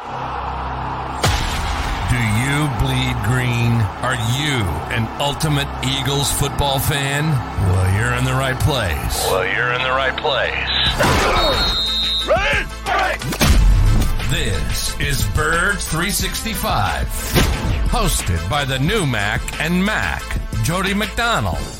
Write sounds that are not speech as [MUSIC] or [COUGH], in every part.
Do you bleed green? Are you an ultimate Eagles football fan? Well, you're in the right place. Well, you're in the right place. This is Birds 365, hosted by the new Mac and Mac, Jody McDonald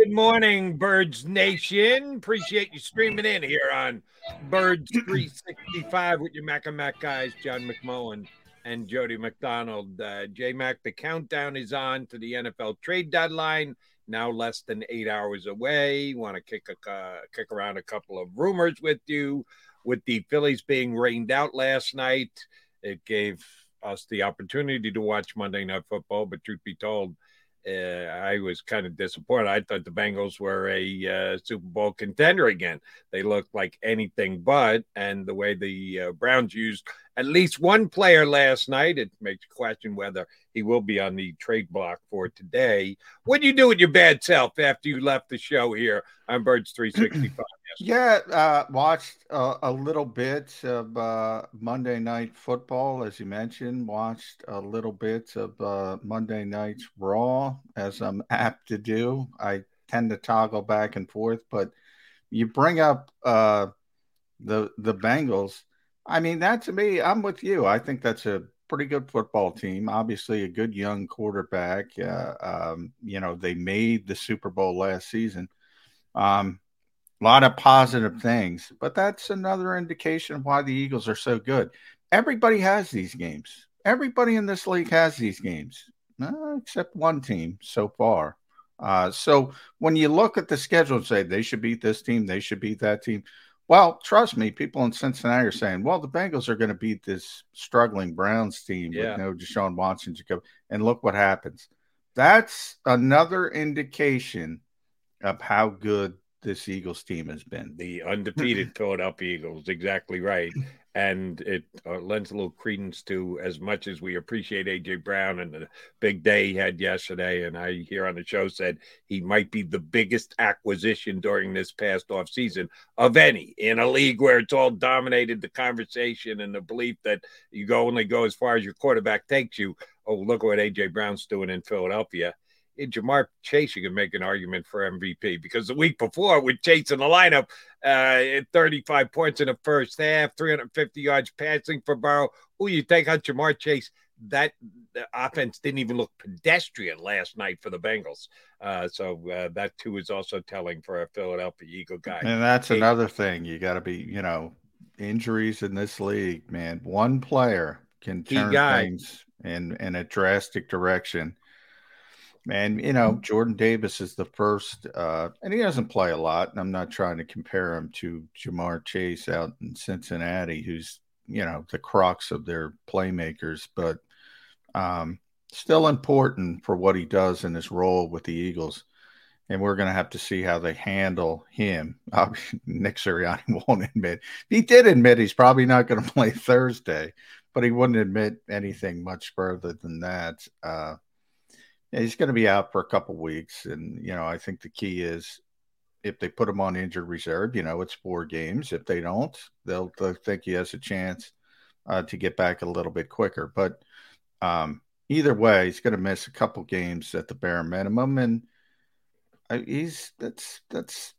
Good morning, Birds Nation. Appreciate you streaming in here on Birds 365 with your Mac and Mac guys, John McMullen and Jody McDonald. Uh, J Mac, the countdown is on to the NFL trade deadline. Now less than eight hours away. Want to kick a uh, kick around a couple of rumors with you. With the Phillies being rained out last night, it gave us the opportunity to watch Monday Night Football. But truth be told, uh, I was kind of disappointed. I thought the Bengals were a uh, Super Bowl contender again. They looked like anything but, and the way the uh, Browns used at least one player last night, it makes you question whether he will be on the trade block for today. What do you do with your bad self after you left the show here on Birds [CLEARS THROAT] 365? Yeah, uh, watched a little bit of uh, Monday Night Football, as you mentioned. Watched a little bit of uh, Monday Night's Raw, as I'm [LAUGHS] apt to do. I tend to toggle back and forth, but you bring up uh, the the Bengals. I mean, that to me, I'm with you. I think that's a pretty good football team. Obviously, a good young quarterback. Uh, um, you know, they made the Super Bowl last season. Um, a lot of positive things, but that's another indication of why the Eagles are so good. Everybody has these games. Everybody in this league has these games, uh, except one team so far. Uh, so when you look at the schedule and say they should beat this team, they should beat that team. Well, trust me, people in Cincinnati are saying, well, the Bengals are going to beat this struggling Browns team Yeah. with no Deshaun Watson. Jacob, and look what happens. That's another indication of how good this Eagles team has been. the undefeated [LAUGHS] Philadelphia Eagles. Exactly right. And it uh, lends a little credence to as much as we appreciate AJ Brown and the big day he had yesterday. And I here on the show said he might be the biggest acquisition during this past offseason of any in a league where it's all dominated the conversation and the belief that you go only go as far as your quarterback takes you. Oh, look what AJ Brown's doing in Philadelphia Ja'Marr Chase, you can make an argument for MVP because the week before with Chase in the lineup, uh, at 35 points in the first half, 350 yards passing for Burrow. Who you take out Ja'Marr Chase? That the offense didn't even look pedestrian last night for the Bengals. Uh, so uh, that too is also telling for a Philadelphia Eagle guy. And that's Hey. another thing. You got to be, you know, injuries in this league, man. One player can turn things in in a drastic direction. And you know, Jordan Davis is the first, uh, and he doesn't play a lot. And I'm not trying to compare him to Ja'Marr Chase out in Cincinnati, who's you know the crux of their playmakers. But um, still important for what he does in his role with the Eagles. And we're going to have to see how they handle him. [LAUGHS] Nick Sirianni [LAUGHS] won't admit. He did admit he's probably not going [LAUGHS] to play Thursday, but he wouldn't admit anything much further than that. Uh, yeah, he's going to be out for a couple weeks. And, you know, I think the key is if they put him on injured reserve, you know, it's four games. If they don't, they'll, they'll think he has a chance uh, to get back a little bit quicker. But um, either way, he's going to miss a couple games at the bare minimum, and uh, he's that's that's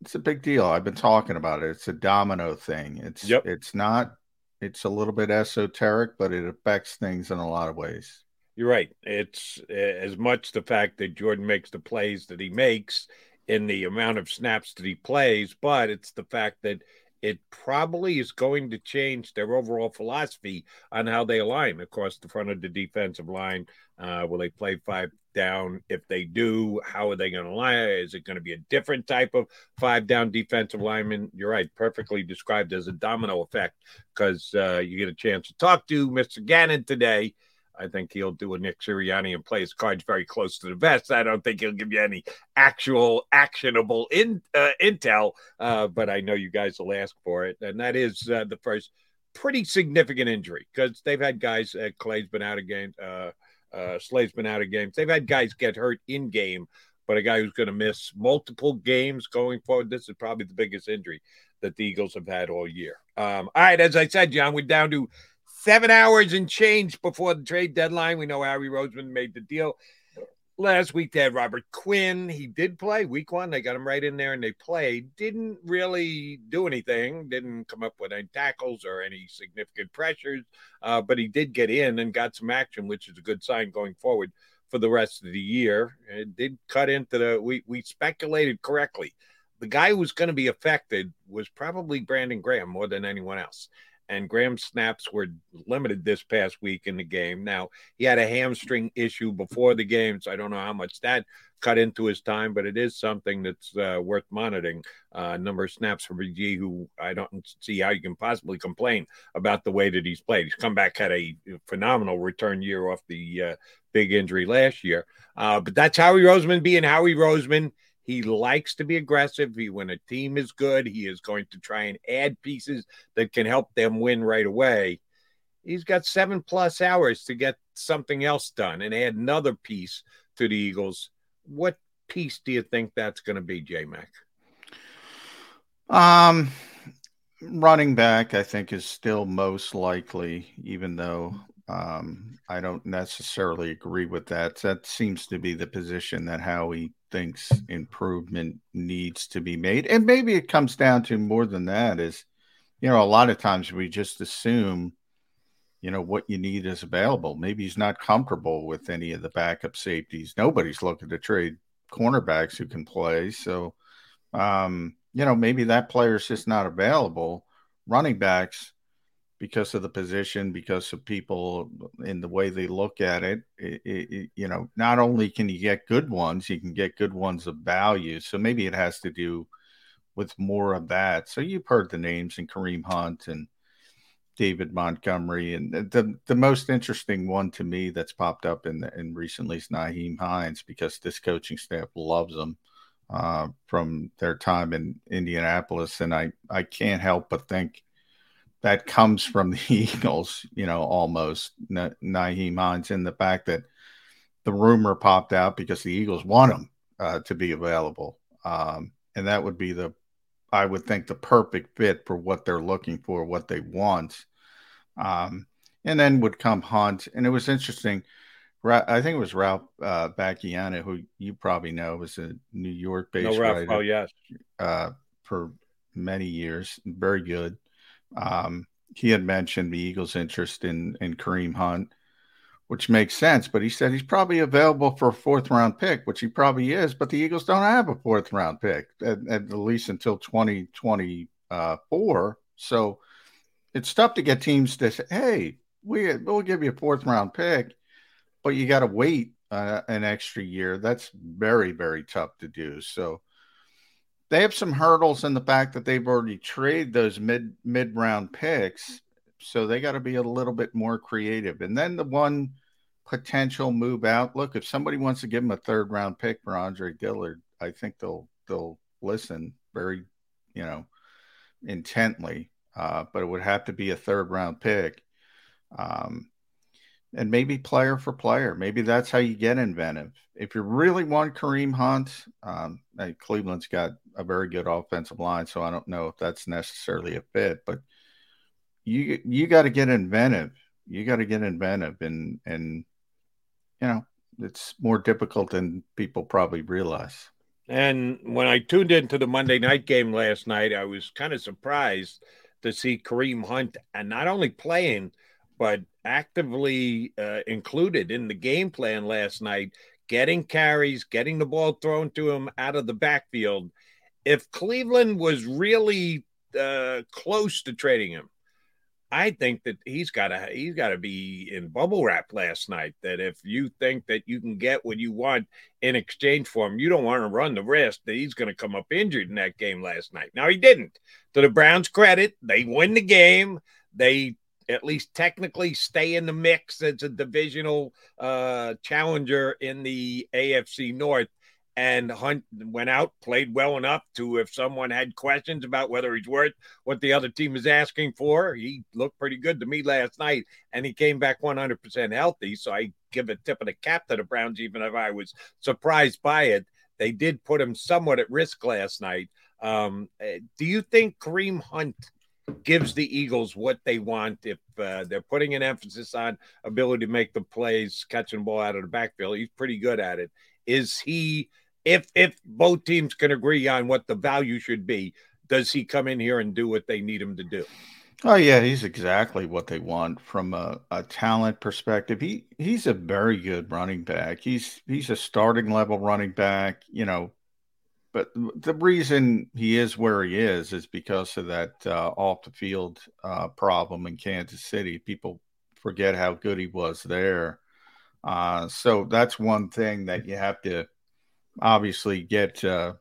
it's a big deal. I've been talking about it. It's a domino thing. It's yep. it's not. It's a little bit esoteric, but it affects things in a lot of ways. You're right. It's as much the fact that Jordan makes the plays that he makes in the amount of snaps that he plays, but it's the fact that it probably is going to change their overall philosophy on how they align across the front of the defensive line. Uh, will they play five down? If they do, how are they going to line? Is it going to be a different type of five down defensive lineman? You're right, perfectly described as a domino effect because uh, you get a chance to talk to Mr. Gannon today I think he'll do a Nick Sirianni and play his cards very close to the vest. I don't think he'll give you any actual actionable in, uh, intel, uh, but I know you guys will ask for it. And that is uh, the first pretty significant injury because they've had guys, uh, Clay's been out of games, uh, uh, Slay's been out of games. They've had guys get hurt in game, but a guy who's going to miss multiple games going forward, this is probably the biggest injury that the Eagles have had all year. Um, all right, as I said, John, we're down to seven hours and change before the trade deadline. We know Howie Roseman made the deal. Last week they had Robert Quinn. He did play week one. They got him right in there and they played. Didn't really do anything. Didn't come up with any tackles or any significant pressures. Uh, but he did get in and got some action, which is a good sign going forward for the rest of the year. It did cut into the. We we speculated correctly. The guy who was going to be affected was probably Brandon Graham more than anyone else and Graham's snaps were limited this past week in the game. Now, he had a hamstring issue before the game, so I don't know how much that cut into his time, but it is something that's uh, worth monitoring. Uh, number of snaps for BG, who I don't see how you can possibly complain about the way that he's played. He's come back, had a phenomenal return year off the uh, big injury last year. Uh, but that's Howie Roseman being Howie Roseman. He likes to be aggressive. He, when a team is good, he is going to try and add pieces that can help them win right away. He's got seven plus hours to get something else done and add another piece to the Eagles. What piece do you think that's going to be, J Mac? Um, running back, I think, is still most likely, even though um, I don't necessarily agree with that. That seems to be the position that Howie thinks improvement needs to be made. And maybe it comes down to more than that is, you know, a lot of times we just assume, you know, what you need is available. Maybe he's not comfortable with any of the backup safeties. Nobody's looking to trade cornerbacks who can play. So, um, you know, maybe that player's just not available. Running backs, because of the position, because of people in the way they look at it, it, it, you know, not only can you get good ones, you can get good ones of value. So maybe it has to do with more of that. So you've heard the names and Kareem Hunt and David Montgomery, and the the most interesting one to me that's popped up in in recently is Nyheim Hines because this coaching staff loves him uh, from their time in Indianapolis, and I I can't help but think that comes from the [LAUGHS] Eagles, you know, almost Nyheim Hines and the fact that the rumor popped out because the Eagles want him uh, to be available. Um, and that would be the, I would think, the perfect fit for what they're looking for, what they want. Um, and then would come Hunt. And it was interesting. I think it was Ralph uh, Vacchiano, who you probably know was a New York based no, Ralph, writer. Oh, yes. Uh, for many years. Very good. Um, he had mentioned the Eagles' interest in in Kareem Hunt, which makes sense. But he said he's probably available for a fourth round pick, which he probably is. But the Eagles don't have a fourth round pick at, at least until twenty twenty four. So it's tough to get teams to say, "Hey, we we'll give you a fourth round pick," but you got to wait uh, an extra year. That's very very tough to do. So they have some hurdles in the fact that they've already traded those mid mid round picks, so they got to be a little bit more creative. And then the one potential move out. Look, if somebody wants to give him a third round pick for Andre Dillard, I think they'll they'll listen very, you know, intently. Uh, but it would have to be a third round pick. Um, and maybe player for player. Maybe that's how you get inventive. If you really want Kareem Hunt, um, Cleveland's got a very good offensive line, so I don't know if that's necessarily a fit. But you you got to get inventive. You got to get inventive, and and you know it's more difficult than people probably realize. And when I tuned into the Monday night game last night, I was kind of surprised to see Kareem Hunt and not only playing, but actively uh, included in the game plan last night, getting carries, getting the ball thrown to him out of the backfield. If Cleveland was really uh, close to trading him, I think that he's got to he's got to be in bubble wrap last night. That if you think that you can get what you want in exchange for him, you don't want to run the risk that he's going to come up injured in that game last night. Now he didn't. To the Browns' credit, they win the game. They at least technically stay in the mix as a divisional uh, challenger in the AFC North. And Hunt went out, played well enough to if someone had questions about whether he's worth what the other team is asking for, he looked pretty good to me last night. And he came back 100% healthy. So I give a tip of the cap to the Browns, even if I was surprised by it. They did put him somewhat at risk last night. Um, eh, do you think Kareem Hunt gives the Eagles what they want if uh, they're putting an emphasis on ability to make the plays, catching the ball out of the backfield. He's pretty good at it. Is he? If if both teams can agree on what the value should be, does he come in here and do what they need him to do? Oh yeah, he's exactly what they want from a, a talent perspective. He he's a very good running back. He's he's a starting level running back. You know, but the reason he is where he is is because of that uh, off the field uh, problem in Kansas City. People forget how good he was there. Uh, so that's one thing that you have to obviously get uh,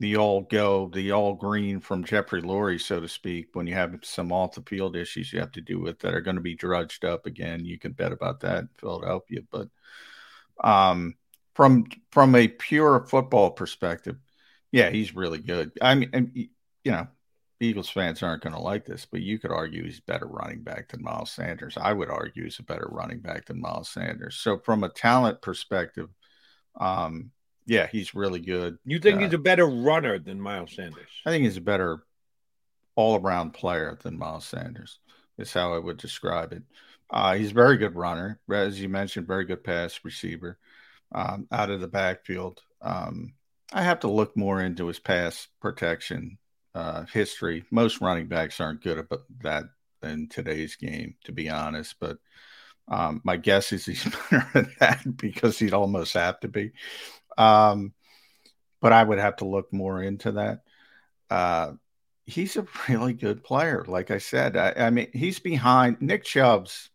the all go, the all green from Jeffrey Lurie, so to speak. When you have some off the field issues you have to do with that are going to be drudged up again, you can bet about that in Philadelphia. But um, from from a pure football perspective, yeah, he's really good. I mean, and, you know, Eagles fans aren't going to like this, but you could argue he's better running back than Miles Sanders. I would argue he's a better running back than Miles Sanders. So from a talent perspective, um, yeah, he's really good. You think uh, he's a better runner than Miles Sanders? I think he's a better all-around player than Miles Sanders. Is how I would describe it. Uh, he's a very good runner, as you mentioned, very good pass receiver um, out of the backfield. Um, I have to look more into his pass protection uh, history. Most running backs aren't good at that in today's game, to be honest. But um, my guess is he's [LAUGHS] better at that because he'd almost have to be. Um, but I would have to look more into that. Uh, he's a [LAUGHS] really good player. Like I said, I, I mean, he's behind Nick Chubb's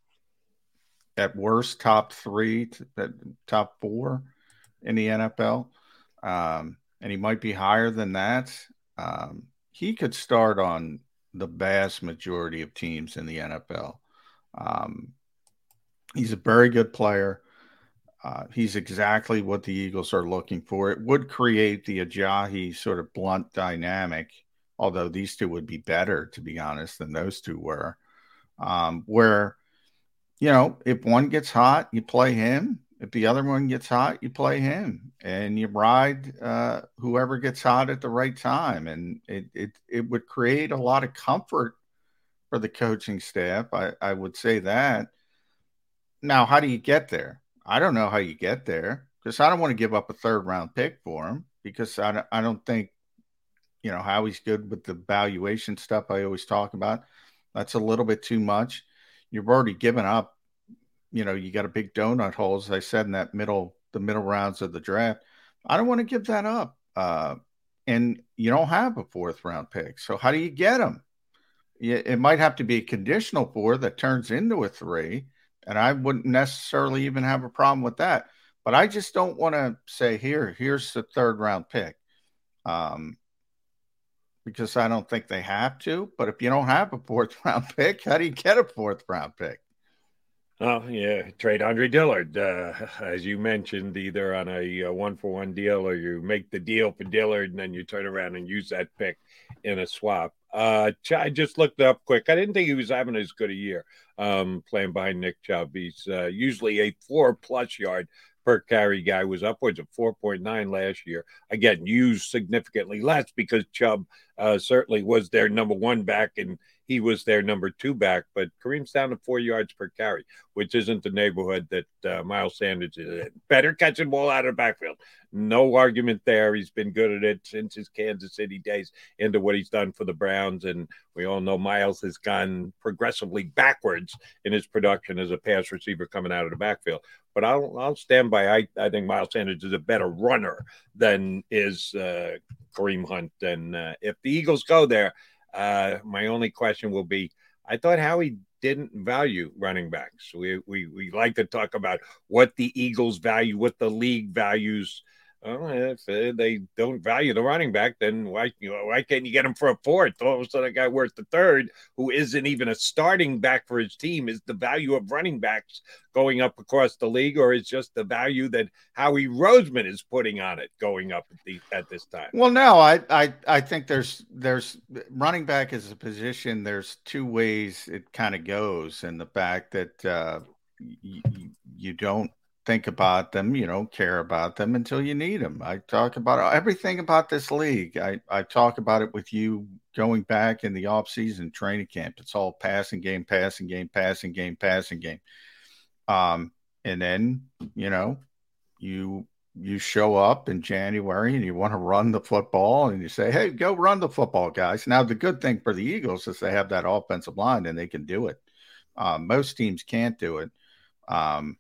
at worst top three, top four in the NFL um, and he might be higher than that. Um, he could start on the vast majority of teams in the NFL. Um, he's a very good player. Uh, he's exactly what the Eagles are looking for. It would create the Ajayi sort of Blount dynamic, although these two would be better, to be honest, than those two were. Um, where, you know, if one gets hot, you play him. If the other one gets hot, you play him and you ride uh, whoever gets hot at the right time. And it, it, it would create a lot of comfort for the coaching staff. I, I would say that. Now, how do you get there? I don't know how you get there because I don't want to give up a third round pick for him because I don't, I don't think, you know, how he's good with the valuation stuff I always talk about. That's a little bit too much. You've already given up you know, you got a big donut hole, as I said in that middle, the middle rounds of the draft. I don't want to give that up. Uh, and you don't have a fourth round pick. So how do you get them? It might have to be a conditional four that turns into a three. And I wouldn't necessarily even have a problem with that. But I just don't want to say, here, here's the third round pick. Um, because I don't think they have to. But if you don't have a fourth [LAUGHS] round pick, how do you get a fourth round pick? Oh yeah, trade Andre Dillard, uh, [LAUGHS] as you mentioned, either on a, one for one deal or you make the deal for Dillard and then you turn around and use that pick in a swap. Uh, I just looked up quick. I didn't think he was having as good a year um, playing behind Nick Chubb. He's uh, usually a four plus yard per carry guy was upwards of 4.9 last year. Again, used significantly less because Chubb uh, certainly was their number one back and he was their number two back. But Kareem's down to four yards per carry, which isn't the neighborhood that uh, Miles Sanders is in. Better catching ball out of the backfield. No argument there. He's been good at it since his Kansas City days into what he's done for the Browns. And we all know Miles has gone progressively backwards in his production as a pass receiver coming out of the backfield. But I'll, I'll stand by. I, I think Miles Sanders is a better runner than is uh, Kareem Hunt. And uh, if the Eagles go there, uh, my only question will be I thought Howie didn't value running backs. We, we, we like to talk about what the Eagles value, what the league values well, if uh, they don't value the running back, then why you know, why can't you get him for a fourth? All of a sudden, a guy worth the third, who isn't even a starting back for his team, is the value of running backs going up across the league, or is just the value that Howie Roseman is putting on it going up at, the, at this time? Well, no, I, I I think there's there's running back as a position. There's two ways it kind of goes, and the fact that uh, you, you don't think about them, you don't care about them until you need them. I talk about everything about this league. I, I talk about it with you going back in the off-season training camp. It's all passing game, passing game, passing game, passing game. Um, and then, you know, you you show up in January and you want to run the football and you say, Hey, go run the football, guys. Now the good thing for the Eagles is they have that offensive line and they can do it. Um, most teams can't do it. Um,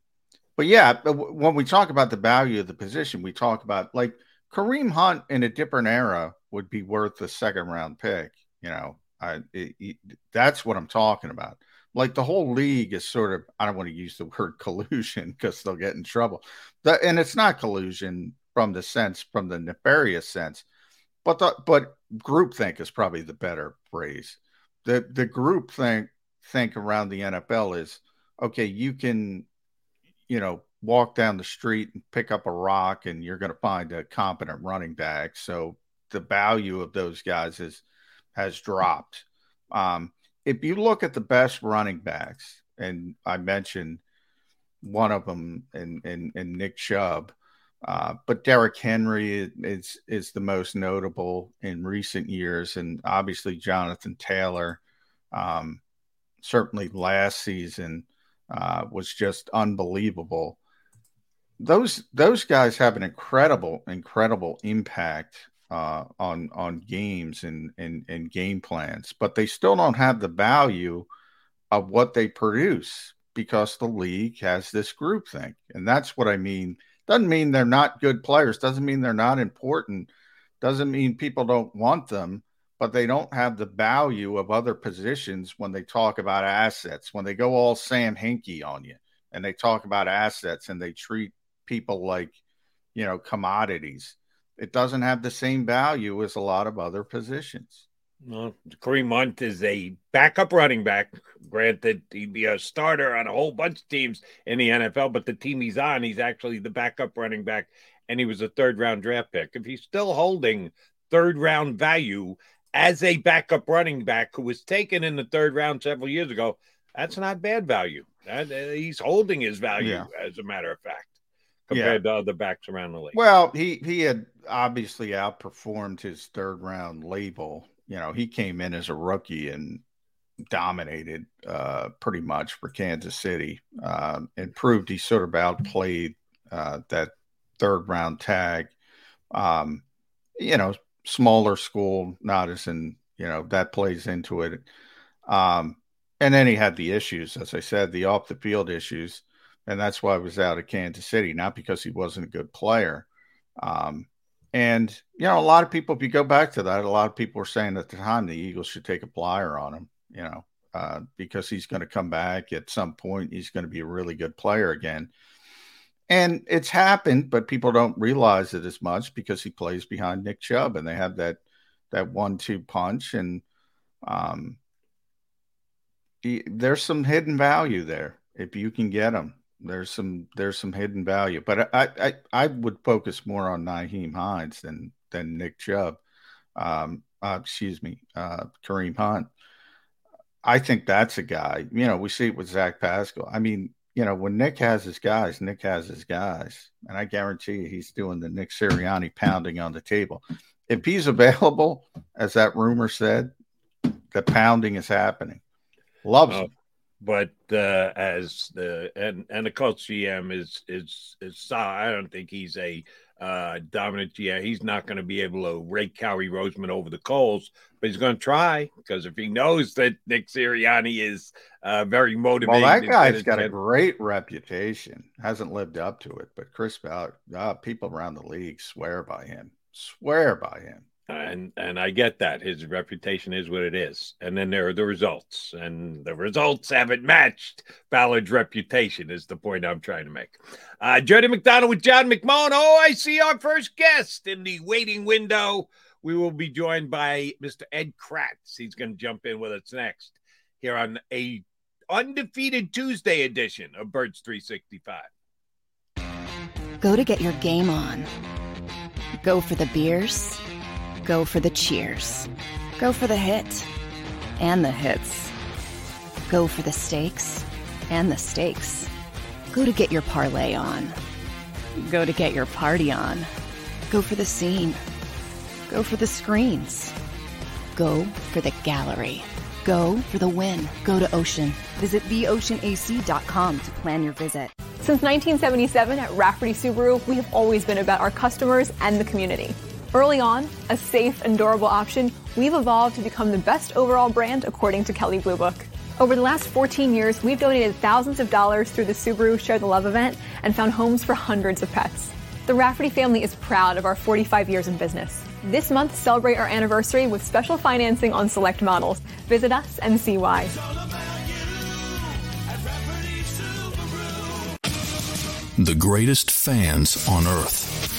but yeah, when we talk about the value of the position, we talk about like Kareem Hunt in a different era would be worth a second round pick. You know, I, it, it, that's what I'm talking about. Like the whole league is sort of, I don't want to use the [LAUGHS] word collusion because they'll get in trouble. The, and it's not collusion from the sense, from the nefarious sense, but the, but groupthink is probably the better phrase. The the group think think around the NFL is okay. You can you know, walk down the street and pick up a rock and you're going to find a competent running back. So the value of those guys is has dropped. Um, if you look at the best running backs, and I mentioned one of them in, in, in Nick Chubb, uh, but Derrick Henry is is the most notable in recent years, and obviously Jonathan Taylor. Um, certainly last season, uh, was just unbelievable. Those those guys have an incredible, incredible impact uh, on on games and, and and game plans, but they still don't have the value of what they produce because the league has this group thing, and that's what I mean. Doesn't mean they're not good players. Doesn't mean they're not important. Doesn't mean people don't want them but they don't have the value of other positions when they talk about assets. When they go all Sam Hinkie on you and they talk about assets and they treat people like, you know, commodities, it doesn't have the same value as a lot of other positions. Well, Kareem Hunt is a backup running back. Granted, he'd be a starter on a whole bunch of teams in the NFL, but the team he's on, he's actually the backup running back, and he was a third round draft pick. If he's still holding third round value as a backup running back who was taken in the third round several years ago, that's not bad value. That, uh, he's holding his value, yeah. as a matter of fact, compared yeah. to other backs around the league. Well, he he had obviously outperformed his third round label. You know, he came in as a rookie and dominated uh, pretty much for Kansas City uh, and proved he sort of outplayed uh, that third round tag. Um, you know, smaller school, not as in, you know, that plays into it. Um, and then he had the issues, as I said, the off the field issues. And that's why I was out of Kansas City, not because he wasn't a good player. Um, and, you know, a lot of people, if you go back to that, a lot of people were saying at the time the Eagles should take a flyer on him, you know, uh, because he's going to come back at some point. He's going to be a really good player again. And it's happened, but people don't realize it as much because he plays behind Nick Chubb and they have that that one two punch and um he, there's some hidden value there if you can get him, there's some there's some hidden value. But I I, I would focus more on Nyheim Hines than than Nick Chubb. Um, uh, excuse me, uh, Kareem Hunt. I think that's a guy. You know, we see it with Zach Pascal. I mean, you know, when Nick has his guys, Nick has his guys, and I guarantee you he's doing the Nick Sirianni pounding on the table. If he's available, as that rumor said, the pounding is happening. Loves uh, him. But uh, as the and and the coach GM is is is I don't think he's a uh, dominant GM. He's not going to be able to rake Howie Roseman over the coals, but he's going to try because if he knows that Nick Sirianni is uh, very motivated, well, that guy's got a great reputation. Hasn't lived up to it, but Chris Ballard, uh, people around the league swear by him. Swear by him and and I get that his reputation is what it is, and then there are the results, and the results haven't matched Ballard's reputation. Is the point I'm trying to make? Uh, Jody McDonald with John McMullen. Oh, I see our first guest in the waiting window. We will be joined by Mr. Ed Kracz. He's going to jump in with us next here on a undefeated Tuesday edition of Birds 365. Go to get your game on. Go for the beers Go for the cheers. Go for the hit and the hits. Go for the stakes and the stakes. Go to get your parlay on. Go to get your party on. Go for the scene. Go for the screens. Go for the gallery. Go for the win. Go to Ocean. Visit theoceanac.com to plan your visit. Since 1977 at Rafferty Subaru, we have always been about our customers and the community. Early on, a safe and durable option, we've evolved to become the best overall brand according to Kelley Blue Book. Over the last 14 years, we've donated thousands of dollars through the Subaru Share the Love event and found homes for hundreds of pets. The Rafferty family is proud of our 45 years in business. This month, celebrate our anniversary with special financing on select models. Visit us and see why. The greatest fans on earth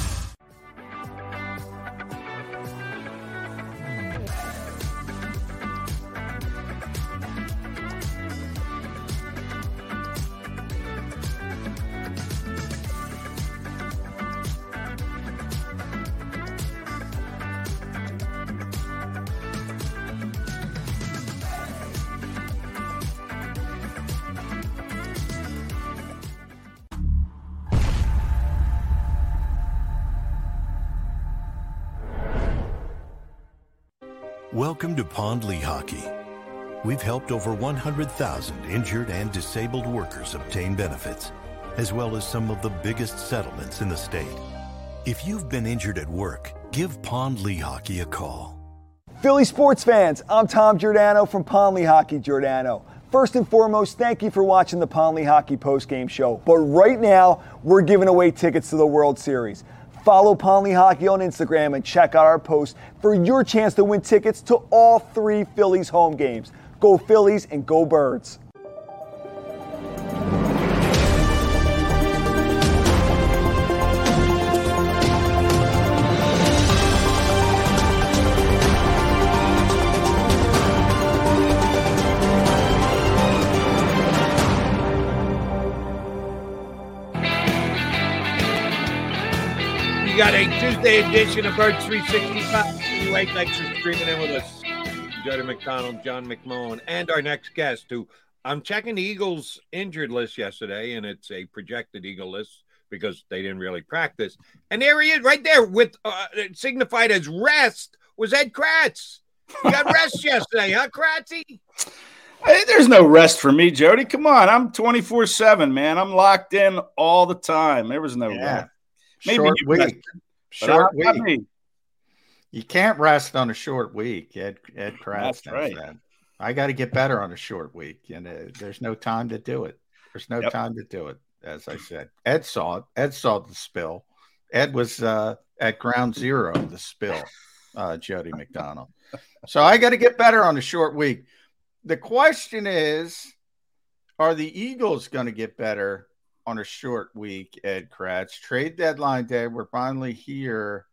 Welcome to Pond Lehocky. We've helped over 100,000 injured and disabled workers obtain benefits, as well as some of the biggest settlements in the state. If you've been injured at work, give Pond Lehocky a call. Philly sports fans, I'm Tom Giordano from Pond Lehocky Giordano. First and foremost, thank you for watching the Pond Lehocky postgame show. But right now, we're giving away tickets to the World Series. Follow Pond Lehocky on Instagram and check out our post for your chance to win tickets to all three Phillies home games. Go Phillies and go Birds. Tuesday edition of Bird 365. Anyway, thanks for streaming in with us. Jody McDonald, John McMullen, and our next guest, who I'm checking the Eagles injured list yesterday, and it's a projected Eagle list because they didn't really practice. And there he is, right there, with uh, signified as rest, was Ed Kracz. You got [LAUGHS] rest yesterday, huh, Kratzy? Hey, there's no rest for me, Jody. Come on, I'm 24 seven, man. I'm locked in all the time. There was no yeah. rest. Maybe short week. Short week. You can't rest on a short week. Ed Ed Kracz right. that. I got to get better on a short week, and uh, there's no time to do it. There's no yep. time to do it. As I said, Ed saw it. Ed saw the spill. Ed was uh, at ground zero of the spill, uh, Jody McDonald. So I got to get better on a short week. The question is, are the Eagles going to get better on a short week, Ed Kracz. Trade deadline day. We're finally here.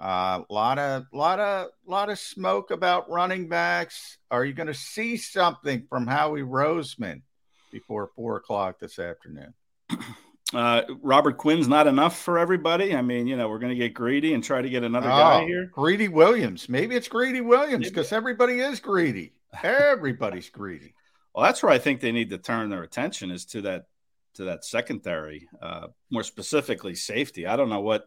A uh, lot of, lot of, lot of smoke about running backs. Are you going to see something from Howie Roseman before four o'clock this afternoon? Uh, Robert Quinn's not enough for everybody. I mean, you know, we're going to get greedy and try to get another oh, guy here. Greedy Williams. Maybe it's Greedy Williams because everybody is greedy. [LAUGHS] Everybody's greedy. Well, that's where I think they need to turn their attention is to that to that secondary, uh, more specifically safety. I don't know what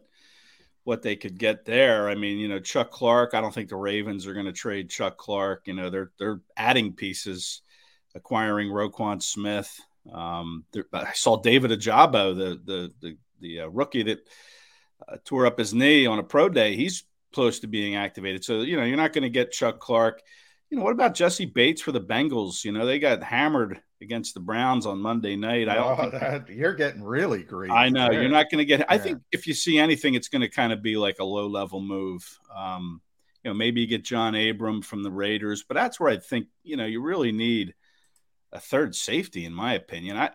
what they could get there. I mean, you know, Chuck Clark. I don't think the Ravens are going to trade Chuck Clark. You know, they're they're adding pieces, acquiring Roquan Smith. Um, I saw David Ojabo, the the the, the uh, rookie that uh, tore up his knee on a pro day. He's close to being activated. So you know, you're not going to get Chuck Clark. You know, what about Jessie Bates for the Bengals? You know, they got hammered against the Browns on Monday night. I oh, that, you're getting really greedy. I know there. you're not going to get. I yeah. think if you see anything, it's going to kind of be like a low level move. Um, you know, maybe you get John Abram from the Raiders, but that's where I think you know you really need a third safety, in my opinion. I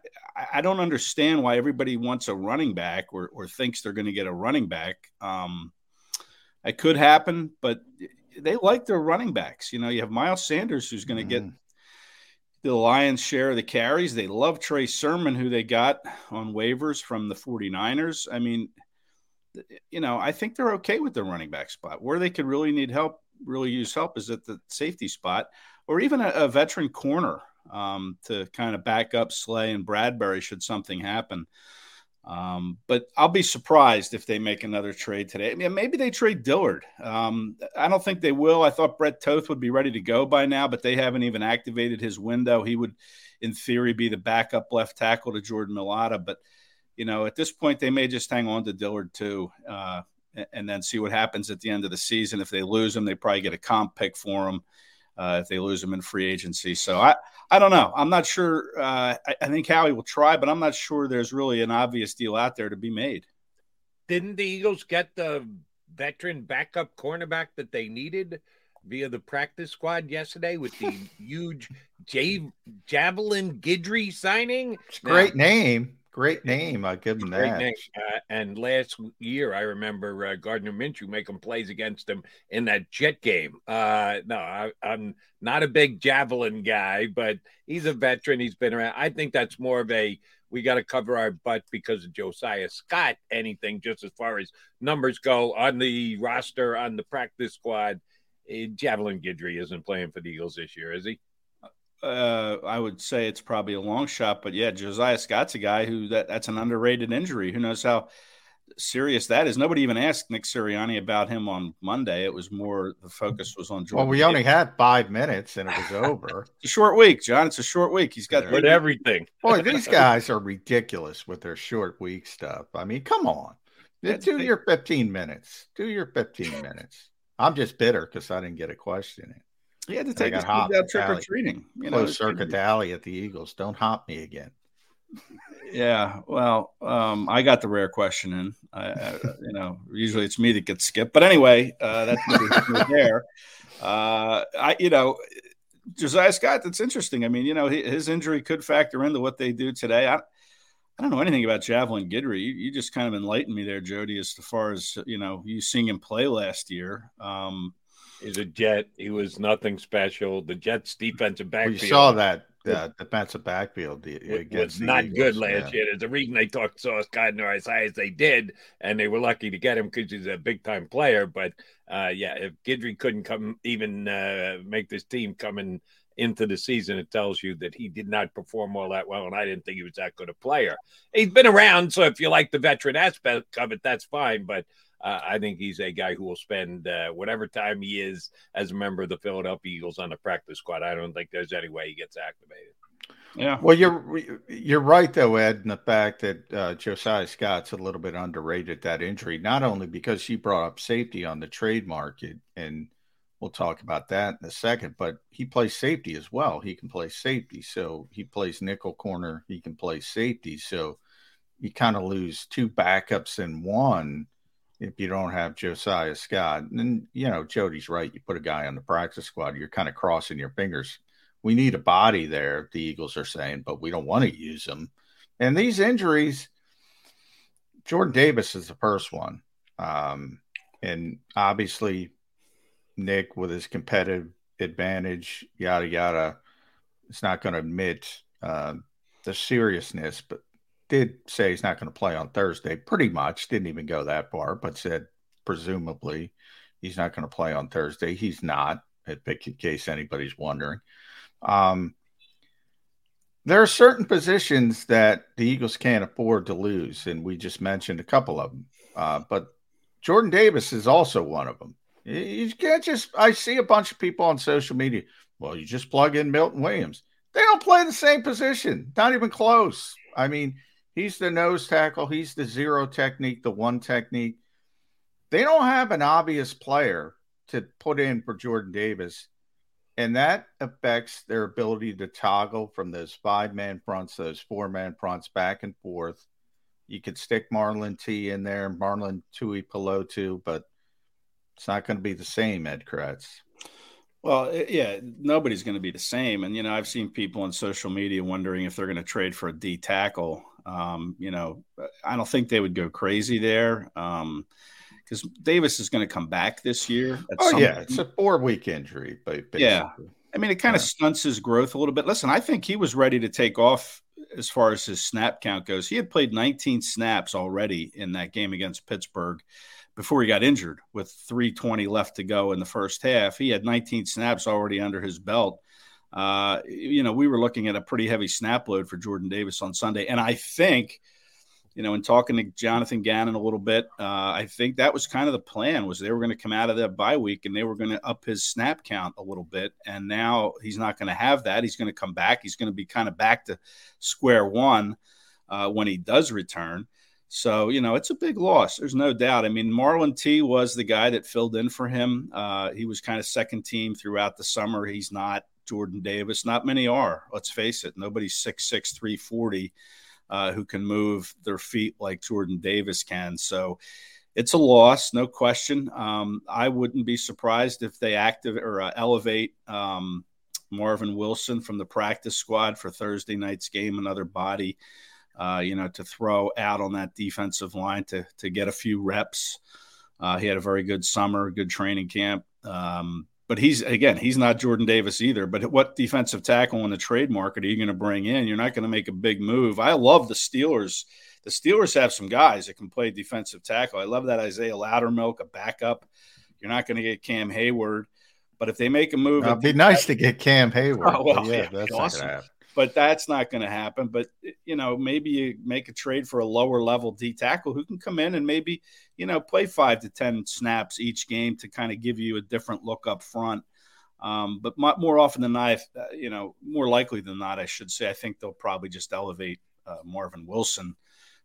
I don't understand why everybody wants a running back or, or thinks they're going to get a running back. Um, it could happen, but they like their running backs. You know, you have Miles Sanders who's going to mm. get the lion's share the carries. They love Trey Sermon, who they got on waivers from the 49ers. I mean, you know, I think they're okay with the running back spot. Where they could really need help, really use help, is at the safety spot or even a, a veteran corner um, to kind of back up Slay and Bradberry should something happen. Um, but I'll be surprised if they make another trade today. I mean, maybe they trade Dillard. Um, I don't think they will. I thought Brett Toth would be ready to go by now, but they haven't even activated his window. He would, in theory, be the backup left tackle to Jordan Mailata. But, you know, at this point, they may just hang on to Dillard too uh, and then see what happens at the end of the season. If they lose him, they probably get a comp pick for him uh, if they lose him in free agency. So I, I don't know. I'm not sure. Uh, I, I, think Howie will try, but I'm not sure there's really an obvious deal out there to be made. Didn't the Eagles get the veteran backup cornerback that they needed via the practice squad yesterday with the [LAUGHS] huge J- Javelin Guidry signing? Great now, name. Great name. I give him Great that. Name. Uh, and last year, I remember uh, Gardner Minshew making plays against him in that Jet game. Uh, no, I, am not a big javelin guy, but he's a veteran. He's been around. I think that's more of a we got to cover our butt because of Josiah Scott. Anything just as far as numbers go on the roster on the practice squad. Eh, javelin Guidry isn't playing for the Eagles this year, is he? Uh, I would say it's probably a long shot, but yeah, Josiah Scott's a guy who that that's an underrated injury. Who knows how serious that is? Nobody even asked Nick Sirianni about him on Monday. It was more the focus was on Jordan. Well, we only had five minutes and it was over. [LAUGHS] it's a short week, John. It's a short week. He's got yeah. everything. Boy, these guys are ridiculous with their short week stuff. I mean, come on. Do your 15 minutes. Do your 15 minutes. I'm just bitter because I didn't get a question in. He had to take his kids out trick or treating. You know, circuit alley at the Eagles. Don't hop me again. Yeah, well, um, I got the rare question in. I, I, you know, usually it's me that gets skipped, but anyway, uh, that's [LAUGHS] there. Uh, I, you know, Josiah Scott. That's interesting. I mean, you know, his injury could factor into what they do today. I, I don't know anything about Javelin Guidry. You, you, just kind of enlightened me there, Jody, as far as you know, you seeing him play last year. Um, He's a Jet. He was nothing special. The Jets' defensive backfield. We saw that uh, defensive backfield it was not Eagles. good last yeah. year. There's a reason they talked Sauce Gardner as high as they did, and they were lucky to get him because he's a big time player. But uh, yeah, if Guidry couldn't come even uh, make this team coming into the season, it tells you that he did not perform all that well, and I didn't think he was that good a player. He's been around, so if you like the veteran aspect of it, that's fine. But uh, I think he's a guy who will spend uh, whatever time he is as a member of the Philadelphia Eagles on the practice squad. I don't think there's any way he gets activated. Yeah. Well, you're you're right though, Ed, in the fact that uh, Josiah Scott's a little bit underrated that injury, not only because he brought up safety on the trade market, and we'll talk about that in a second, but he plays safety as well. He can play safety, so he plays nickel corner. He can play safety, so you kind of lose two backups in one if you don't have Josiah Scott. And, you know, Jody's right. You put a guy on the practice squad, you're kind of crossing your fingers. We need a body there, the Eagles are saying, but we don't want to use them. And these injuries, Jordan Davis is the first one. Um, and obviously, Nick, with his competitive advantage, yada, yada, is not going to admit uh, the seriousness, but did say he's not going to play on Thursday. Pretty much didn't even go that far, but said presumably he's not going to play on Thursday. He's not, in case anybody's wondering. Um, there are certain positions that the Eagles can't afford to lose, and we just mentioned a couple of them. Uh, but Jordan Davis is also one of them. You can't just. I see a bunch of people on social media. Well, you just plug in Milton Williams. They don't play the same position. Not even close. I mean, He's the nose tackle. He's the zero technique, the one technique. They don't have an obvious player to put in for Jordan Davis. And that affects their ability to toggle from those five man fronts, those four man fronts back and forth. You could stick Marlon T in there, Marlon Tuipulotu, but it's not going to be the same, Ed Kracz. Well, yeah, nobody's going to be the same. And, you know, I've seen people on social media wondering if they're going to trade for a D tackle. Um, you know, I don't think they would go crazy there Um, because Davis is going to come back this year. Oh yeah, it's a four week injury, but basically. yeah, I mean it kind of yeah. stunts his growth a little bit. Listen, I think he was ready to take off as far as his snap count goes. He had played 19 snaps already in that game against Pittsburgh before he got injured with 320 left to go in the first half. He had 19 snaps already under his belt uh, you know, we were looking at a pretty heavy snap load for Jordan Davis on Sunday. And I think, you know, in talking to Jonathan Gannon a little bit, uh, I think that was kind of the plan was they were going to come out of that bye week and they were going to up his snap count a little bit. And now he's not going to have that. He's going to come back. He's going to be kind of back to square one uh, when he does return. So, you know, it's a big loss. There's no doubt. I mean, Marlon T was the guy that filled in for him. Uh, he was kind of second team throughout the summer. He's not Jordan Davis. Not many are. Let's face it. Nobody's six six three forty uh, who can move their feet like Jordan Davis can. So it's a loss, no question. Um, I wouldn't be surprised if they active or uh, elevate um, Marvin Wilson from the practice squad for Thursday night's game, another body, uh, you know, to throw out on that defensive line to to get a few reps. Uh, he had a very good summer, good training camp. Um, but he's again, he's not Jordan Davis either. But what defensive tackle in the trade market are you going to bring in? You're not going to make a big move. I love the Steelers. The Steelers have some guys that can play defensive tackle. I love that Isaiah Loudermilk, a backup. You're not going to get Cam Heyward, but if they make a move, it'd be nice to get Cam Heyward. Oh, well, yeah, yeah, that's awesome but that's not going to happen. But you know, maybe you make a trade for a lower level D tackle who can come in and maybe you know play five to ten snaps each game to kind of give you a different look up front. Um, but more often than not, uh, you know, more likely than not, I should say, I think they'll probably just elevate uh, Marvin Wilson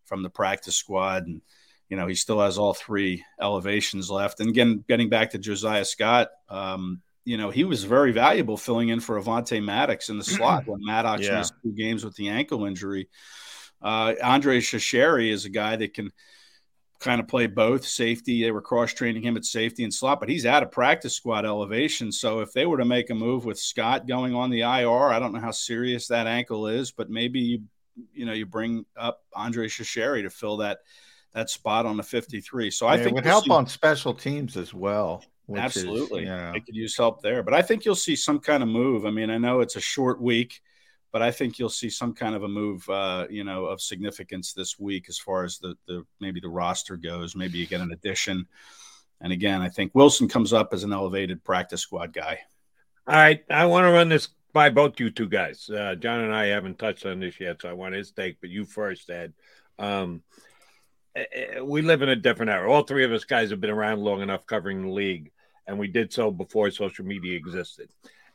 from the practice squad, and you know, he still has all three elevations left. And again, getting back to Josiah Scott, um, you know, he was very valuable filling in for Avonte Maddox in the [CLEARS THROAT] slot when Maddox yeah. missed two games with the ankle injury. Uh, Andre Chachere is a guy that can kind of play both safety. They were cross training him at safety and slot, but he's out of practice squad elevation. So if they were to make a move with Scott going on the IR, I don't know how serious that ankle is, but maybe you, you know, you bring up Andre Chachere to fill that that spot on the 53. So I yeah, think it would we'll help see- on special teams as well. Absolutely. Is, you know, they could use help there. But I think you'll see some kind of move. I mean, I know it's a short week, but I think you'll see some kind of a move, uh, you know, of significance this week as far as the, the maybe the roster goes. Maybe you get an addition. And again, I think Wilson comes up as an elevated practice squad guy. All right. I want to run this by both you two guys. Uh, John and I haven't touched on this yet, so I want his take, but you first, Ed. Um, eh, eh, we live in a different era. All three of us guys have been around long enough covering the league and we did so before social media existed.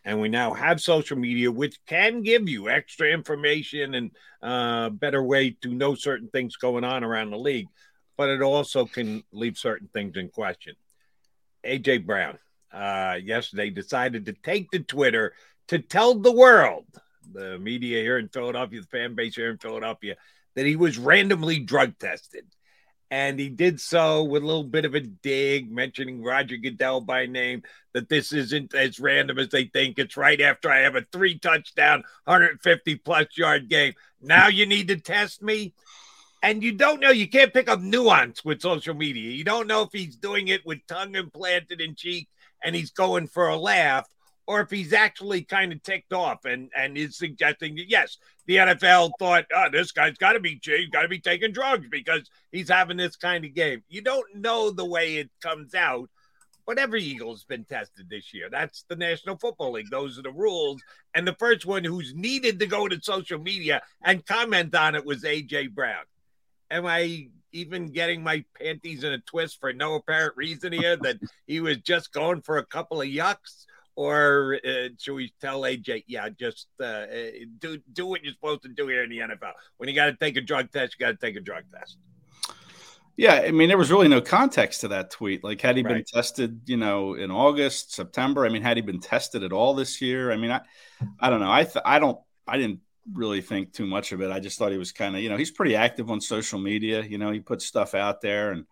And we now have social media, which can give you extra information and uh, better way to know certain things going on around the league, but it also can leave certain things in question. AJ Brown uh, yesterday decided to take to Twitter to tell the world, the media here in Philadelphia, the fan base here in Philadelphia, that he was randomly drug tested And he did so with a little bit of a dig, mentioning Roger Goodell by name, that this isn't as random as they think. It's right after I have a three touchdown, 150 plus yard game. Now you need to test me. And you don't know, you can't pick up nuance with social media. You don't know if he's doing it with tongue implanted in cheek and he's going for a laugh or if he's actually kind of ticked off and and is suggesting that yes, the NFL thought, oh, this guy's got to be got to be taking drugs because he's having this kind of game. You don't know the way it comes out. But every Eagle's been tested this year. That's the National Football League. Those are the rules. And the first one who's needed to go to social media and comment on it was AJ Brown. Am I even getting my panties in a twist for no apparent reason here that he was just going for a couple of yucks? Or uh, should we tell AJ, yeah, just uh, uh, do do what you're supposed to do here in the NFL? When you got to take a drug test, you got to take a drug test. Yeah, I mean, there was really no context to that tweet. Like, had he right. been tested, you know, in August, September? I mean, had he been tested at all this year? I mean, I, I don't know. I, th- I don't, I didn't really think too much of it. I just thought he was kind of, you know, he's pretty active on social media. You know, he puts stuff out there, and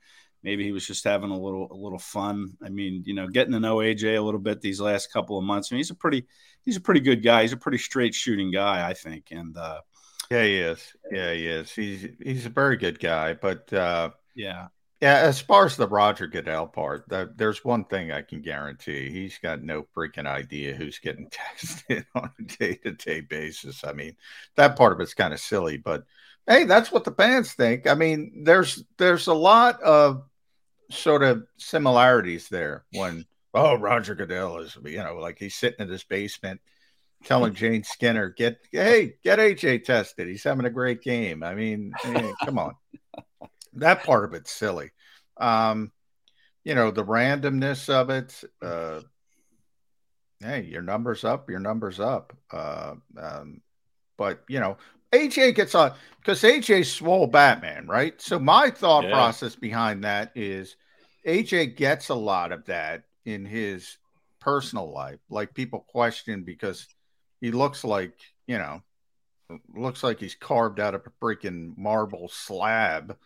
maybe he was just having a little a little fun. I mean, you know, getting to know AJ a little bit these last couple of months. I mean, he's a pretty he's a pretty good guy. He's a pretty straight shooting guy, I think. And uh, yeah, he is. Yeah, he is. He's he's a very good guy. But uh, yeah, yeah. As far as the Roger Goodell part, that, there's one thing I can guarantee: he's got no freaking idea who's getting [LAUGHS] tested on a day to day basis. I mean, that part of it's kind of silly, but hey, that's what the fans think. I mean, there's there's a lot of sort of similarities there when oh Roger Goodell is you know like he's sitting in his basement telling Jane Skinner get hey get AJ tested. He's having a great game. I mean hey, come on. That part of it's silly. Um you know the randomness of it uh hey your numbers up your numbers up. Uh um but you know AJ gets on because AJ swole Batman, right? So my thought yeah. process behind that is AJ gets a lot of that in his personal life. Like people question because he looks like, you know, looks like he's carved out of a freaking marble slab.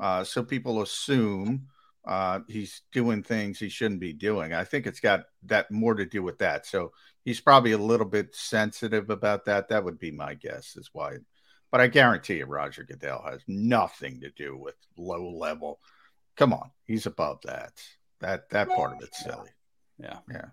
Uh, so people assume uh, he's doing things he shouldn't be doing. I think it's got that more to do with that. So he's probably a little bit sensitive about that. That would be my guess, is why. But I guarantee you, Roger Goodell has nothing to do with low level Come on, he's above that. That that part of it's silly. Yeah, yeah.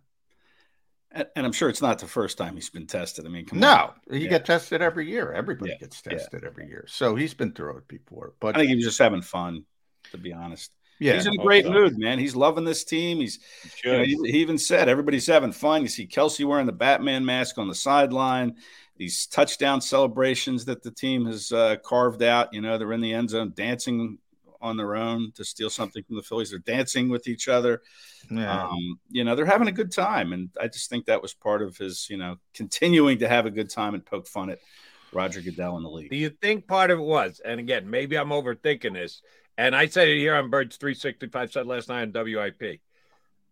And, and I'm sure it's not the first time he's been tested. I mean, no, on. he yeah. get tested every year. Everybody yeah. gets tested yeah. every year, so he's been through it before. But I think he was just having fun, to be honest. Yeah, he's in a great mood, man. He's loving this team. He's, you know, he, he, even said everybody's having fun. You see Kelce wearing the Batman mask on the sideline. These touchdown celebrations that the team has uh, carved out. You know, they're in the end zone dancing on their own to steal something from the Phillies. They're dancing with each other. Yeah. Um, you know, they're having a good time. And I just think that was part of his, you know, continuing to have a good time and poke fun at Roger Goodell in the league. Do you think part of it was, and again, maybe I'm overthinking this, and I said it here on Birds 365, said last night on WIP.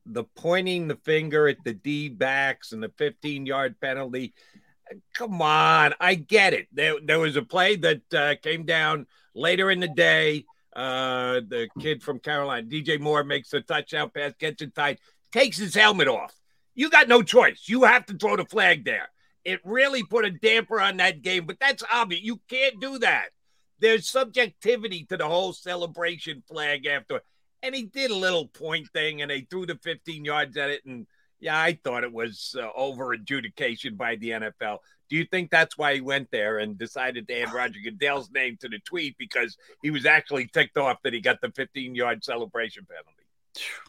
The pointing the finger at the D backs and the 15 yard penalty. Come on, I get it. There, there was a play that uh, came down later in the day uh, the kid from Carolina, DJ Moore, makes a touchdown pass, gets it tight, takes his helmet off. You got no choice. You have to throw the flag there. It really put a damper on that game, but that's obvious. You can't do that. There's subjectivity to the whole celebration flag after. And he did a little point thing, and they threw the 15 yards at it. And yeah, I thought it was uh, over adjudication by the NFL. Do you think that's why he went there and decided to add [SIGHS] Roger Goodell's name to the tweet because he was actually ticked off that he got the 15 yard celebration penalty?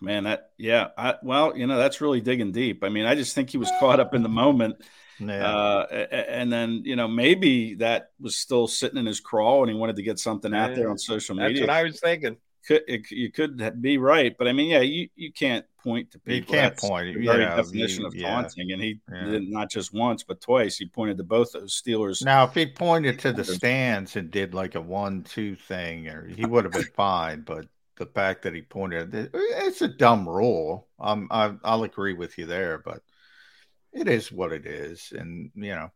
Man, that yeah. I, well, you know that's really digging deep. I mean, I just think he was caught up in the moment, yeah. uh, and then you know maybe that was still sitting in his crawl and he wanted to get something out there on social media. That's what I was thinking could it, you could be right, but I mean, yeah, you, you can't point to people. You can't That's point. The very yeah, definition of yeah. taunting, and he yeah. did not just once, but twice. He pointed to both those Steelers. Now, if he pointed to the stands and did like a one-two thing, or he would have been [LAUGHS] fine. But the fact that he pointed, it's a dumb rule. Um, I, I'll agree with you there, but it is what it is, and you know.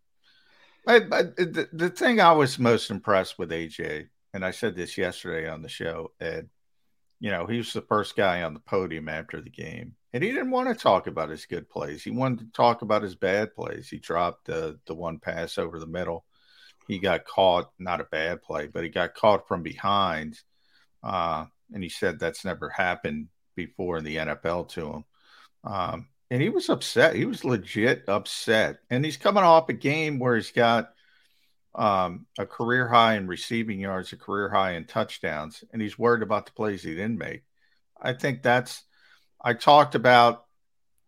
I, I, the, the thing I was most impressed with AJ, and I said this yesterday on the show, Ed, you know, he was the first guy on the podium after the game, and he didn't want to talk about his good plays. He wanted to talk about his bad plays. He dropped the the one pass over the middle. He got caught, not a bad play, but he got caught from behind, uh, and he said that's never happened before in the NFL to him. Um, and he was upset. He was legit upset, and he's coming off a game where he's got um, a career high in receiving yards, a career high in touchdowns, and he's worried about the plays he didn't make. I think that's. I talked about,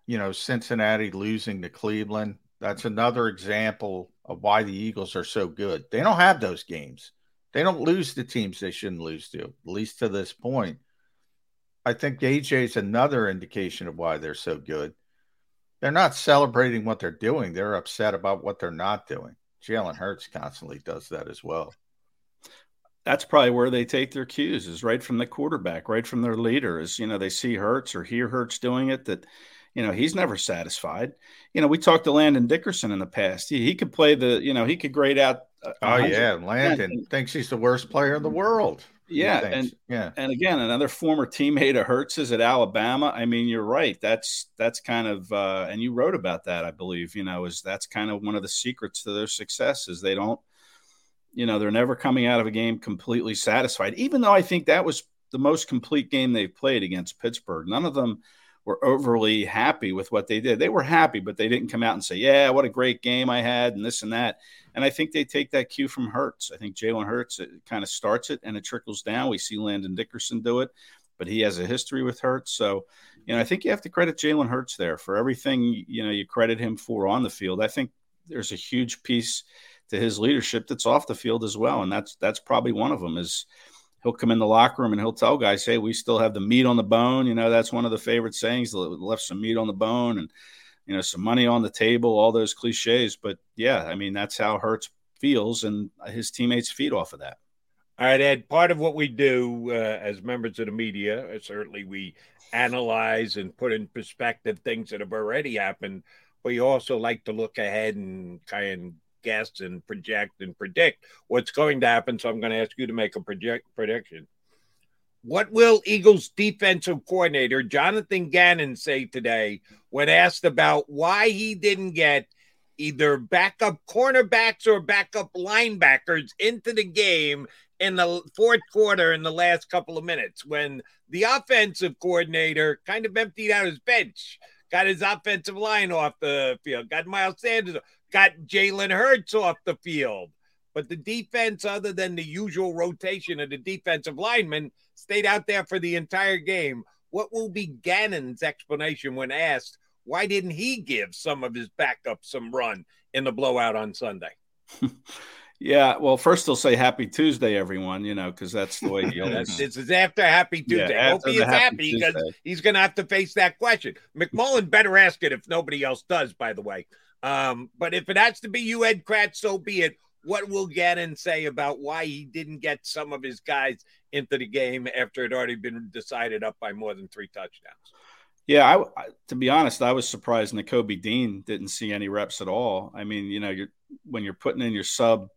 you know, Cincinnati losing to Cleveland. That's another example of why the Eagles are so good. They don't have those games. They don't lose to teams they shouldn't lose to, at least to this point. I think AJ is another indication of why they're so good. They're not celebrating what they're doing. They're upset about what they're not doing. Jalen Hurts constantly does that as well. That's probably where they take their cues is right from the quarterback, right from their leader. Is you know they see Hurts or hear Hurts doing it that you know he's never satisfied. You know we talked to Landon Dickerson in the past. He, he could play the you know he could grade out. Oh yeah, Landon thinks he's the worst player in the world. Yeah, and yeah, and again, another former teammate of Hurts's at Alabama. I mean, you're right. That's that's kind of, uh, and you wrote about that, I believe. You know, is that's kind of one of the secrets to their success is they don't, you know, they're never coming out of a game completely satisfied. Even though I think that was the most complete game they've played against Pittsburgh. None of them were overly happy with what they did. They were happy, but they didn't come out and say, "Yeah, what a great game I had," and this and that. And I think they take that cue from Hurts. I think Jalen Hurts kind of starts it and it trickles down. We see Landon Dickerson do it, but he has a history with Hurts. So, you know, I think you have to credit Jalen Hurts there for everything you know you credit him for on the field. I think there's a huge piece to his leadership that's off the field as well, and that's that's probably one of them is he'll come in the locker room and he'll tell guys, "Hey, we still have the meat on the bone." You know, that's one of the favorite sayings. Left some meat on the bone and you know some money on the table, all those cliches. But yeah, I mean that's how Hurts feels, and his teammates feed off of that. All right, Ed. Part of what we do uh, as members of the media, uh, certainly we analyze and put in perspective things that have already happened. You also like to look ahead and kind of guess and project and predict what's going to happen. So I'm going to ask you to make a project prediction. What will Eagles defensive coordinator Jonathan Gannon say today when asked about why he didn't get either backup cornerbacks or backup linebackers into the game in the fourth quarter in the last couple of minutes when the offensive coordinator kind of emptied out his bench, got his offensive line off the field, got Miles Sanders, got Jalen Hurts off the field. But the defense, other than the usual rotation of the defensive linemen, stayed out there for the entire game. What will be Gannon's explanation when asked why didn't he give some of his backup some run in the blowout on Sunday? [LAUGHS] yeah, well, first he'll say Happy Tuesday, everyone. You know, because that's the way he [LAUGHS] always. this is after Happy Tuesday. Yeah, Hope he is happy because he's going to have to face that question. McMullen better ask it if nobody else does. By the way, um, but if it has to be you, Ed Kracz, so be it. What will Gannon say about why he didn't get some of his guys into the game after it already been decided up by more than three touchdowns? Yeah, I, I, to be honest, I was surprised Nakobe Dean didn't see any reps at all. I mean, you know, you're when you're putting in your sub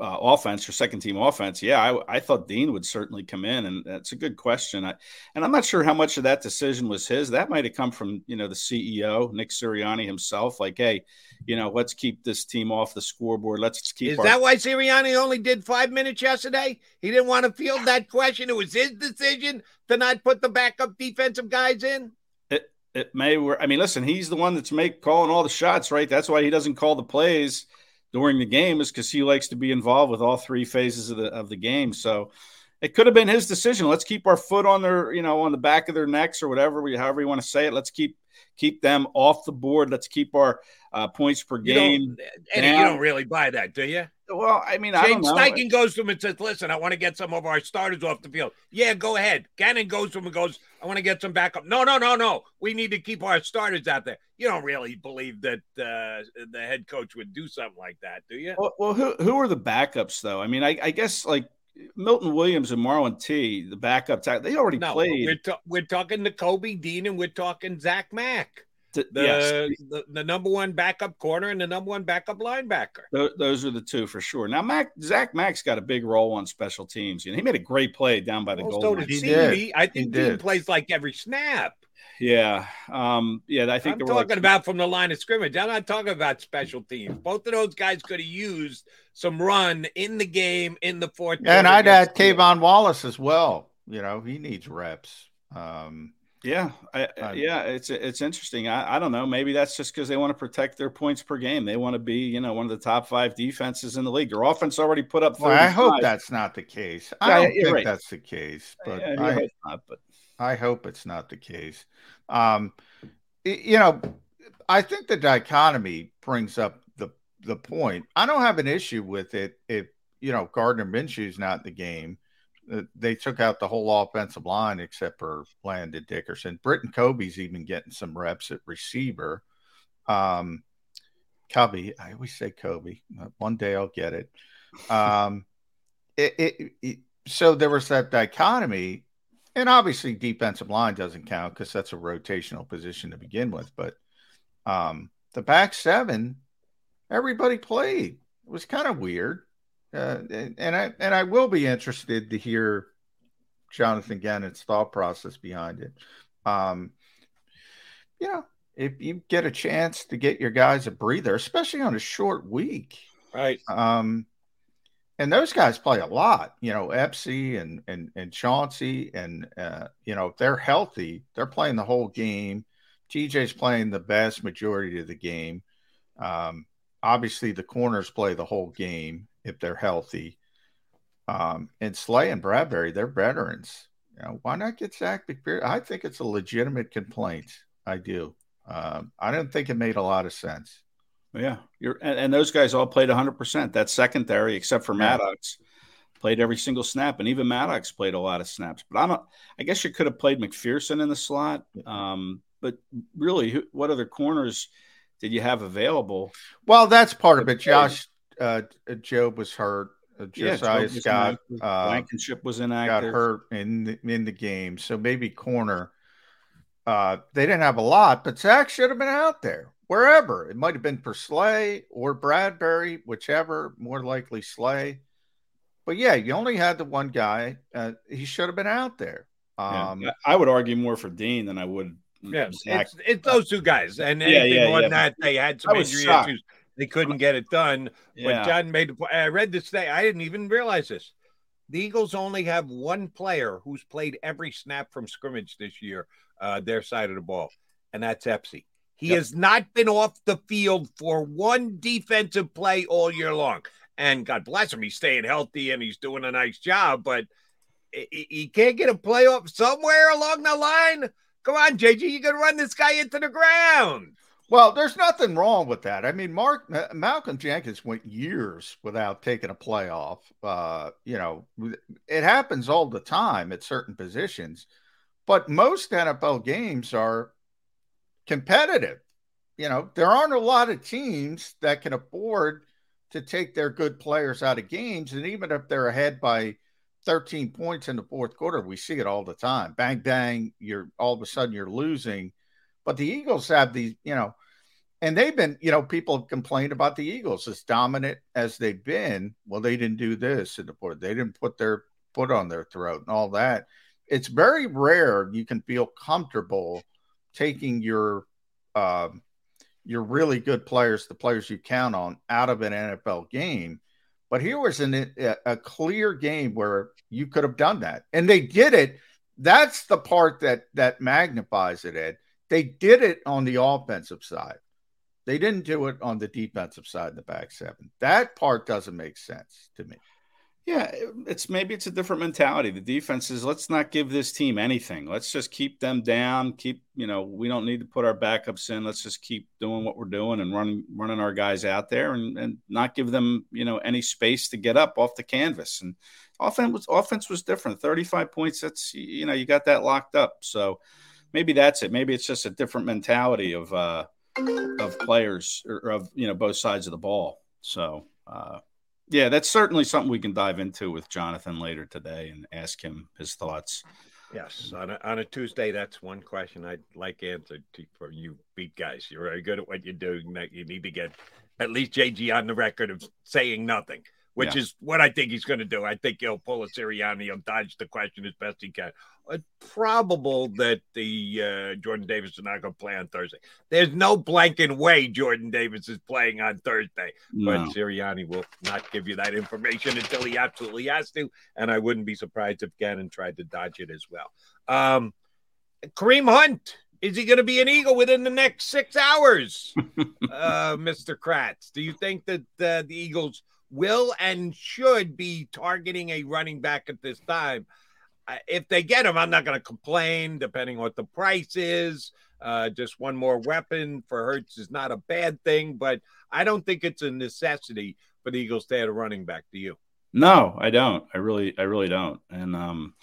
uh, offense or second team offense, yeah, I, I, thought Dean would certainly come in, and that's a good question. I, and I'm not sure how much of that decision was his. That might have come from you know the CEO Nick Sirianni himself. Like, hey, you know, let's keep this team off the scoreboard. Let's keep. Is our- that why Sirianni only did five minutes yesterday? He didn't want to field that question. It was his decision to not put the backup defensive guys in. It it may. Were. I mean, listen, he's the one that's make calling all the shots, right? That's why he doesn't call the plays during the game is because he likes to be involved with all three phases of the of the game. So it could have been his decision. Let's keep our foot on their, you know, on the back of their necks or whatever we, however you want to say it. Let's keep keep them off the board. Let's keep our uh, points per game. You Eddie, you don't really buy that, do you? Well, I mean, James I Steichen goes to him and says, "Listen, I want to get some of our starters off the field." Yeah, go ahead. Gannon goes to him and goes, "I want to get some backup." No, no, no, no. We need to keep our starters out there. You don't really believe that uh, the head coach would do something like that, do you? Well, well who who are the backups though? I mean, I, I guess like Milton Williams and Marlon T, the backup, they already no, played. We're, ta- we're talking to Kobe Dean and we're talking Zach Mack. The, yes. the, the number one backup corner and the number one backup linebacker. Those, those are the two for sure. Now, Mac Zach Mack's got a big role on special teams. You know, he made a great play down by the well, goal. So did he did. I think he, he plays like every snap. Yeah, um, yeah. I think I'm talking like... about from the line of scrimmage. I'm not talking about special teams. Both of those guys could have used some run in the game in the fourth. And I'd add K'Von Wallace as well. You know, he needs reps. Um, yeah, I, yeah, it's it's interesting. I, I don't know. Maybe that's just because they want to protect their points per game. They want to be, you know, one of the top five defenses in the league. Their offense already put up. Well, I hope that's not the case. I yeah, don't think right. that's the case, but yeah, I, not, but I hope it's not the case. Um, you know, I think the dichotomy brings up the the point. I don't have an issue with it if you know Gardner Minshew's not in the game they took out the whole offensive line except for Landon Dickerson. Britton Kobe's even getting some reps at receiver. Um, Cubby, I always say Kobe. Uh, one day I'll get it. Um, [LAUGHS] it, it, it, so there was that dichotomy, and obviously defensive line doesn't count because that's a rotational position to begin with. But um, the back seven, everybody played. It was kind of weird. Uh, and I and I will be interested to hear Jonathan Gannon's thought process behind it. Um, you know, if you get a chance to get your guys a breather, especially on a short week, right? Um, and those guys play a lot. You know, Epsy and and and Chauncey, and uh, you know, if they're healthy, they're playing the whole game. TJ's playing the vast majority of the game. Um, obviously, the corners play the whole game if they're healthy. Um, and Slay and Bradberry, they're veterans. You know, why not get Zech McPhearson? I think it's a legitimate complaint. I do. Um, I don't think it made a lot of sense. Yeah, you're and, and those guys all played 100. percent That secondary, except for Maddox, played every single snap, and even Maddox played a lot of snaps. But I don't. I guess you could have played McPherson in the slot. Um, but really, what other corners did you have available? Well, that's part of it. Josh uh, Jobe was hurt. Uh, Josiah yeah, Scott uh, Blankenship was inactive. Got hurt in the, in the game, so maybe corner. Uh, they didn't have a lot, but Zach should have been out there wherever. It might have been for Slay or Bradberry, whichever. More likely Slay. But yeah, you only had the one guy. Uh, he should have been out there. Um, yeah, I would argue more for Dean than I would. Yeah, it's, it's those two guys, and anything yeah, yeah, more than that, they had some injury issues they couldn't get it done. Yeah. But John made the point. I read this thing. I didn't even realize this. The Eagles only have one player who's played every snap from scrimmage this year, uh, their side of the ball, and that's Epsy. He yep. has not been off the field for one defensive play all year long. And God bless him, he's staying healthy and he's doing a nice job, but he can't get a playoff somewhere along the line. Come on, JG, you can run this guy into the ground. Well, there's nothing wrong with that. I mean, Mark Malcolm Jenkins went years without taking a playoff. Uh, you know, it happens all the time at certain positions, but most NFL games are competitive. You know, there aren't a lot of teams that can afford to take their good players out of games, and even if they're ahead by 13 points in the fourth quarter, we see it all the time. Bang bang, you're all of a sudden you're losing but the Eagles have these, you know, and they've been, you know, people complained about the Eagles as dominant as they've been. Well, they didn't do this in the board. They didn't put their foot on their throat and all that. It's very rare you can feel comfortable taking your uh, your really good players, the players you count on, out of an NFL game. But here was an, a, a clear game where you could have done that, and they did it. That's the part that that magnifies it. Ed they did it on the offensive side. They didn't do it on the defensive side in the back seven. That part doesn't make sense to me. Yeah, it's maybe it's a different mentality. The defense is let's not give this team anything. Let's just keep them down. Keep you know we don't need to put our backups in. Let's just keep doing what we're doing and running running our guys out there and, and not give them you know any space to get up off the canvas. And offense was offense was different. Thirty five points. That's you know you got that locked up. So maybe that's it. Maybe it's just a different mentality of uh, of players or of you know both sides of the ball. So uh, yeah, that's certainly something we can dive into with Jonathan later today and ask him his thoughts Yes, on a, on a Tuesday, that's one question I'd like answered to, for you beat guys. You're very good at what you do. You need to get at least JG on the record of saying nothing, which Yeah. is what I think he's going to do. I think he'll pull a Sirianni. He'll dodge the question as best he can. It's probable that the uh, Jordan Davis is not going to play on Thursday. There's no blanking way Jordan Davis is playing on Thursday, but No. Sirianni will not give you that information until he absolutely has to. And I wouldn't be surprised if Gannon tried to dodge it as well. Um, Kareem Hunt, is he going to be an Eagle within the next six hours? [LAUGHS] uh, Mr. Kracz, do you think that uh, the Eagles will and should be targeting a running back at this time? If they get him, I'm not going to complain, depending on what the price is. Uh, just one more weapon for Hurts is not a bad thing, but I don't think it's a necessity for the Eagles to add a running back. Do you? No, I don't. I really, I really don't. And um,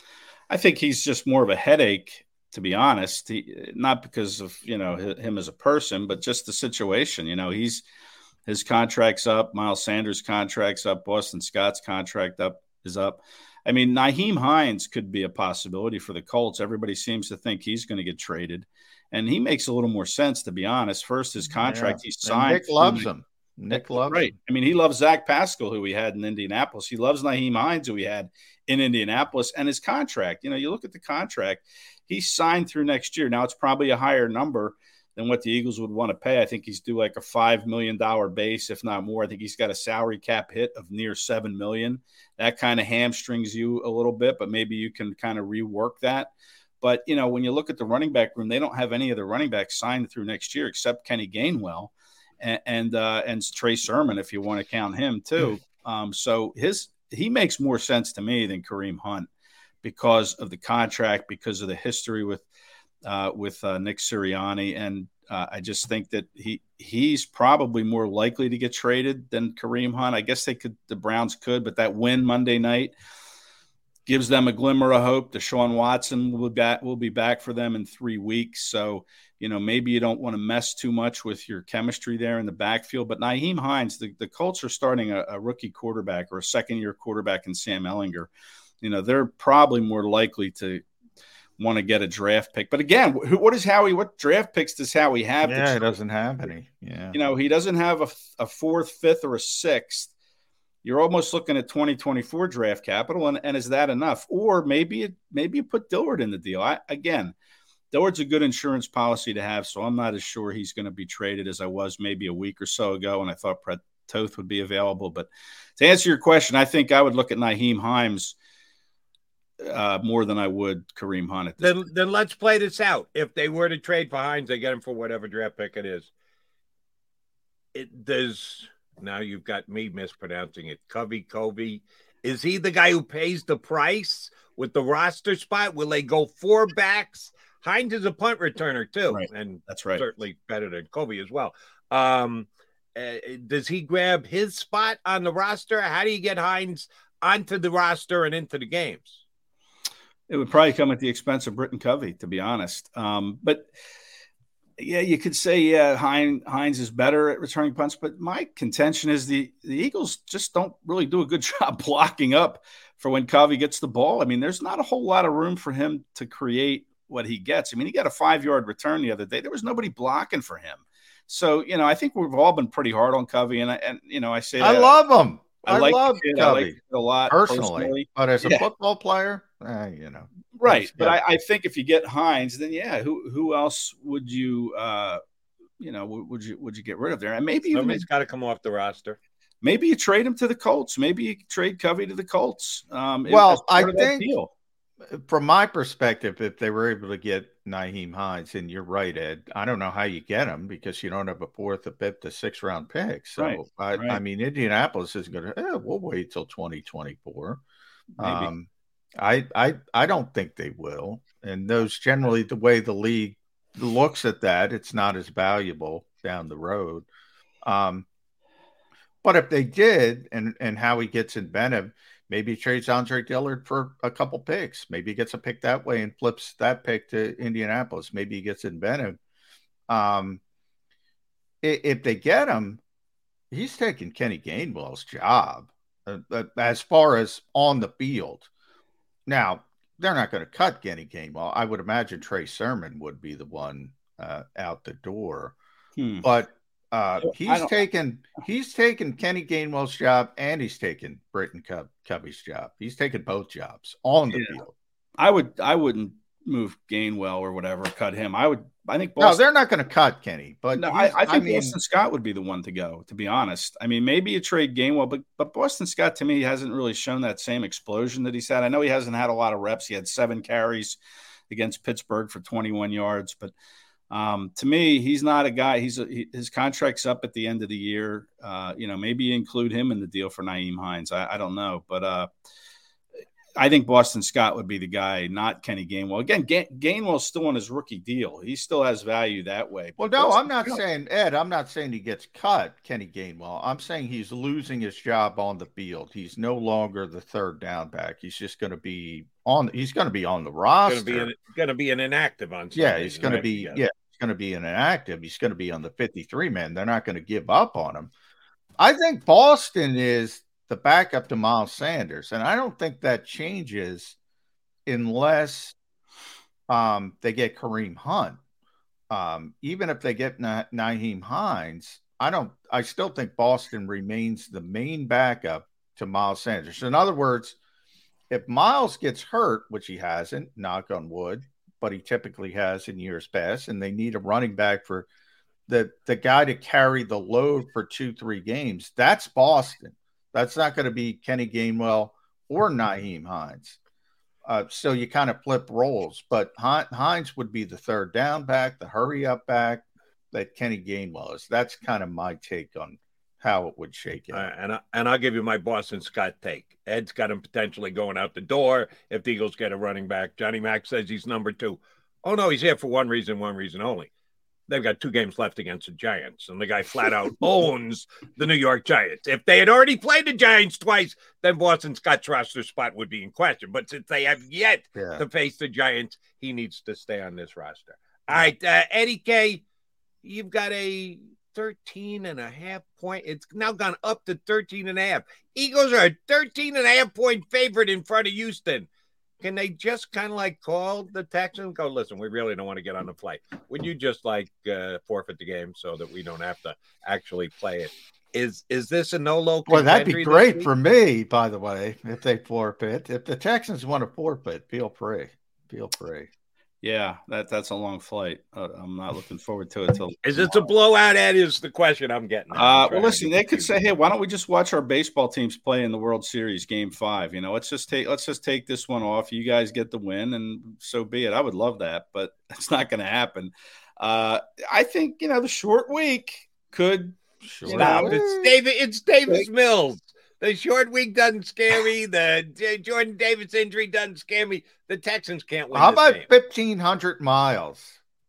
I think he's just more of a headache, to be honest. He, not because of you know hi- him as a person, but just the situation. You know, he's his contract's up. Miles Sanders' contract's up. Boston Scott's contract up is up. I mean, Nyheim Hines could be a possibility for the Colts. Everybody seems to think he's going to get traded, and he makes a little more sense, to be honest. First, his contract Yeah. And signed. Nick loves him. Nick loves right. him. I mean, he loves Zach Pascal, who we had in Indianapolis. He loves Nyheim Hines, who we had in Indianapolis, and his contract. You know, you look at the contract; he signed through next year. Now it's probably a higher number than what the Eagles would want to pay. I think he's due like a five million dollar base, if not more. I think he's got a salary cap hit of near seven million. That kind of hamstrings you a little bit, but maybe you can kind of rework that. But you know, when you look at the running back room, they don't have any of the running backs signed through next year except Kenny Gainwell and and, uh, and Trey Sermon, if you want to count him too. Um, so his he makes more sense to me than Kareem Hunt because of the contract, because of the history with uh, with uh, Nick Sirianni, and uh, I just think that he he's probably more likely to get traded than Kareem Hunt. I guess they could, the Browns could, but that win Monday night gives them a glimmer of hope. Deshaun Watson will be back, will be back for them in three weeks. So, you know, maybe you don't want to mess too much with your chemistry there in the backfield. But Nyheim Hines, the, the Colts are starting a, a rookie quarterback or a second year quarterback in Sam Ehlinger. You know, they're probably more likely to want to get a draft pick. But again, who, what is Howie? What draft picks does Howie have? Yeah, he doesn't have any. Yeah. You know, he doesn't have a, a fourth, fifth, or a sixth. You're almost looking at 2024 draft capital, and, and is that enough? Or maybe it, maybe you put Dillard in the deal. I, again, Dillard's a good insurance policy to have, so I'm not as sure he's going to be traded as I was maybe a week or so ago, and I thought Brett Toth would be available. But to answer your question, I think I would look at Nyheim Hines uh, more than I would Kareem Hunt at this Then, then let's play this out. If they were to trade for Hines, they get him for whatever draft pick it is. It does now. You've got me mispronouncing it. Covey, Covey, is he the guy who pays the price with the roster spot? Will they go four backs? Hines is a punt returner too, Right. and That's right. certainly better than Covey as well. Um, uh, does he grab his spot on the roster? How do you get Hines onto the roster and into the games? It would probably come at the expense of Britton Covey, to be honest. Um, but yeah, you could say yeah, Hines, Hines is better at returning punts. But my contention is the the Eagles just don't really do a good [LAUGHS] job blocking up for when Covey gets the ball. I mean, there's not a whole lot of room for him to create what he gets. I mean, he got a five yard return the other day. There was nobody blocking for him. So you know, I think we've all been pretty hard on Covey, and I, and you know, I say I love him. I I, like love kid. I like Covey a lot personally, personally. but as a Yeah. football player, eh, you know, right but got- I, I think if you get hines then yeah who who else would you uh you know would, would you would you get rid of there and maybe even Somebody's got to come off the roster. maybe you trade him to the colts maybe you trade covey to the colts um Well, I of think- deal. from my perspective, if they were able to get Nyheim Hines, and you're right, Ed, I don't know how you get him because you don't have a fourth, a fifth, a sixth round pick. So Right, I, I mean, Indianapolis is going to. Eh, we'll wait till 2024. Maybe. Um, I, I, I don't think they will. And those generally the way the league looks at that, it's not as valuable down the road. Um, but if they did, and and how he gets inventive, maybe he trades Andre Dillard for a couple picks. Maybe he gets a pick that way and flips that pick to Indianapolis. Maybe he gets inventive. Um, if they get him, he's taking Kenny Gainwell's job uh, uh, as far as on the field. Now, they're not going to cut Kenny Gainwell. I would imagine Trey Sermon would be the one uh, out the door, Hmm. but uh, he's taken he's taken Kenny Gainwell's job and he's taken Britton Cov- Covey's job. He's taken both jobs on the Yeah. field. I would I wouldn't move Gainwell or whatever, cut him. I would I think No, they're not going to cut Kenny, but no, I, I think mean, Boston Scott would be the one to go, to be honest. I mean, maybe a trade Gainwell, but but Boston Scott to me hasn't really shown that same explosion that he's had. I know he hasn't had a lot of reps. He had seven carries against Pittsburgh for 21 yards, but um, to me, he's not a guy. He's a, he, his contract's up at the end of the year. Uh, you know, maybe include him in the deal for Nyheim Hines. I, I don't know, but uh, I think Boston Scott would be the guy, not Kenny Gainwell. Again, Ga- Gainwell's still on his rookie deal. He still has value that way. Well, no, Boston I'm not Scott- saying Ed. I'm not saying he gets cut, Kenny Gainwell. I'm saying he's losing his job on the field. He's no longer the third down back. He's just going to be on. He's going to be on the roster. Going to be an, going to be an inactive on. yeah, he's going to be. Yeah. Yeah, he's going to be an inactive. He's going to be on the 53 man. They're not going to give up on him. I think Boston is the backup to Miles Sanders, and I don't think that changes unless um, they get Kareem Hunt. Um, even if they get Na- Nyheim Hines, I don't. I still think Boston remains the main backup to Miles Sanders. In other words, if Miles gets hurt, which he hasn't, knock on wood, but he typically has in years past, and they need a running back for the the guy to carry the load for two three games. That's Boston. That's not going to be Kenny Gainwell or Nyheim Hines. Uh, so you kind of flip roles, but Hines would be the third down back, the hurry up back that Kenny Gainwell is. That's kind of my take on how it would shake out. Uh, and I, and I'll give you my Boston Scott take. Ed's got him potentially going out the door if the Eagles get a running back. Johnny Mack says he's number two. Oh no, he's here for one reason, one reason only. They've got two games left against the Giants, and the guy flat out [LAUGHS] owns the New York Giants. If they had already played the Giants twice, then Boston Scott's roster spot would be in question. But since they have yet Yeah. to face the Giants, he needs to stay on this roster. All right, uh, Eddie K, you've got a 13 and a half point. It's now gone up to 13 and a half. Eagles are a 13 and a half point favorite in front of Houston. Can they just kind of like call the Texans and go, listen, we really don't want to get on the flight. Would you just like uh, forfeit the game so that we don't have to actually play it? Is is this a no local? Well, that'd be great for me, by the way, if they forfeit. If the Texans want to forfeit, feel free. Feel free. Yeah, that that's a long flight. Uh, I'm not looking forward to it till. [LAUGHS] Is it a blowout? Ed is the question I'm getting. Uh, well, listen, they could say, "Hey, why don't we just watch our baseball teams play in the World Series Game Five? You know, let's just take let's just take this one off. You guys get the win, and so be it." I would love that, but [LAUGHS] it's not going to happen. Uh, I think you know the short week could Sure. Stop. It's David. It's Davis Mills. The short week doesn't scare me. The J- Jordan Davis injury doesn't scare me. The Texans can't win. How this about game. fifteen hundred miles?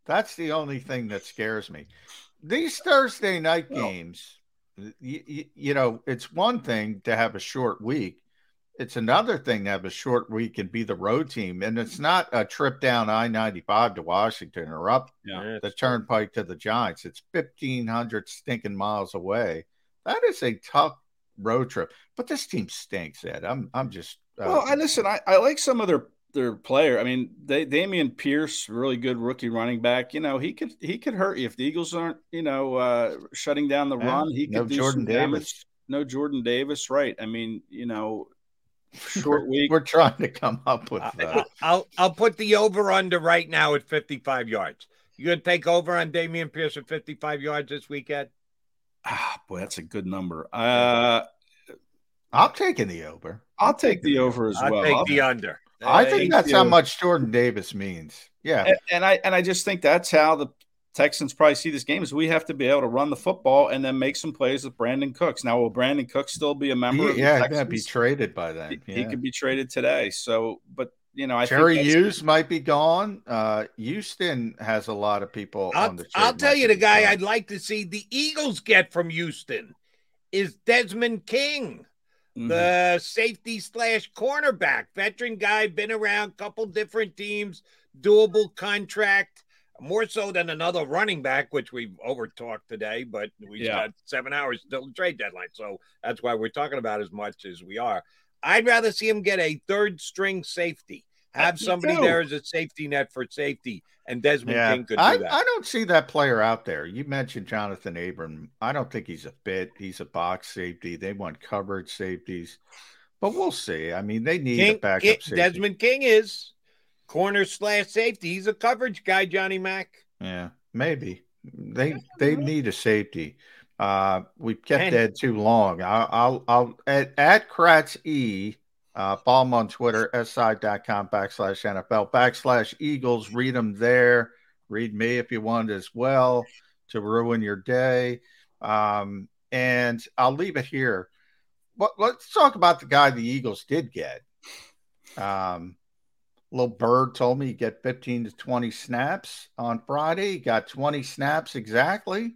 That's the only thing that scares me. These Thursday night games, you, you know, it's one thing to have a short week. It's another thing to have a short week and be the road team, and it's not a trip down I ninety five to Washington or up Yeah. the turnpike to the Giants. It's fifteen hundred stinking miles away. That is a tough road trip. But this team stinks, Ed. I'm I'm just uh, Well, I listen. I, I like some of their their player. I mean, they, Dameon Pierce, really good rookie running back. You know, he could he could hurt you if the Eagles aren't you know uh, shutting down the run. He could no do Jordan some damage. No Jordan Davis, right? I mean, you know, short week. we're trying to come up with Uh, that. I'll I'll put the over under right now at 55 yards. You gonna take over on Dameon Pierce at 55 yards this weekend? Ah, boy, that's a good number. Uh, I'm taking the over. I'll take the over as I'll well. take I'll- the under. I think he's that's how much Jordan Davis means. Yeah. and, and I and I just think that's how the Texans probably see this game is we have to be able to run the football and then make some plays with Brandin Cooks. Now, will Brandin Cooks still be a member? He, of the yeah, he's gonna be traded by then. He- He could be traded today. So, but you know, I Jerry think that's- Hughes might be gone. Uh, Houston has a lot of people on I'll, the. trade I'll tell you the guy as well. I'd like to see the Eagles get from Houston is Desmond King. Mhm. the safety slash cornerback, veteran guy, been around, couple different teams, doable contract, more so than another running back, which we've over talked today, but we Yeah. got seven hours till the trade deadline. So that's why we're talking about as much as we are. I'd rather see him get a third string safety. Have somebody there as a safety net for safety, and Desmond Yeah, King could do I, that. I don't see that player out there. You mentioned Jonathan Abram. I don't think he's a fit. He's a box safety. They want coverage safeties, but we'll see. I mean, they need a backup King- safety. Desmond King is corner slash safety. He's a coverage guy, Johnny Mack. Yeah, maybe they they need a safety. Uh, we've kept And- Ed too long. I'll I'll, I'll at, at Kracz E. Uh, follow him on Twitter, si.com backslash NFL backslash Eagles. Read them there. Read me if you want as well to ruin your day. Um, and I'll leave it here. But let's talk about the guy the Eagles did get. Um, little bird told me he get 15 to 20 snaps on Friday. He got 20 snaps exactly.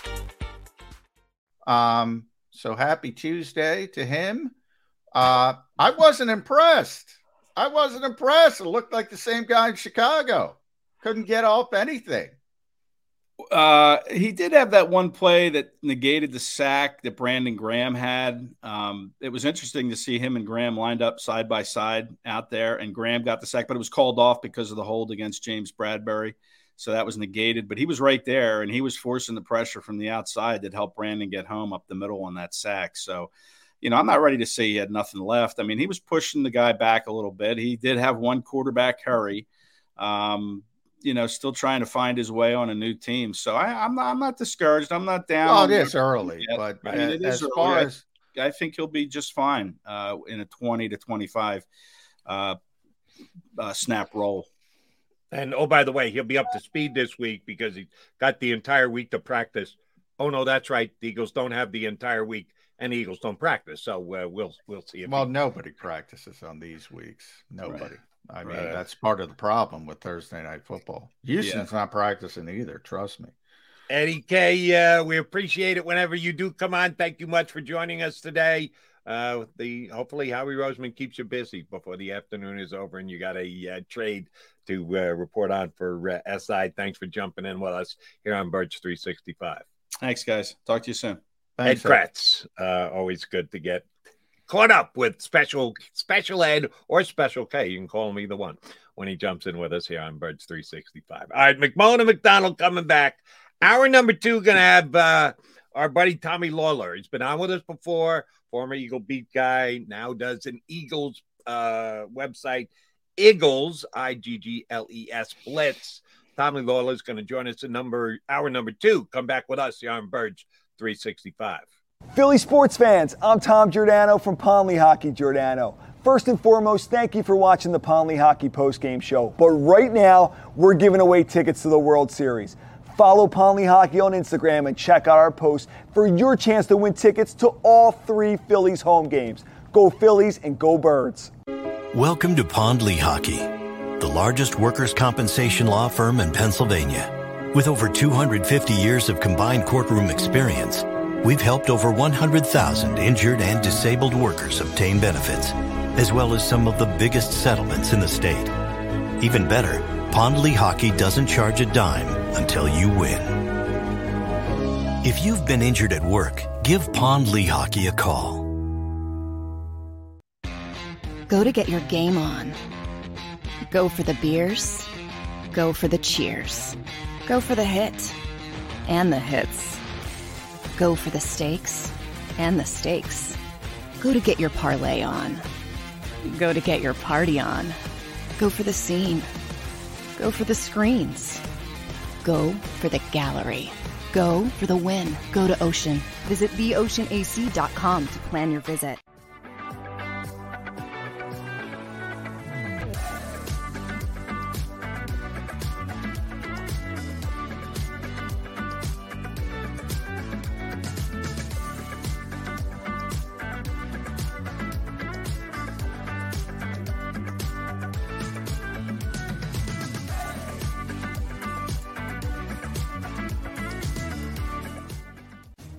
Um, so happy Tuesday to him. Uh, I wasn't impressed. I wasn't impressed. It looked like the same guy in Chicago. Couldn't get off anything. Uh, he did have that one play that negated the sack that Brandon Graham had. Um, it was interesting to see him and Graham lined up side by side out there, and Graham got the sack, but it was called off because of the hold against James Bradberry. So that was negated, but he was right there and he was forcing the pressure from the outside that helped Brandon get home up the middle on that sack. So, you know, I'm not ready to say he had nothing left. I mean, he was pushing the guy back a little bit. He did have one quarterback hurry. Um, you know, still trying to find his way on a new team. So I, I'm not, I'm not discouraged. I'm not down. Well, it is early, yet. but I mean, it as is early. far as I think he'll be just fine uh, in a 20 to 25 uh, uh, snap role. And oh, by the way, he'll be up to speed this week because he got the entire week to practice. Oh no, that's right. The Eagles don't have the entire week, and the Eagles don't practice. So uh, we'll we'll see. Well, he- nobody practices on these weeks. Nobody. I mean, Right. that's part of the problem with Thursday night football. Houston's not practicing either. Trust me. Eddie K, uh, we appreciate it whenever you do come on. Thank you much for joining us today. Uh, the hopefully Howie Roseman keeps you busy before the afternoon is over, and you got a uh, trade to uh, report on for uh, SI. Thanks for jumping in with us here on Birds 365. Thanks, guys. Talk to you soon. Thanks, Ed Kracz, uh, always good to get caught up with special special Ed or special K. You can call me the one when he jumps in with us here on Birds 365. All right, McMullen and McDonald coming back. Hour number two gonna have uh, our buddy Tommy Lawlor. He's been on with us before, former Eagle beat guy, now does an Eagles uh, website, Eagles I G G L E S Blitz. Tommy Lawlor is going to join us in number hour number two. Come back with us the on Birds 365. Philly sports fans, I'm Tom Giordano from Pond Lehocky Giordano. First and foremost, thank you for watching the Pond Lehocky postgame show. But right now, we're giving away tickets to the World Series. Follow Pond Lehocky on Instagram and check out our posts for your chance to win tickets to all three Phillies home games. Go Phillies and go Birds. Welcome to Pond Lehocky, the largest workers' compensation law firm in Pennsylvania. With over 250 years of combined courtroom experience, we've helped over 100,000 injured and disabled workers obtain benefits, as well as some of the biggest settlements in the state. Even better, Pond Lehocky doesn't charge a dime until you win. If you've been injured at work, give Pond Lehocky a call. Go to get your game on. Go for the beers. Go for the cheers. Go for the hit and the hits. Go for the stakes and the stakes. Go to get your parlay on. Go to get your party on. Go for the scene. Go for the screens. Go for the gallery. Go for the win. Go to Ocean. Visit theoceanac.com to plan your visit.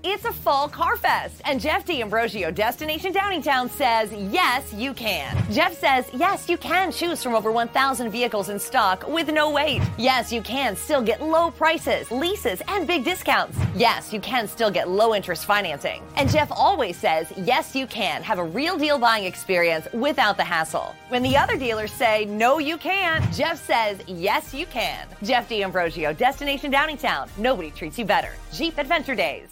It's a fall car fest, and Jeff D'Ambrosio, Destination Downingtown, says yes, you can. Jeff says yes, you can choose from over 1,000 vehicles in stock with no wait. Yes, you can still get low prices, leases, and big discounts. Yes, you can still get low interest financing. And Jeff always says yes, you can have a real deal buying experience without the hassle. When the other dealers say no, you can't, Jeff says yes, you can. Jeff D'Ambrosio, Destination Downingtown. Nobody treats you better. Jeep Adventure Days.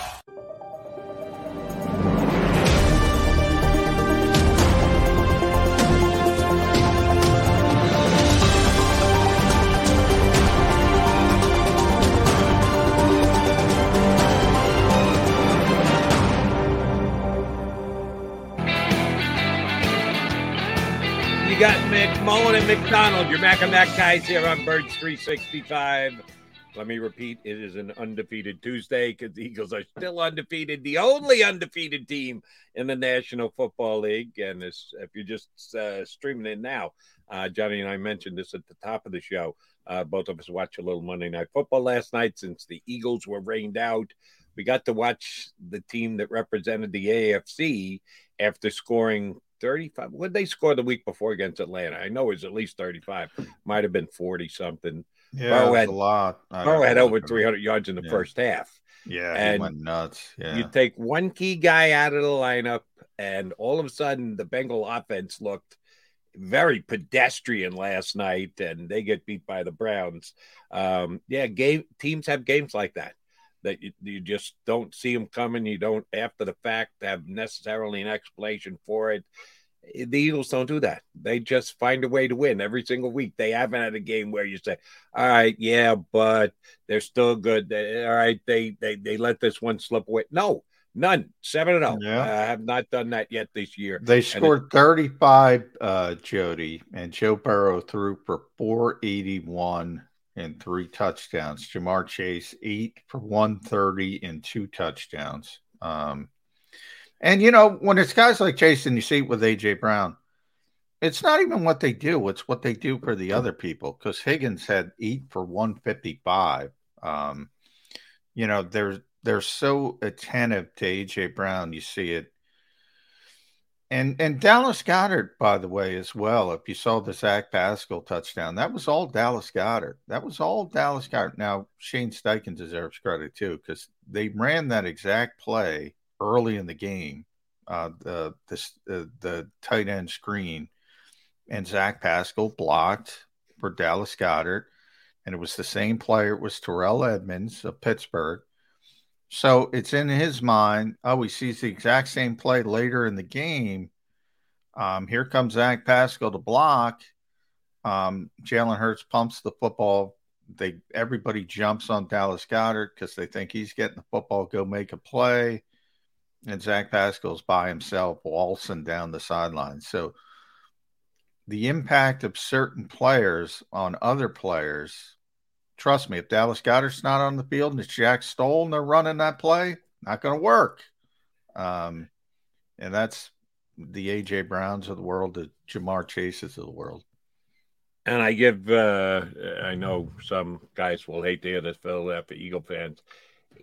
Got McMullen and McDonald, your Mac and Mac guys here on Birds 365. Let me repeat, it is an undefeated Tuesday because the Eagles are still undefeated, the only undefeated team in the National Football League. And this, if you're just uh, streaming in now, uh, Johnny and I mentioned this at the top of the show. Uh, both of us watched a little Monday Night Football last night since the Eagles were rained out. We got to watch the team that represented the AFC after scoring 35. What did they score the week before against Atlanta? I know it was at least 35. Might have been 40 something. Yeah, Burrow had a lot. Burrow had over 300 yards in the Yeah. first half. Yeah, and went nuts. Yeah. you take one key guy out of the lineup, and all of a sudden the Bengal offense looked very pedestrian last night, and they get beat by the Browns. Um, yeah, game teams have games like that that you, you just don't see them coming. You don't after the fact have necessarily an explanation for it. The Eagles don't do that. They just find a way to win every single week. They haven't had a game where you say, "All right, yeah, but they're still good." They, all right, they they they let this one slip away. No, none. Seven and zero. Yeah. I have not done that yet this year. They And it- scored 35, uh, Jody, and Joe Burrow threw for 481 and three touchdowns. Ja'Marr Chase, eight for 130 and two touchdowns. Um, and, you know, when it's guys like Jason, you see it with A.J. Brown, it's not even what they do, it's what they do for the other people because Higgins had eight for 155. Um, you know, they're, they're so attentive to A.J. Brown. You see it and and Dallas Goedert, by the way, as well. If you saw the Zach Pascal touchdown, that was all Dallas Goedert. That was all Dallas Goedert. Now Shane Steichen deserves credit too because they ran that exact play early in the game, uh, the the uh, the tight end screen, and Zach Pascal blocked for Dallas Goedert, and it was the same player. It was Terrell Edmunds of Pittsburgh. So it's in his mind. Oh, he sees the exact same play later in the game. Um, here comes Zach Pascal to block. Um, Jalen Hurts pumps the football. They everybody jumps on Dallas Goedert because they think he's getting the football. Go make a play, and Zach Pascal's by himself waltzing down the sideline. So the impact of certain players on other players trust me, if Dallas Goedert's not on the field and it's Jack Stoll and they're running that play, not going to work. Um, and that's the AJ Browns of the world, the Ja'Marr Chases of the world. And I give, uh, I know some guys will hate to hear this, Philadelphia Eagle fans.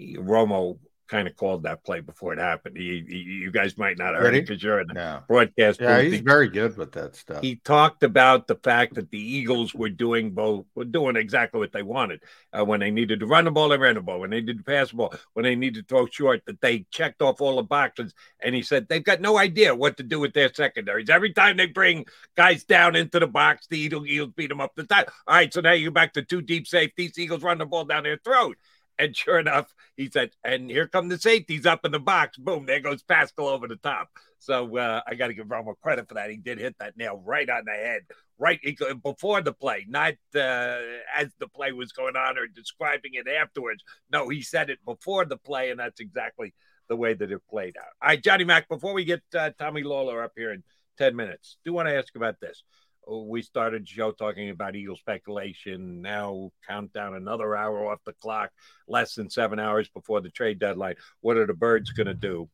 Romo kind of called that play before it happened. He, he, you guys might not have heard it because you're in the No. broadcast. Yeah, he's He- very good with that stuff. he talked about the fact that the Eagles were doing both, were doing exactly what they wanted. Uh, when they needed to run the ball, they ran the ball. When they needed to pass the ball, when they needed to throw short, that they checked off all the boxes. And he said they've got no idea what to do with their secondaries. Every time they bring guys down into the box, the Eagles, Eagles beat them up the time. All right, so now you're back to two deep safeties. Eagles run the ball down their throat. And sure enough, he said, and here come the safeties up in the box. Boom, there goes Pascal over the top. So uh, I got to give Romo credit for that. He did hit that nail right on the head, right before the play, not uh, as the play was going on or describing it afterwards. No, he said it before the play, and that's exactly the way that it played out. All right, Johnny Mac, before we get uh, Tommy Lawlor up here in 10 minutes, do want to ask about this. We started show talking about Eagle speculation. Now count down another hour off the clock, less than seven hours before the trade deadline. What are the birds going to do?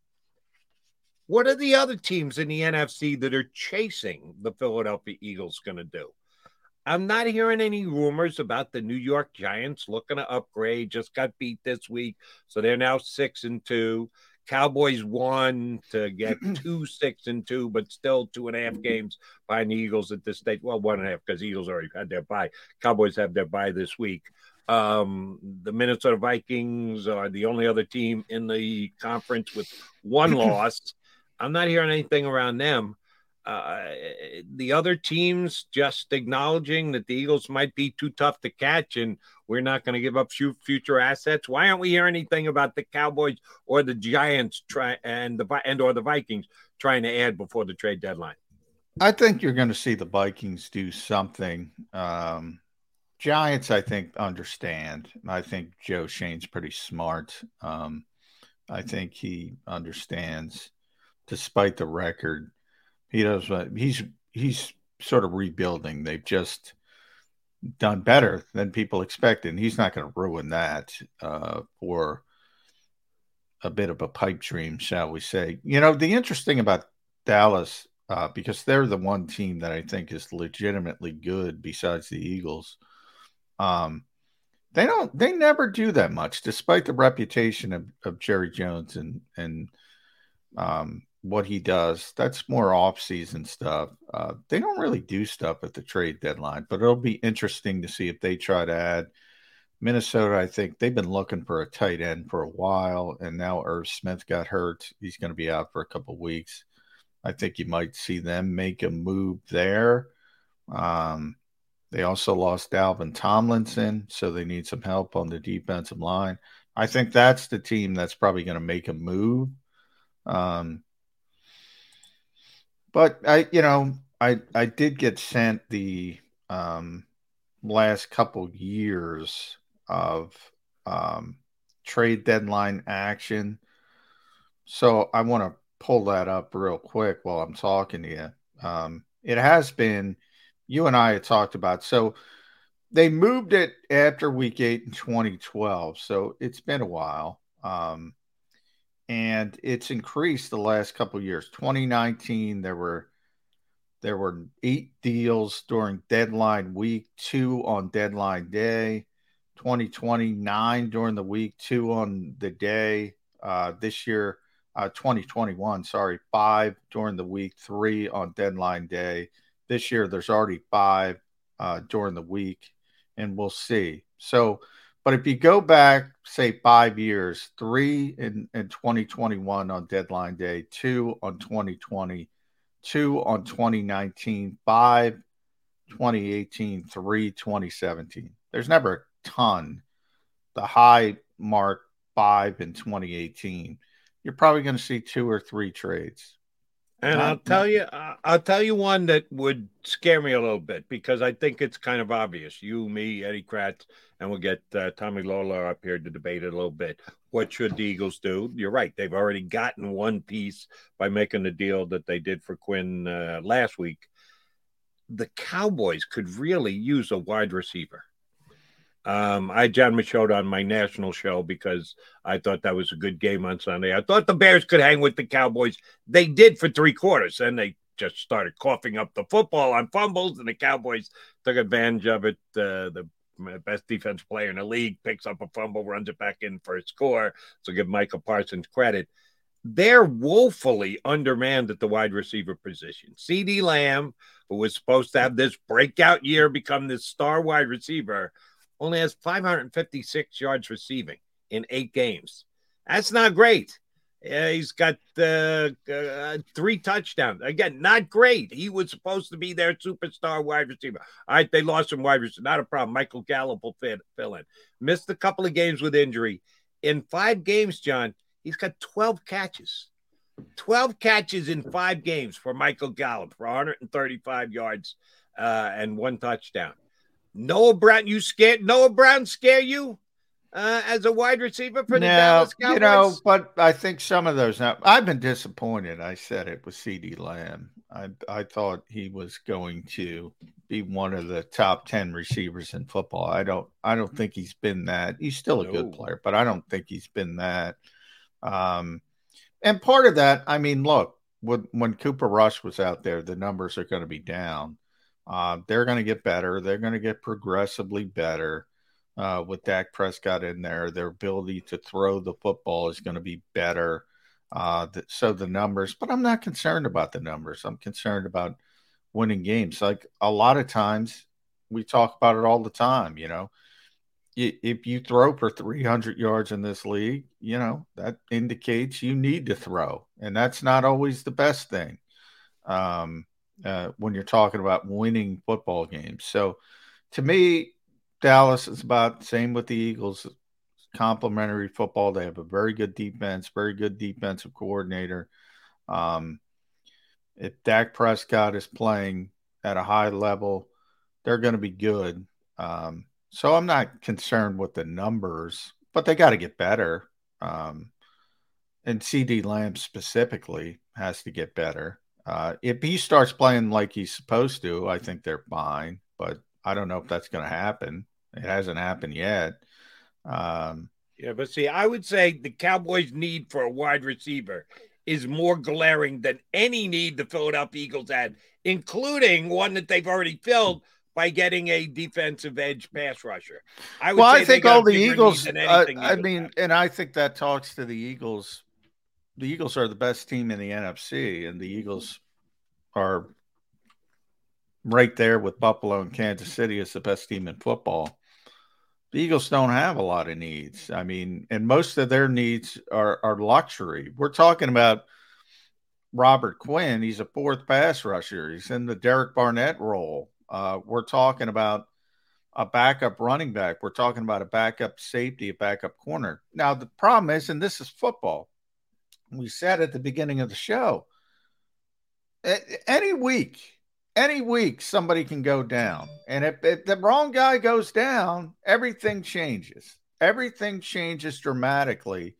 What are the other teams in the NFC that are chasing the Philadelphia Eagles going to do? I'm not hearing any rumors about the New York Giants looking to upgrade. Just got beat this week, so they're now six and two. Cowboys won to get [CLEARS THROAT] two six and two, but still two and a half games behind the Eagles at this stage. Well, one and a half because Eagles already had their bye. Cowboys have their bye this week. Um, the Minnesota Vikings are the only other team in the conference with one [CLEARS THROAT] loss. I'm not hearing anything around them uh, the other teams just acknowledging that the Eagles might be too tough to catch and we're not going to give up future assets. Why aren't we hearing anything about the Cowboys or the Giants try and the and or the Vikings trying to add before the trade deadline? I think you're going to see the Vikings do something. Um, Giants, I think, understand. I think Joe Schoen's pretty smart. Um, I think he understands, despite the record he does. Uh, he's he's sort of rebuilding. They've just done better than people expected. And he's not going to ruin that uh, for a bit of a pipe dream, shall we say? You know, the interesting about Dallas, uh, because they're the one team that I think is legitimately good besides the Eagles. Um, they don't. They never do that much, despite the reputation of, of Jerry Jones and and um, what he does. That's more off-season stuff. Uh, they don't really do stuff at the trade deadline, but it'll be interesting to see if they try to add. Minnesota, I think they've been looking for a tight end for a while, and now Irv Smith got hurt. He's going to be out for a couple weeks. I think you might see them make a move there. Um, they also lost Dalvin Tomlinson, so they need some help on the defensive line. I think that's the team that's probably going to make a move. Um, but I, you know, I I did get sent the um, last couple years of um, trade deadline action, so I want to pull that up real quick while I'm talking to you. Um, it has been you and I had talked about so they moved it after week eight in 2012, so it's been a while. Um, and it's increased the last couple years. 2019, there were there were eight deals during deadline week, two on deadline day. 2029 during the week, two on the day. Uh, this year, uh, 2021, sorry, five during the week, three on deadline day. This year, there's already five uh, during the week, and we'll see. So but if you go back, say five years, three in, in 2021 on deadline day, two on 2020, two on 2019, five 2018, three 2017. There's never a ton. The high mark five in 2018. You're probably going to see two or three trades. And I'll tell you, I'll tell you one that would scare me a little bit because I think it's kind of obvious. You, me, Eddie Kracz, and we'll get uh, Tommy Lawlor up here to debate it a little bit. What should the Eagles do? You're right; they've already gotten one piece by making the deal that they did for Quinn uh, last week. The Cowboys could really use a wide receiver. Um, I had John Machota on my national show because I thought that was a good game on Sunday. I thought the Bears could hang with the Cowboys. They did for three quarters, and they just started coughing up the football on fumbles, and the Cowboys took advantage of it. Uh, the best defense player in the league picks up a fumble, runs it back in for a score. So give Micah Parsons credit. They're woefully undermanned at the wide receiver position. CeeDee Lamb, who was supposed to have this breakout year, become this star wide receiver only has 556 yards receiving in eight games. That's not great. Yeah, he's got uh, uh, three touchdowns. Again, not great. He was supposed to be their superstar wide receiver. All right, they lost some wide receiver. Not a problem. Michael Gallup will fill in. Missed a couple of games with injury. In five games, John, he's got 12 catches. 12 catches in five games for Michael Gallup for 135 yards uh, and one touchdown. Noah Brown, you scared? Noah Brown scare you? uh, as a wide receiver for the now, Dallas Cowboys? you know, but I think some of those. Now, I've been disappointed. I said it was CeeDee Lamb. I I thought he was going to be one of the top ten receivers in football. I don't I don't think he's been that. He's still a No. good player, but I don't think he's been that. Um, and part of that, I mean, look, when when Cooper Rush was out there, the numbers are going to be down. Uh, they're going to get better. They're going to get progressively better uh, with Dak Prescott in there. Their ability to throw the football is going to be better. Uh, th- so the numbers, but I'm not concerned about the numbers. I'm concerned about winning games. Like a lot of times, we talk about it all the time. You know, if you throw for 300 yards in this league, you know that indicates you need to throw, and that's not always the best thing. Um, uh, when you're talking about winning football games. So to me, Dallas is about the same with the Eagles. Complementary football. They have a very good defense, very good defensive coordinator. Um, if Dak Prescott is playing at a high level, they're going to be good. Um, so I'm not concerned with the numbers, but they got to get better. Um, and CeeDee Lamb specifically has to get better. Uh, if he starts playing like he's supposed to, I think they're fine. But I don't know if that's going to happen. It hasn't happened yet. Um, Yeah, but see, I would say the Cowboys' need for a wide receiver is more glaring than any need the Philadelphia Eagles had, including one that they've already filled by getting a defensive edge pass rusher. I would well, say I think all the Eagles. Uh, anything I mean, and I think that talks to the Eagles. The Eagles are the best team in the NFC, and the Eagles are right there with Buffalo and Kansas City as the best team in football. The Eagles don't have a lot of needs. I mean, and most of their needs are, are luxury. We're talking about Robert Quinn. He's a fourth pass rusher. He's in the Derek Barnett role. Uh, we're talking about a backup running back. We're talking about a backup safety, a backup corner. Now, the problem is, and this is football, we said at the beginning of the show, any week, any week, somebody can go down. And if, if the wrong guy goes down, everything changes. Everything changes dramatically.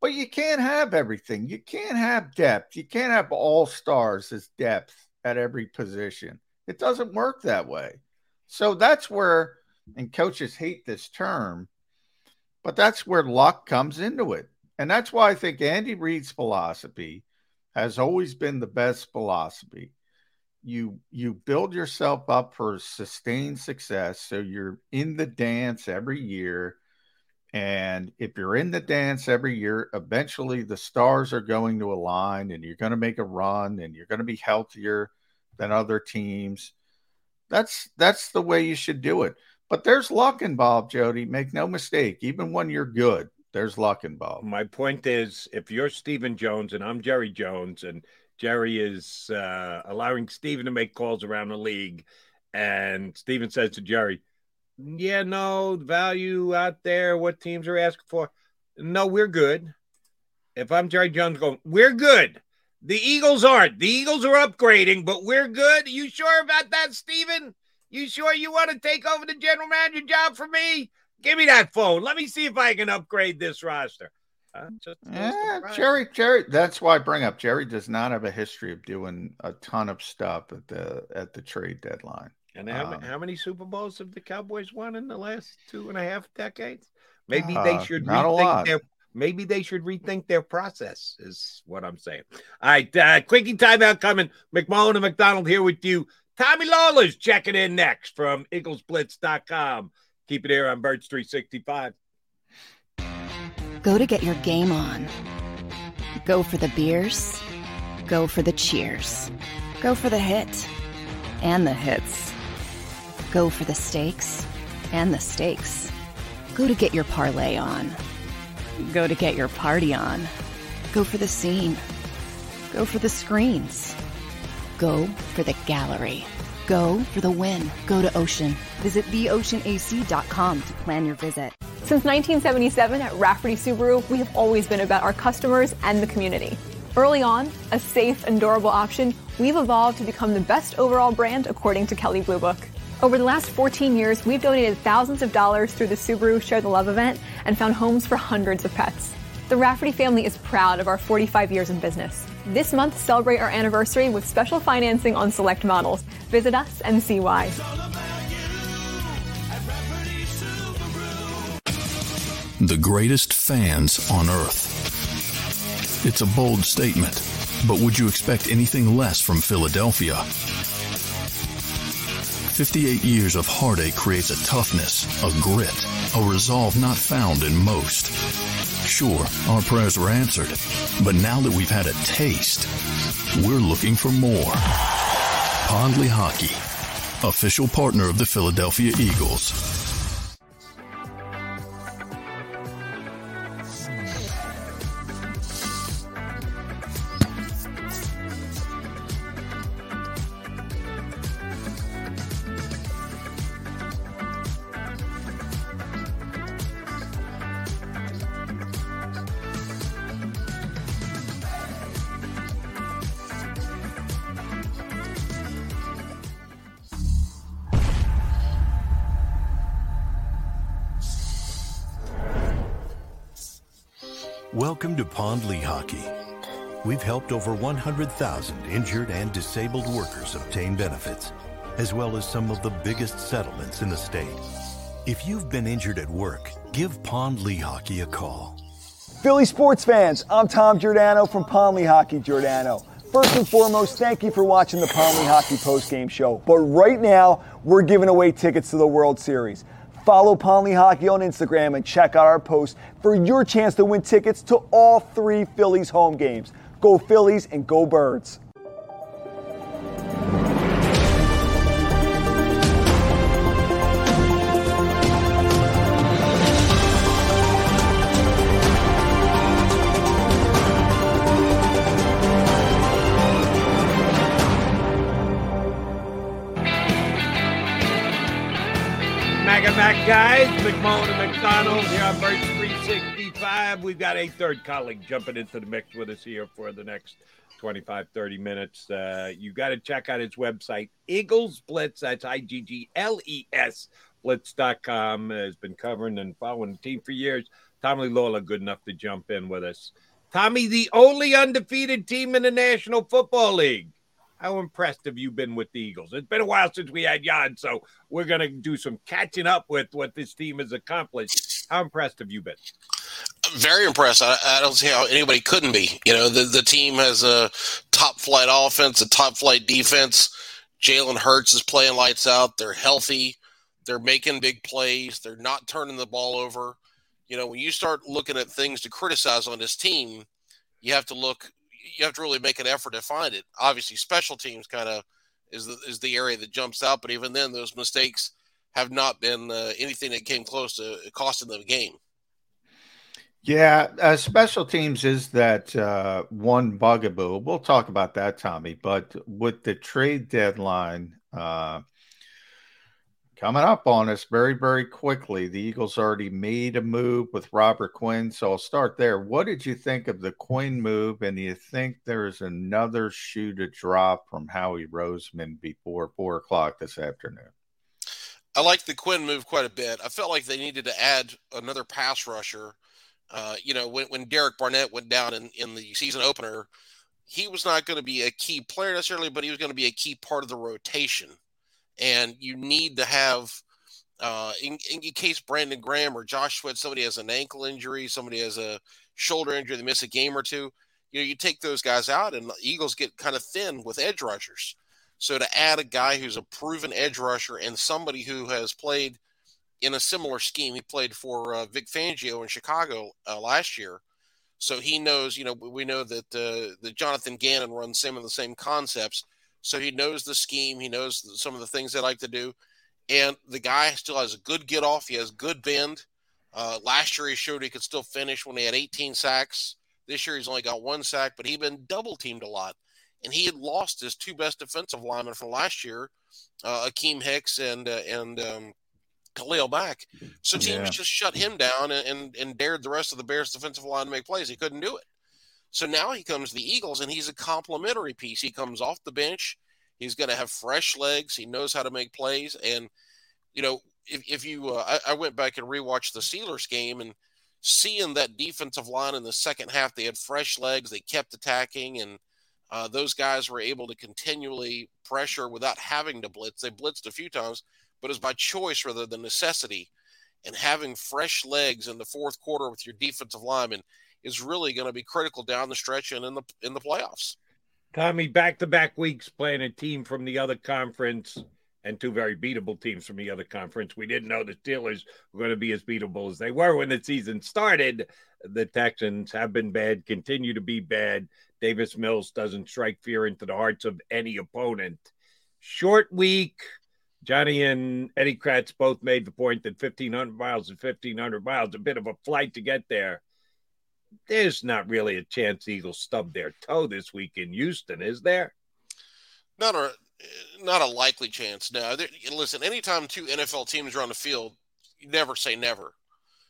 But you can't have everything. You can't have depth. You can't have all stars as depth at every position. It doesn't work that way. So that's where, and coaches hate this term, but that's where luck comes into it. And that's why I think Andy Reid's philosophy has always been the best philosophy. You you build yourself up for sustained success, so you're in the dance every year. And if you're in the dance every year, eventually the stars are going to align and you're going to make a run and you're going to be healthier than other teams. That's that's the way you should do it. But there's luck involved, Jody. Make no mistake. Even when you're good, there's luck involved. My point is, if you're Stephen Jones and I'm Jerry Jones, and Jerry is uh, allowing Stephen to make calls around the league, and Stephen says to Jerry, "Yeah, no value out there. What teams are asking for? No, we're good." If I'm Jerry Jones, going, "We're good." The Eagles aren't. The Eagles are upgrading, but we're good. You sure about that, Stephen? You sure you want to take over the general manager job for me? Give me that phone. Let me see if I can upgrade this roster. Uh, Yeah. Jerry, Jerry. That's why I bring up Jerry does not have a history of doing a ton of stuff at the at the trade deadline. And how, Um, how many Super Bowls have the Cowboys won in the last two and a half decades? Maybe they Uh, should not a rethink lot. their maybe they should rethink their process, is what I'm saying. All right, uh, quickie timeout coming. McMullen and McDonald here with you. Tommy Lawlor's checking in next from EaglesBlitz.com. Keep it here on Birds 365. Go to get your game on. Go for the beers. Go for the cheers. Go for the hit and the hits. Go for the stakes and the stakes. Go to get your parlay on. Go to get your party on. Go for the scene. Go for the screens. Go for the gallery. Go for the win. Go to Ocean. Visit theoceanac.com to plan your visit. Since 1977 at Rafferty Subaru, we have always been about our customers and the community. Early on, a safe and durable option, we've evolved to become the best overall brand according to Kelley Blue Book. Over the last 14 years, we've donated thousands of dollars through the Subaru Share the Love event and found homes for hundreds of pets. The Rafferty family is proud of our 45 years in business. This month, celebrate our anniversary with special financing on select models. Visit us and see why. The greatest fans on earth. It's a bold statement, but would you expect anything less from Philadelphia? 58 years of heartache creates a toughness, a grit, a resolve not found in most. Sure, our prayers were answered, but now that we've had a taste, we're looking for more. Pond Lehocky, official partner of the Philadelphia Eagles. Over 100,000 injured and disabled workers obtain benefits, as well as some of the biggest settlements in the state. If you've been injured at work, give Pond Lehocky a call. Philly sports fans, I'm Tom Giordano from Pond Lehocky Giordano. First and foremost, thank you for watching the Pond Lehocky postgame show. But right now, we're giving away tickets to the World Series. Follow Pond Lehocky on Instagram and check out our post for your chance to win tickets to all three Phillies home games. Go Phillies and go Birds. back, guys. McMullen and McDonald here on Birds 365. We've got a third colleague jumping into the mix with us here for the next 25, 30 minutes. Uh, you got to check out his website, Eagles Blitz. That's I G G L E S Blitz.com. Has been covering and following the team for years. Tommy Lawlor, good enough to jump in with us. Tommy, the only undefeated team in the National Football League. How impressed have you been with the Eagles? It's been a while since we had Jan, so we're going to do some catching up with what this team has accomplished. How impressed have you been? Very impressed. I, I don't see how anybody couldn't be. You know, the, the team has a top flight offense, a top flight defense. Jalen Hurts is playing lights out. They're healthy. They're making big plays. They're not turning the ball over. You know, when you start looking at things to criticize on this team, you have to look you have to really make an effort to find it. Obviously, special teams kind of is the is the area that jumps out, but even then, those mistakes have not been uh, anything that came close to costing them a game. Yeah, uh, special teams is that uh, one bugaboo. We'll talk about that, Tommy. But with the trade deadline, uh, Coming up on us very, very quickly, the Eagles already made a move with Robert Quinn. So I'll start there. What did you think of the Quinn move? And do you think there's another shoe to drop from Howie Roseman before four o'clock this afternoon? I like the Quinn move quite a bit. I felt like they needed to add another pass rusher. Uh, you know, when, when Derek Barnett went down in, in the season opener, he was not going to be a key player necessarily, but he was going to be a key part of the rotation and you need to have uh, in, in case Brandon Graham or Josh Sweat, somebody has an ankle injury, somebody has a shoulder injury, they miss a game or two. You know, you take those guys out, and Eagles get kind of thin with edge rushers. So to add a guy who's a proven edge rusher and somebody who has played in a similar scheme, he played for uh, Vic Fangio in Chicago uh, last year, so he knows. You know, we know that uh, that Jonathan Gannon runs some of the same concepts. So he knows the scheme. He knows some of the things they like to do. And the guy still has a good get off. He has good bend. Uh, last year, he showed he could still finish when he had 18 sacks. This year, he's only got one sack, but he'd been double teamed a lot. And he had lost his two best defensive linemen from last year, uh, Akiem Hicks and uh, and um, Khalil Mack. So teams yeah. just shut him down and, and, and dared the rest of the Bears defensive line to make plays. He couldn't do it. So now he comes to the Eagles and he's a complementary piece. He comes off the bench. He's going to have fresh legs. He knows how to make plays. And, you know, if, if you, uh, I, I, went back and rewatched the Steelers game and seeing that defensive line in the second half, they had fresh legs. They kept attacking, and uh, those guys were able to continually pressure without having to blitz. They blitzed a few times, but it's by choice rather than necessity. And having fresh legs in the fourth quarter with your defensive lineman is really going to be critical down the stretch and in the in the playoffs. Tommy, back to back weeks playing a team from the other conference and two very beatable teams from the other conference. We didn't know the Steelers were going to be as beatable as they were when the season started. The Texans have been bad, continue to be bad. Davis Mills doesn't strike fear into the hearts of any opponent. Short week. Johnny and Eddie Kracz both made the point that 1,500 miles is 1,500 miles, a bit of a flight to get there there's not really a chance Eagles stub their toe this week in Houston, is there? Not a not a likely chance. No. Listen, anytime two NFL teams are on the field, you never say never.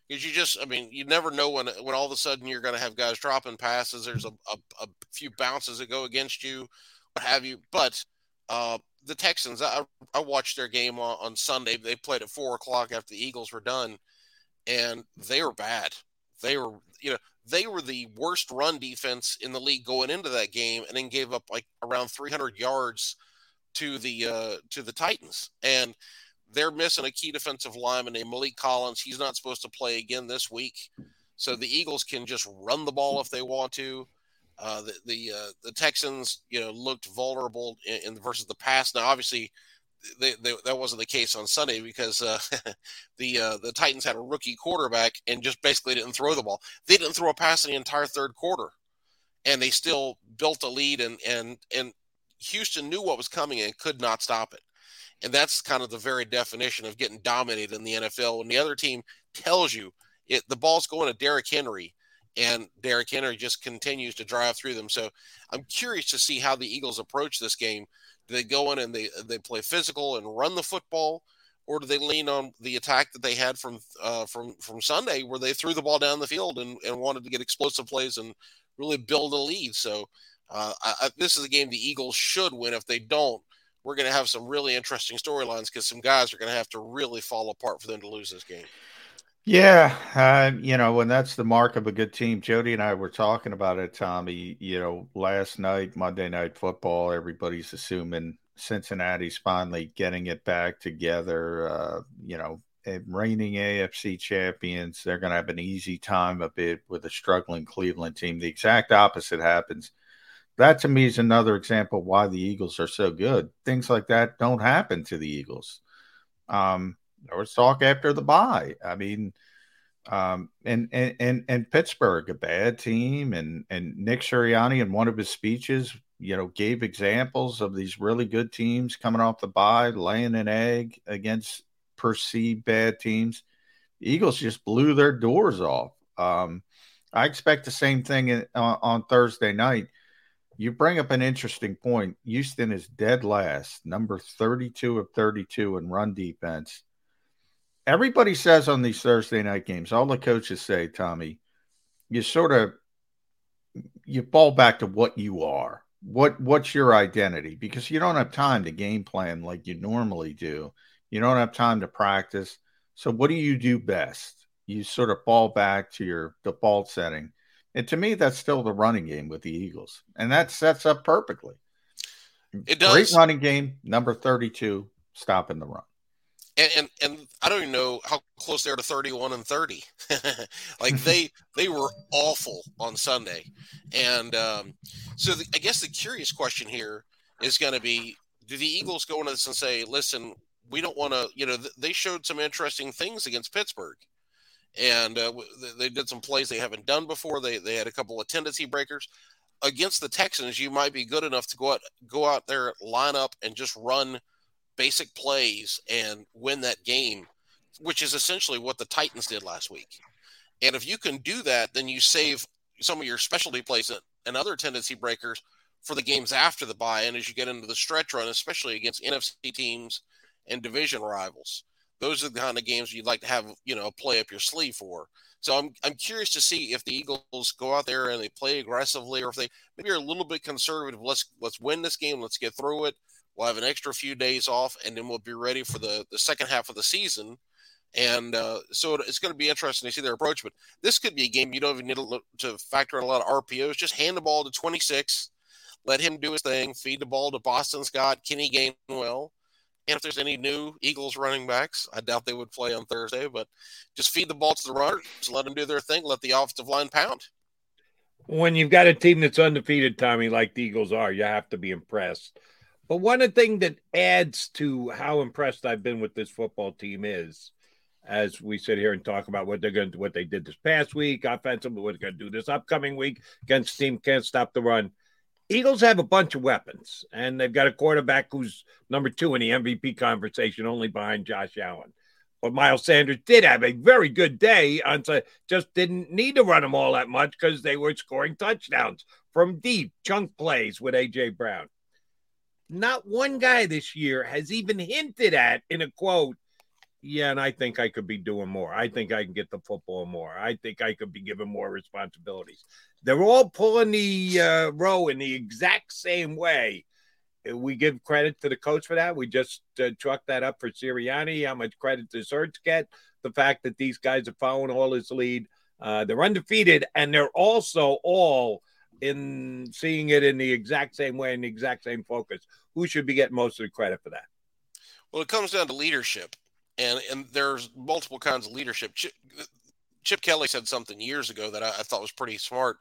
Because you just, I mean, you never know when when all of a sudden you're going to have guys dropping passes. There's a, a, a, few bounces that go against you, what have you. But uh, the Texans, I, I watched their game on, on Sunday. They played at four o'clock after the Eagles were done, and they were bad. They were, you know, they were the worst run defense in the league going into that game, and then gave up like around 300 yards to the uh, to the Titans. And they're missing a key defensive lineman named Maliek Collins. He's not supposed to play again this week, so the Eagles can just run the ball if they want to. Uh, the the uh, the Texans, you know, looked vulnerable in, in versus the pass. Now, obviously, they, they, that wasn't the case on Sunday because uh, [LAUGHS] the uh, the Titans had a rookie quarterback and just basically didn't throw the ball. They didn't throw a pass in the entire third quarter, and they still built a lead. and and and Houston knew what was coming and could not stop it. And that's kind of the very definition of getting dominated in the NFL. When the other team tells you it, the ball's going to Derrick Henry, and Derrick Henry just continues to drive through them. So I'm curious to see how the Eagles approach this game do they go in and they they play physical and run the football, or do they lean on the attack that they had from uh, from from Sunday, where they threw the ball down the field and, and wanted to get explosive plays and really build a lead? So uh, I, this is a game the Eagles should win. If they don't, we're going to have some really interesting storylines because some guys are going to have to really fall apart for them to lose this game. Yeah, uh, you know, and that's the mark of a good team. Jody and I were talking about it, Tommy. You know, last night, Monday Night Football, everybody's assuming Cincinnati's finally getting it back together. Uh, you know, reigning AFC champions, they're going to have an easy time a bit with a struggling Cleveland team. The exact opposite happens. That to me is another example why the Eagles are so good. Things like that don't happen to the Eagles. Um, there was talk after the bye. I mean, um, and, and and and Pittsburgh, a bad team, and and Nick Sirianni in one of his speeches, you know, gave examples of these really good teams coming off the bye, laying an egg against perceived bad teams. The Eagles just blew their doors off. Um, I expect the same thing in, uh, on Thursday night. You bring up an interesting point. Houston is dead last, number 32 of 32 in run defense everybody says on these Thursday night games, all the coaches say, Tommy, you sort of you fall back to what you are. What what's your identity? Because you don't have time to game plan like you normally do. You don't have time to practice. So what do you do best? You sort of fall back to your default setting. And to me, that's still the running game with the Eagles. And that sets up perfectly. It does. Great running game, number 32, stopping the run and, and, and I don't even know how close they are to 31 and 30. [LAUGHS] like they they were awful on Sunday, and um, so the, I guess the curious question here is going to be: Do the Eagles go into this and say, "Listen, we don't want to"? You know, th- they showed some interesting things against Pittsburgh, and uh, they did some plays they haven't done before. They they had a couple of tendency breakers against the Texans. You might be good enough to go out go out there, line up, and just run basic plays and win that game, which is essentially what the Titans did last week. And if you can do that, then you save some of your specialty plays and other tendency breakers for the games after the bye and as you get into the stretch run, especially against NFC teams and division rivals. Those are the kind of games you'd like to have, you know, play up your sleeve for. So I'm I'm curious to see if the Eagles go out there and they play aggressively, or if they maybe are a little bit conservative. Let's let's win this game. Let's get through it. We'll have an extra few days off, and then we'll be ready for the the second half of the season. And uh, so it's going to be interesting to see their approach. But this could be a game you don't even need to, factor in a lot of RPOs. Just hand the ball to 26, let him do his thing, feed the ball to Boston Scott, Kenny Gainwell and if there's any new Eagles running backs, I doubt they would play on Thursday, but just feed the ball to the runners, let them do their thing, let the offensive line pound. When you've got a team that's undefeated, Tommy, like the Eagles are, you have to be impressed. But one of the things that adds to how impressed I've been with this football team is, as we sit here and talk about what they're going to what they did this past week, offensively, what they're going to do this upcoming week against team can't stop the run. Eagles have a bunch of weapons, and they've got a quarterback who's number two in the MVP conversation, only behind Josh Allen. But Miles Sanders did have a very good day, on just didn't need to run them all that much because they were scoring touchdowns from deep chunk plays with AJ Brown. Not one guy this year has even hinted at in a quote, yeah, and I think I could be doing more. I think I can get the football more. I think I could be given more responsibilities. They're all pulling the uh, row in the exact same way. We give credit to the coach for that. We just uh, that up for Sirianni. How much credit does Hurts get? The fact that these guys are following all his lead. Uh, they're undefeated, and they're also all in seeing it in the exact same way and the exact same focus. Who should be getting most of the credit for that? Well, it comes down to leadership, and and there's multiple kinds of leadership. Chip Kelly said something years ago that I, I thought was pretty smart.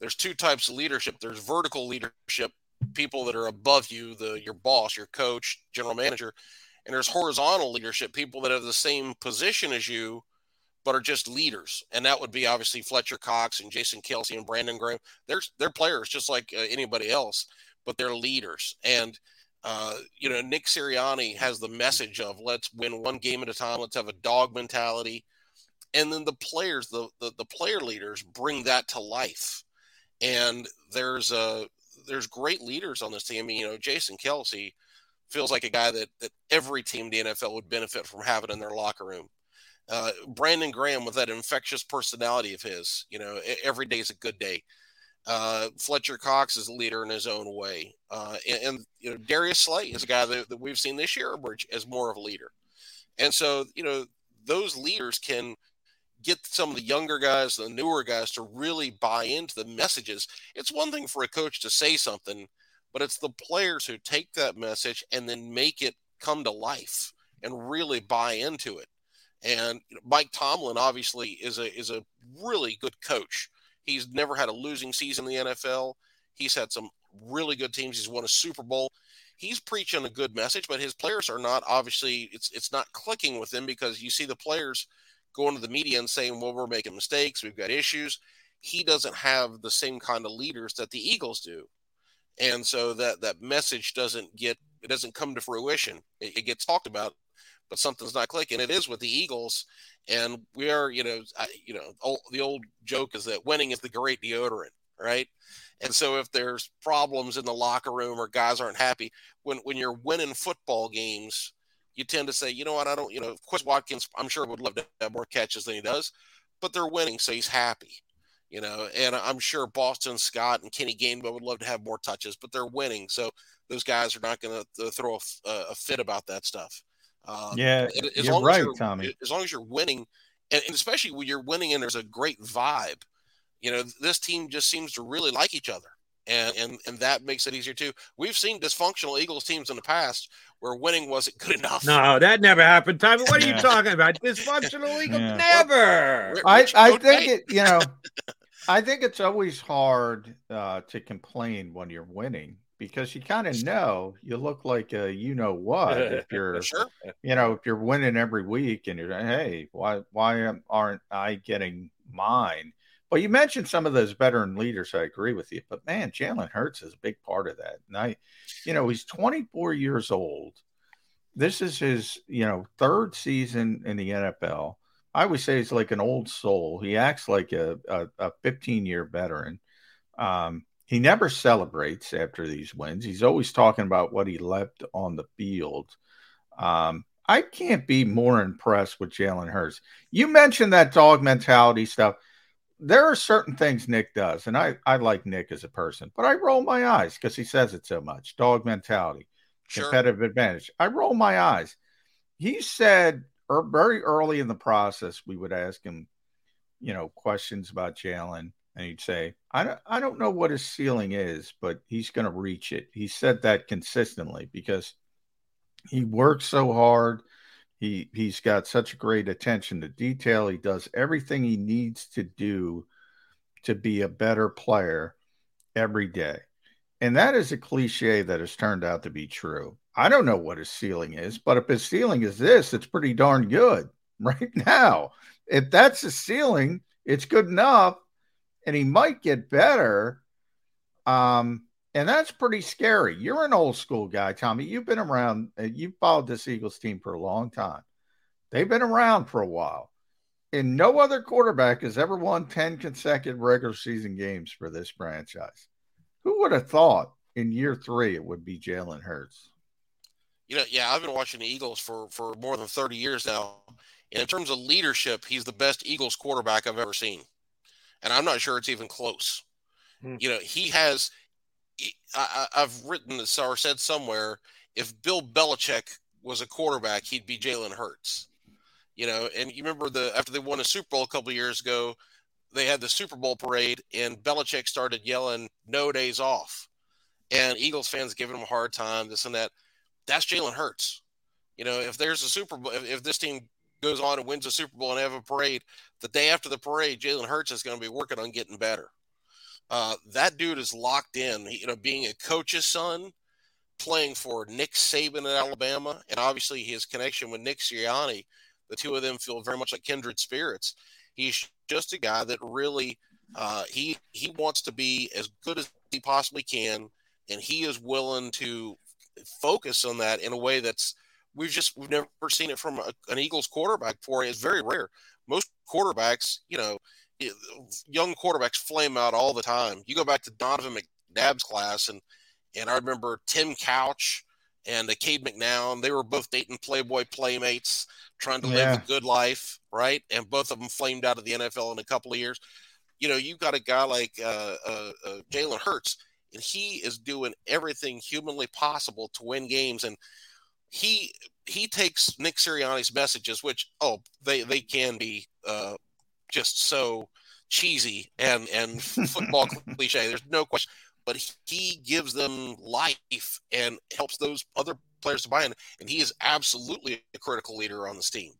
There's two types of leadership. There's vertical leadership, people that are above you, the your boss, your coach, general manager, and there's horizontal leadership, people that have the same position as you, but are just leaders. And that would be obviously Fletcher Cox and Jason Kelce and Brandon Graham. They're they're players just like uh, anybody else, but they're leaders. And uh, you know, Nick Sirianni has the message of let's win one game at a time. Let's have a dog mentality and then the players the, the, the player leaders bring that to life and there's a uh, there's great leaders on this team I mean, you know jason Kelce feels like a guy that, that every team in the nfl would benefit from having in their locker room uh, brandon graham with that infectious personality of his you know every day is a good day uh, Fletcher Cox is a leader in his own way, uh, and, and, you know Darius Slay is a guy that, that we've seen this year as more of a leader, and so you know those leaders can get some of the younger guys, the newer guys to really buy into the messages. It's one thing for a coach to say something, but it's the players who take that message and then make it come to life and really buy into it. And Mike Tomlin obviously is a is a really good coach. He's never had a losing season in the NFL. He's had some really good teams. He's won a Super Bowl. He's preaching a good message, but his players are not obviously it's it's not clicking with them because you see the players going to the media and saying, well, we're making mistakes, we've got issues. He doesn't have the same kind of leaders that the Eagles do. And so that that message doesn't get it doesn't come to fruition. It, it gets talked about, but something's not clicking. It is with the Eagles, and we are, you know, I, you know, old, the old joke is that winning is the great deodorant, right? And so if there's problems in the locker room or guys aren't happy, when when you're winning football games, you tend to say, you know what, I don't, you know, Quez Watkins, I'm sure would love to have more catches than he does, but they're winning, so he's happy, you know. And I'm sure Boston Scott and Kenny Gainwell would love to have more touches, but they're winning, so those guys are not going to throw a, fit about that stuff. Uh, yeah, as you're right, you're, Tommy. As long as you're winning, and, and especially when you're winning and there's a great vibe, you know, this team just seems to really like each other and and and that makes it easier too. We've seen dysfunctional Eagles teams in the past where winning wasn't good [LAUGHS] enough. No, that never happened. Tommy, what are you talking about? Dysfunctional [LAUGHS] Eagles yeah. never. I I think it. You know, [LAUGHS] I think it's always hard uh, to complain when you're winning because you kind of know you look like a you know [LAUGHS] what if you're sure. you know if you're winning every week and you're hey why why aren't I getting mine well, you mentioned some of those veteran leaders. I agree with you, but man, Jalen Hurts is a big part of that. And I, you know, he's 24 years old. This is his, you know, third season in the NFL. I would say he's like an old soul. He acts like a, a, a 15 year veteran. Um, he never celebrates after these wins. He's always talking about what he left on the field. Um, I can't be more impressed with Jalen Hurts. You mentioned that dog mentality stuff. There are certain things Nick does, and I, I like Nick as a person, but I roll my eyes because he says it so much. Dog mentality, sure. competitive advantage. I roll my eyes. He said er, very early in the process, we would ask him, you know, questions about Jalen, and he'd say, I don't, I don't know what his ceiling is, but he's going to reach it. He said that consistently because – he works so hard. He he's got such a great attention to detail. He does everything he needs to do to be a better player every day. And that is a cliche that has turned out to be true. I don't know what his ceiling is, but if his ceiling is this, it's pretty darn good [LAUGHS] right now. If that's the ceiling, it's good enough and he might get better. Um, and that's pretty scary. You're an old school guy, Tommy. You've been around, uh, you've followed this Eagles team for a long time. They've been around for a while. And no other quarterback has ever won 10 consecutive regular season games for this franchise. Who would have thought in year three it would be Jalen Hurts? You know, yeah, I've been watching the Eagles for, for more than 30 years now. And in terms of leadership, he's the best Eagles quarterback I've ever seen. And I'm not sure it's even close. Hmm. You know, he has I, I've written this or said somewhere if Bill Belichick was a quarterback, he'd be Jalen Hurts. You know, and you remember the after they won a Super Bowl a couple years ago, they had the Super Bowl parade, and Belichick started yelling "No days off," and Eagles fans giving him a hard time, this and that. That's Jalen Hurts. You know, if there's a Super Bowl, if, if this team goes on and wins a Super Bowl and have a parade, the day after the parade, Jalen Hurts is going to be working on getting better. Uh, that dude is locked in. He, you know, being a coach's son, playing for Nick Saban in Alabama, and obviously his connection with Nick Sirianni, the two of them feel very much like kindred spirits. He's just a guy that really uh, he he wants to be as good as he possibly can, and he is willing to focus on that in a way that's we've just we've never seen it from a, an Eagles quarterback before. It's very rare. Quarterbacks, you know, young quarterbacks flame out all the time. You go back to Donovan McNabb's class, and and I remember Tim Couch and Cade McNown. They were both Dayton Playboy playmates, trying to yeah. live a good life, right? And both of them flamed out of the NFL in a couple of years. You know, you've got a guy like uh, uh, uh, Jalen Hurts, and he is doing everything humanly possible to win games. And he he takes Nick Sirianni's messages, which oh they they can be uh, just so cheesy and and football [LAUGHS] cliche. There's no question, but he gives them life and helps those other players to buy in. And he is absolutely a critical leader on this team.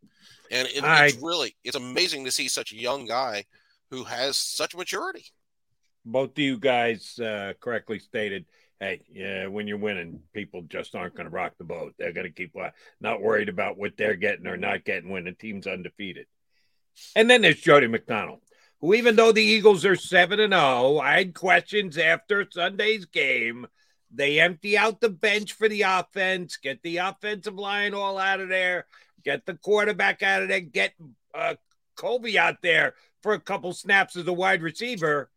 And it, I, it's really it's amazing to see such a young guy who has such maturity. Both of you guys uh, correctly stated. Hey, yeah, when you're winning, people just aren't going to rock the boat. They're going to keep not worried about what they're getting or not getting when the team's undefeated. And then there's Jody McDonald, who, even though the Eagles are 7 and 0, I had questions after Sunday's game. They empty out the bench for the offense, get the offensive line all out of there, get the quarterback out of there, get uh, Covey out there for a couple snaps as a wide receiver.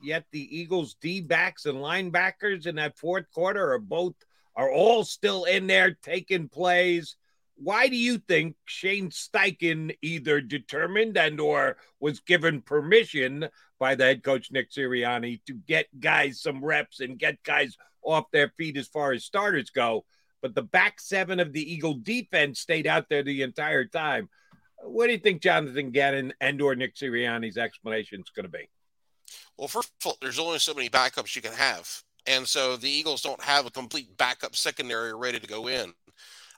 Yet the Eagles D backs and linebackers in that fourth quarter are both are all still in there taking plays why do you think Shane Steichen either determined and or was given permission by the head coach Nick Sirianni to get guys some reps and get guys off their feet as far as starters go, but the back seven of the Eagle defense stayed out there the entire time. What do you think Jonathan Gannon and or Nick Sirianni's explanation is going to be? Well, first of all, there's only so many backups you can have. And so the Eagles don't have a complete backup secondary ready to go in.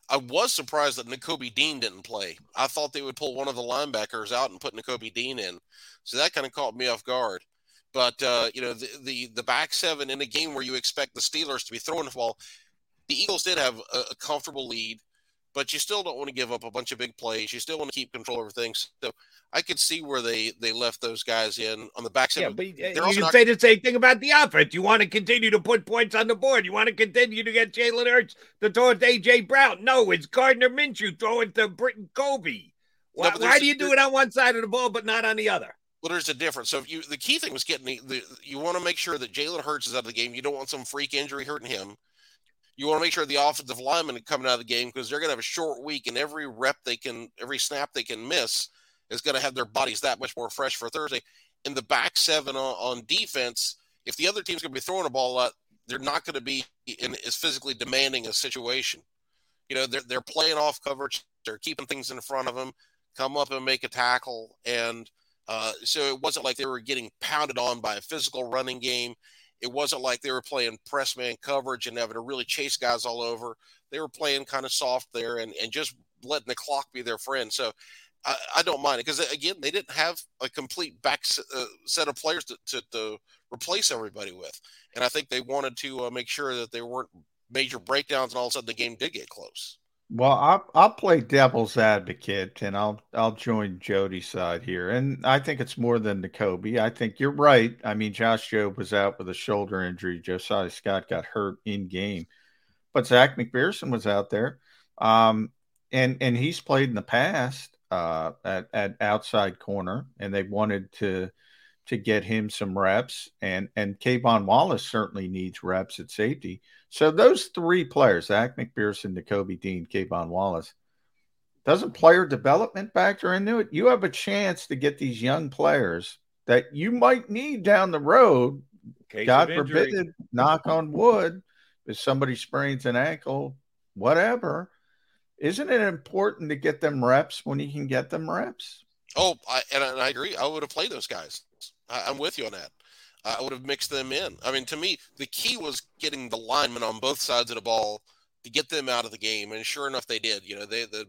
I was surprised that Nakobe Dean didn't play. I thought they would pull one of the linebackers out and put Nakobe Dean in. So that kind of caught me off guard. But uh, you know, the, the, the back seven in a game where you expect the Steelers to be throwing the ball, the Eagles did have a, a comfortable lead but you still don't want to give up a bunch of big plays. You still want to keep control over things. So I could see where they they left those guys in on the backside. Yeah, but uh, you can not... say the same thing about the offense. You want to continue to put points on the board. You want to continue to get Jalen Hurts to throw it to AJ Brown. No, it's Gardner Minshew throwing to Britain Covey. Why, no, why do you do it on one side of the ball but not on the other? Well, there's a difference. So if you the key thing was getting the, the you want to make sure that Jalen Hurts is out of the game. You don't want some freak injury hurting him You want to make sure the offensive linemen are coming out of the game because they're going to have a short week, and every rep they can, every snap they can miss is going to have their bodies that much more fresh for Thursday. In the back seven on, on defense, if the other team's going to be throwing a ball a lot, they're not going to be in as physically demanding a situation. You know, they're they're playing off coverage, they're keeping things in front of them, come up and make a tackle, and uh, so it wasn't like they were getting pounded on by a physical running game. It wasn't like they were playing press man coverage and having to really chase guys all over. They were playing kind of soft there and, and just letting the clock be their friend. So I, I don't mind it because again, they didn't have a complete back uh, set of players to, to, to, replace everybody with, and I think they wanted to uh, make sure that there weren't major breakdowns, and all of a sudden the game did get close. Well, I'll, I'll play devil's advocate, and I'll I'll join Jody's side here, and I think it's more than the Covey. I think you're right. I mean, Josh Jobe was out with a shoulder injury. Josiah Scott got hurt in game, but Zech McPhearson was out there, um, and and he's played in the past uh, at at outside corner, and they wanted to to get him some reps, and and K'Von Wallace certainly needs reps at safety. So those three players, Zech McPhearson, Nakobe Dean, K'Von Wallace, doesn't player development factor into it? You have a chance to get these young players that you might need down the road. Case God forbid, knock on wood, if somebody sprains an ankle, whatever isn't it important to get them reps when you can get them reps? Oh, I, and, I, agree. I would have played those guys. I, am with you on that. I would have mixed them in. I mean, to me, the key was getting the linemen on both sides of the ball to get them out of the game, and sure enough, they did. You know, they the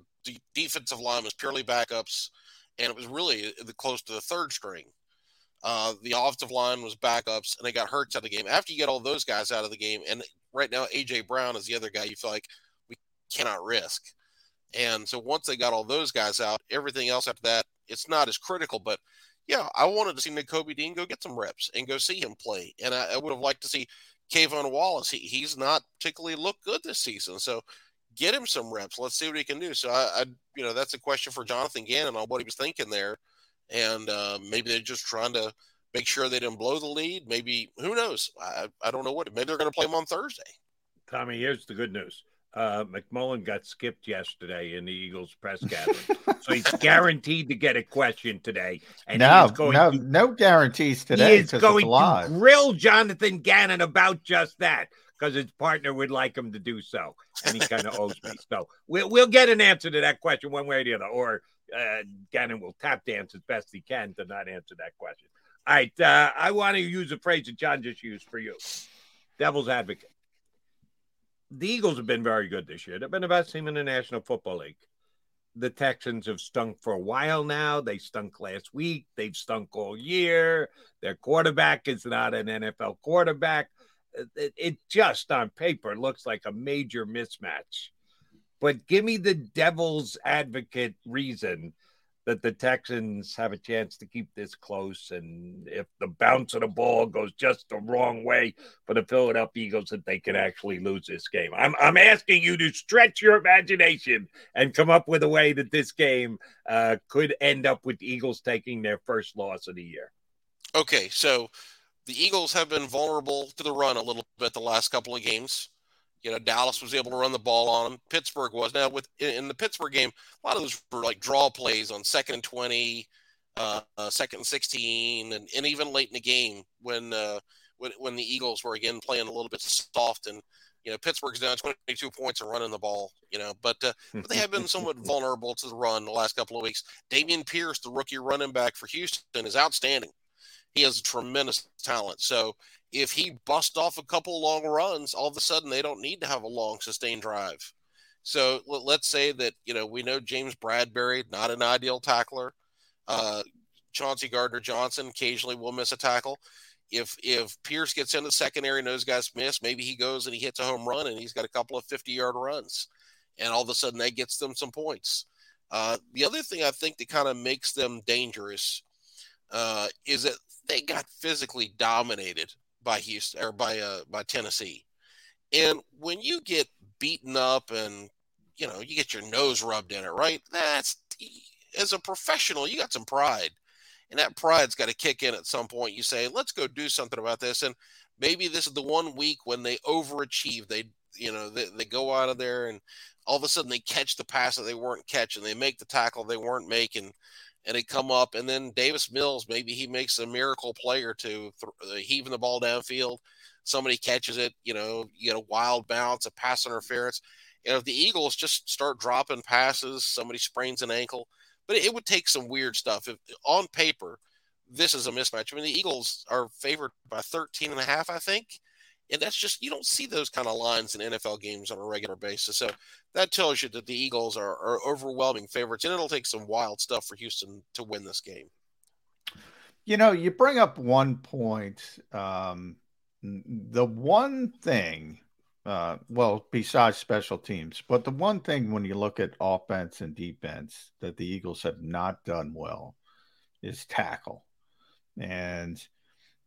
defensive line was purely backups, and it was really the close to the third string. Uh, the offensive line was backups, and they got hurt out of the game. After you get all those guys out of the game, and right now AJ Brown is the other guy you feel like we cannot risk. And so once they got all those guys out, everything else after that, it's not as critical. But yeah, I wanted to see Nakobe Dean go get some reps and go see him play. And I, I would have liked to see K'Von Wallace. He, he's not particularly looked good this season. So get him some reps. Let's see what he can do. So I, I you know, that's a question for Jonathan Gannon on what he was thinking there. And uh, maybe they're just trying to make sure they didn't blow the lead. Maybe who knows? I, I don't know what. Maybe they're going to play him on Thursday. Tommy, here's the good news uh, McMullen got skipped yesterday in the Eagles press [LAUGHS] gathering, so he's [LAUGHS] guaranteed to get a question today. And no, no, to, no guarantees today. He is going to grill Jonathan Gannon about just that because his partner would like him to do so, and he kind of owes me. So we'll we'll get an answer to that question one way or the other, or uh, Gannon will tap dance as best he can to not answer that question. All right, uh, I want to use a phrase that John just used for you, devil's advocate the Eagles have been very good this year. They've been the best team in the National Football League. The Texans have stunk for a while now. They stunk last week. They've stunk all year. Their quarterback is not an NFL quarterback. It, it just on paper looks like a major mismatch. But give me the devil's advocate reason that the Texans have a chance to keep this close. And if the bounce of the ball goes just the wrong way for the Philadelphia Eagles, that they can actually lose this game. I'm, I'm asking you to stretch your imagination and come up with a way that this game uh, could end up with the Eagles taking their first loss of the year. Okay, so the Eagles have been vulnerable to the run a little bit the last couple of games. You know, Dallas was able to run the ball on them. Pittsburgh was. Now, with in the Pittsburgh game, a lot of those were like draw plays on second and 20, uh, uh, second and 16, and, and even late in the game when, uh, when, when the Eagles were again playing a little bit soft and, you know, Pittsburgh's down 22 points and running the ball, you know, but, uh, but they have been somewhat [LAUGHS] vulnerable to the run the last couple of weeks. Dameon Pierce, the rookie running back for Houston, is outstanding. He has a tremendous talent. So if he busts off a couple long runs, all of a sudden they don't need to have a long sustained drive. So let's say that you know we know James Bradberry, not an ideal tackler. Uh, Chauncey Gardner Johnson occasionally will miss a tackle. If if Pierce gets in the secondary and those guys miss, maybe he goes and he hits a home run and he's got a couple of 50 yard runs, and all of a sudden that gets them some points. Uh, the other thing I think that kind of makes them dangerous uh, is that they got physically dominated by Houston or by uh, by Tennessee. And when you get beaten up and you know you get your nose rubbed in it, right? That's as a professional, you got some pride, and that pride's got to kick in at some point. You say, "Let's go do something about this." And maybe this is the one week when they overachieve. They you know, they, they go out of there and all of a sudden they catch the pass that they weren't catching. They make the tackle they weren't making, and they come up. And then Davis Mills, maybe he makes a miracle play or two, th- uh, heaving the ball downfield. Somebody catches it, you know, you get a wild bounce, a pass interference. Know, if the Eagles just start dropping passes, somebody sprains an ankle, but it would take some weird stuff. If on paper, this is a mismatch. I mean, the Eagles are favored by 13 and a half, I think. And that's just, you don't see those kind of lines in NFL games on a regular basis. So that tells you that the Eagles are, are overwhelming favorites. And it'll take some wild stuff for Houston to win this game. You know, you bring up one point. Um, the one thing, uh, well, besides special teams, but the one thing when you look at offense and defense that the Eagles have not done well is tackle. And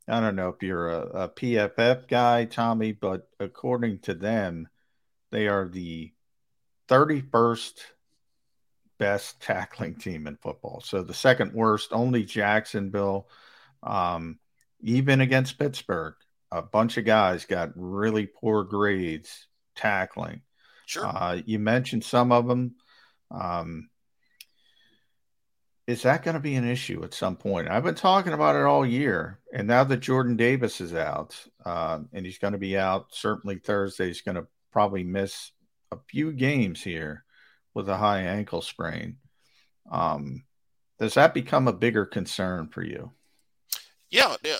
I don't know if you're a, a PFF guy, Tommy, but according to them, they are the 31st best tackling team in football. So the second worst, only Jacksonville. Um, even against Pittsburgh, a bunch of guys got really poor grades tackling. Sure. Uh, you mentioned some of them. Um, is that going to be an issue at some point? I've been talking about it all year, and now that Jordan Davis is out, uh, and he's going to be out certainly Thursday, he's going to probably miss a few games here with a high ankle sprain. Um, does that become a bigger concern for you? Yeah, yeah.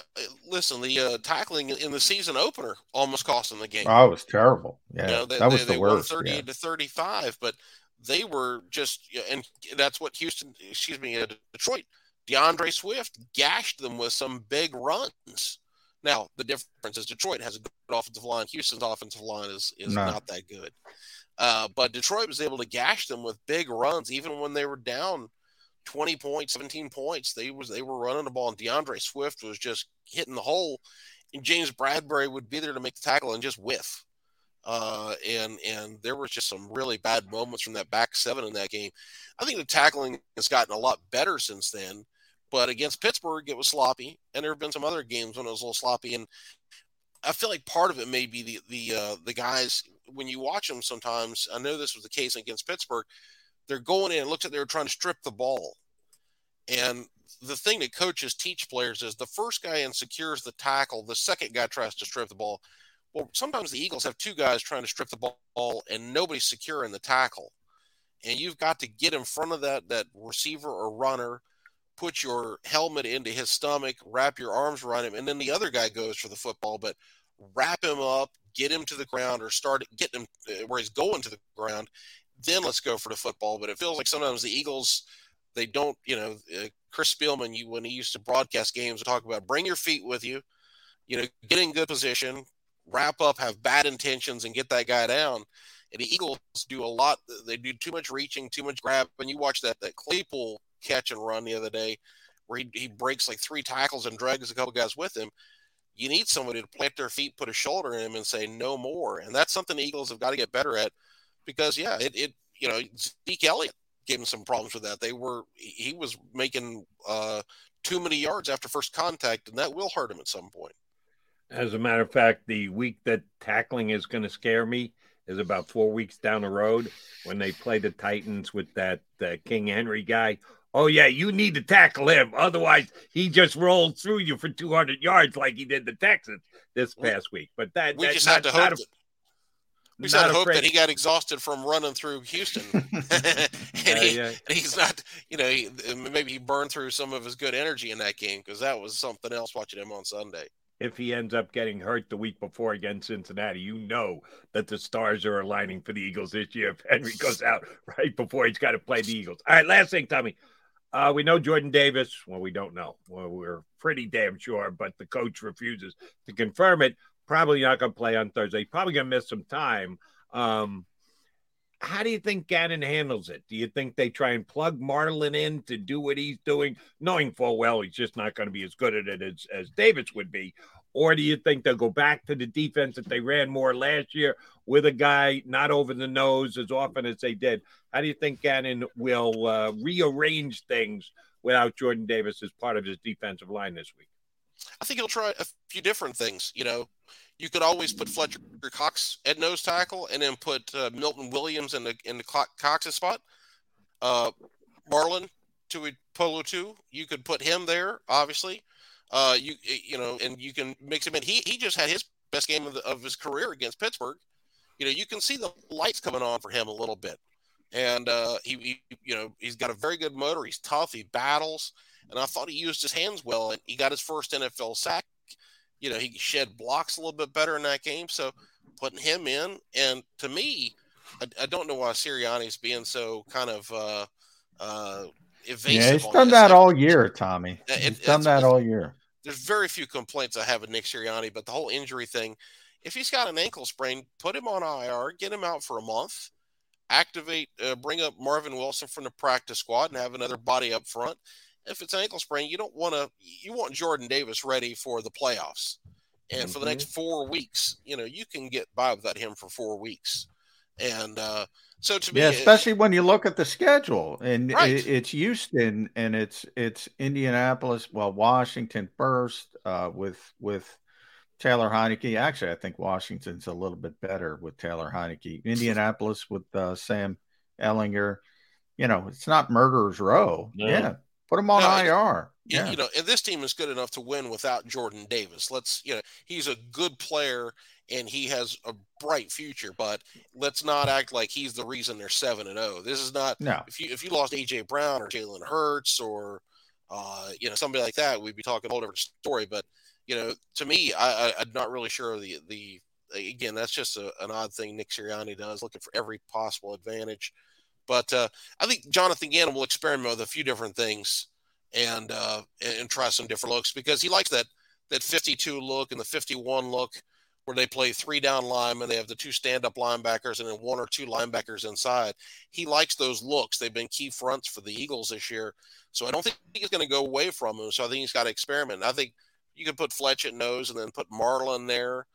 Listen, the uh, tackling in the season opener almost cost them the game. Oh, it was terrible. Yeah, you know, they, that was they, the they worst. Thirty-eight yeah. to thirty-five, but they were just, and that's what Houston, excuse me, uh, Detroit, D'Andre Swift gashed them with some big runs. Now the difference is Detroit has a good offensive line. Houston's offensive line is is No. not that good. Uh, but Detroit was able to gash them with big runs, even when they were down 20 points, 17 points. They was they were running the ball, and D'Andre Swift was just hitting the hole, and James Bradberry would be there to make the tackle and just whiff. Uh, and and there was just some really bad moments from that back seven in that game. I think the tackling has gotten a lot better since then, but against Pittsburgh it was sloppy, and there have been some other games when it was a little sloppy. And I feel like part of it may be the the uh, the guys when you watch them sometimes. I know this was the case against Pittsburgh. They're going in. It looks like they were trying to strip the ball, and the thing that coaches teach players is the first guy in secures the tackle. The second guy tries to strip the ball. Well, sometimes the Eagles have two guys trying to strip the ball, and nobody's securing the tackle. And you've got to get in front of that that receiver or runner, put your helmet into his stomach, wrap your arms around him, and then the other guy goes for the football. But wrap him up, get him to the ground, or start getting him uh, where he's going to the ground. Then let's go for the football. But it feels like sometimes the Eagles they don't. You know, uh, Chris Spielman, you when he used to broadcast games, talk about bring your feet with you. You know, get in good position, wrap up, have bad intentions, and get that guy down. And the Eagles do a lot. They do too much reaching, too much grab. And you watch that that Claypool catch and run the other day, where he, he breaks like three tackles and drags a couple guys with him, you need somebody to plant their feet, put a shoulder in him, and say no more. And that's something the Eagles have got to get better at, because yeah, it, it you know Zeke Elliott gave him some problems with that. They were he was making uh, too many yards after first contact, and that will hurt him at some point. As a matter of fact, the week that tackling is going to scare me is about four weeks down the road when they play the Titans with that uh, King Henry guy. Oh yeah, you need to tackle him, otherwise he just rolls through you for 200 yards like he did the Texans this past week. But that We that- just not- have to not hope. a- that, we just have to hope that he got exhausted from running through Houston, [LAUGHS] [LAUGHS] and, he, yeah. and he's not. You know, he, maybe he burned through some of his good energy in that game because that was something else watching him on Sunday. If he ends up getting hurt the week before against Cincinnati, you know that the stars are aligning for the Eagles this year if Henry goes out right before he's got to play the Eagles. All right, last thing, Tommy. Uh, we know Jordan Davis. Well, we don't know. Well, we're pretty damn sure, but the coach refuses to confirm it. Probably not going to play on Thursday. Probably going to miss some time. Um, how do you think Gannon handles it? Do you think they try and plug Marlon in to do what he's doing, knowing full well he's just not going to be as good at it as, as Davis would be? Or do you think they'll go back to the defense that they ran more last year with a guy not over the nose as often as they did? How do you think Gannon will uh, rearrange things without Jordan Davis as part of his defensive line this week? I think he'll try a few different things. You know, you could always put Fletcher Cox at nose tackle and then put uh, Milton Williams in the in the Cox's spot. Uh, Marlon Tuipulotu, you could put him there, obviously. Uh, you you know, and you can mix him in. He he just had his best game of, the, of his career against Pittsburgh. You know, you can see the lights coming on for him a little bit, and uh, he, he you know he's got a very good motor. He's tough. He battles, and I thought he used his hands well. And he got his first NFL sack you know, he shed blocks a little bit better in that game. So putting him in, and to me, I, I don't know why Sirianni's being so kind of uh, uh, evasive. Yeah, he's done that all year, Tommy. He's it, done that all year. There's very few complaints I have with Nick Sirianni, but the whole injury thing, if he's got an ankle sprain, put him on IR, get him out for a month, activate, uh, bring up Marvin Wilson from the practice squad, and have another body up front if it's ankle sprain, you don't want to. You want Jordan Davis ready for the playoffs, and mm-hmm. for the next mm-hmm. four weeks, you know, you can get by without him for four weeks, and uh, so to me, yeah, especially when you look at the schedule, and right. it, it's Houston and it's it's Indianapolis, well, Washington first uh, with with Taylor Heinicke. Actually, I think Washington's a little bit better with Taylor Heinicke. [LAUGHS] Indianapolis with uh, Sam Ehlinger. You know, it's not murderer's row. No. Yeah, Put him on no, IR. Yeah. You know, and this team is good enough to win without Jordan Davis. Let's, you know, he's a good player and he has a bright future, but let's not act like he's the reason they're seven and zero. Oh. This is not. No. If you if you lost AJ Brown or Jalen Hurts or, uh, you know, somebody like that, we'd be talking a whole different story. But you know, to me, I, I am not really sure the the again that's just a, an odd thing Nick Sirianni does, looking for every possible advantage. But uh, I think Jonathan Gannon will experiment with a few different things and uh, and try some different looks because he likes that that 52 look and the 51 look where they play three down linemen. They have the two stand up linebackers and then one or two linebackers inside. He likes those looks. They've been key fronts for the Eagles this year. So I don't think he's going to go away from them. So I think he's got to experiment. I think you can put Fletch at nose and then put Marlon there.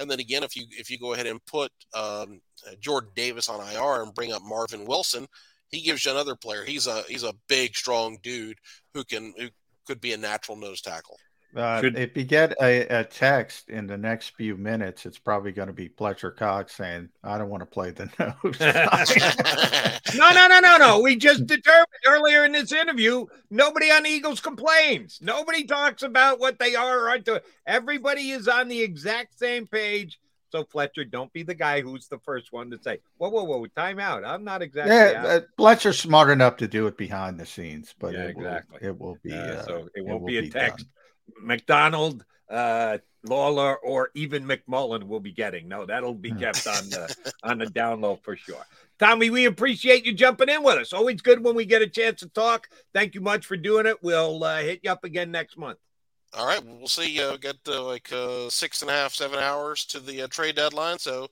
And then again, if you if you go ahead and put um, Jordan Davis on IR and bring up Marvin Wilson, he gives you another player. He's a he's a big, strong dude who can who could be a natural nose tackle. Uh, if you get a, a, text in the next few minutes, it's probably going to be Fletcher Cox saying, "I don't want to play the nose." [LAUGHS] no, no, no, no, no. We just determined earlier in this interview, nobody on Eagles complains. Nobody talks about what they are or aren't doing. Everybody is on the exact same page. So Fletcher, don't be the guy who's the first one to say, "Whoa, whoa, whoa, time out." I'm not exactly. Yeah, uh, Fletcher's smart enough to do it behind the scenes, but yeah, it exactly. Will, it will be. Uh, so it won't it be a text. Done. McDonald, uh, Lawlor, or even McMullen will be getting. No, that'll be hmm. kept on the on the down low for sure. Tommy, we appreciate you jumping in with us. Always good when we get a chance to talk. Thank you much for doing it. We'll uh, hit you up again next month. All right, we'll see. Uh, got uh, like uh, six and a half, seven hours to the uh, trade deadline, so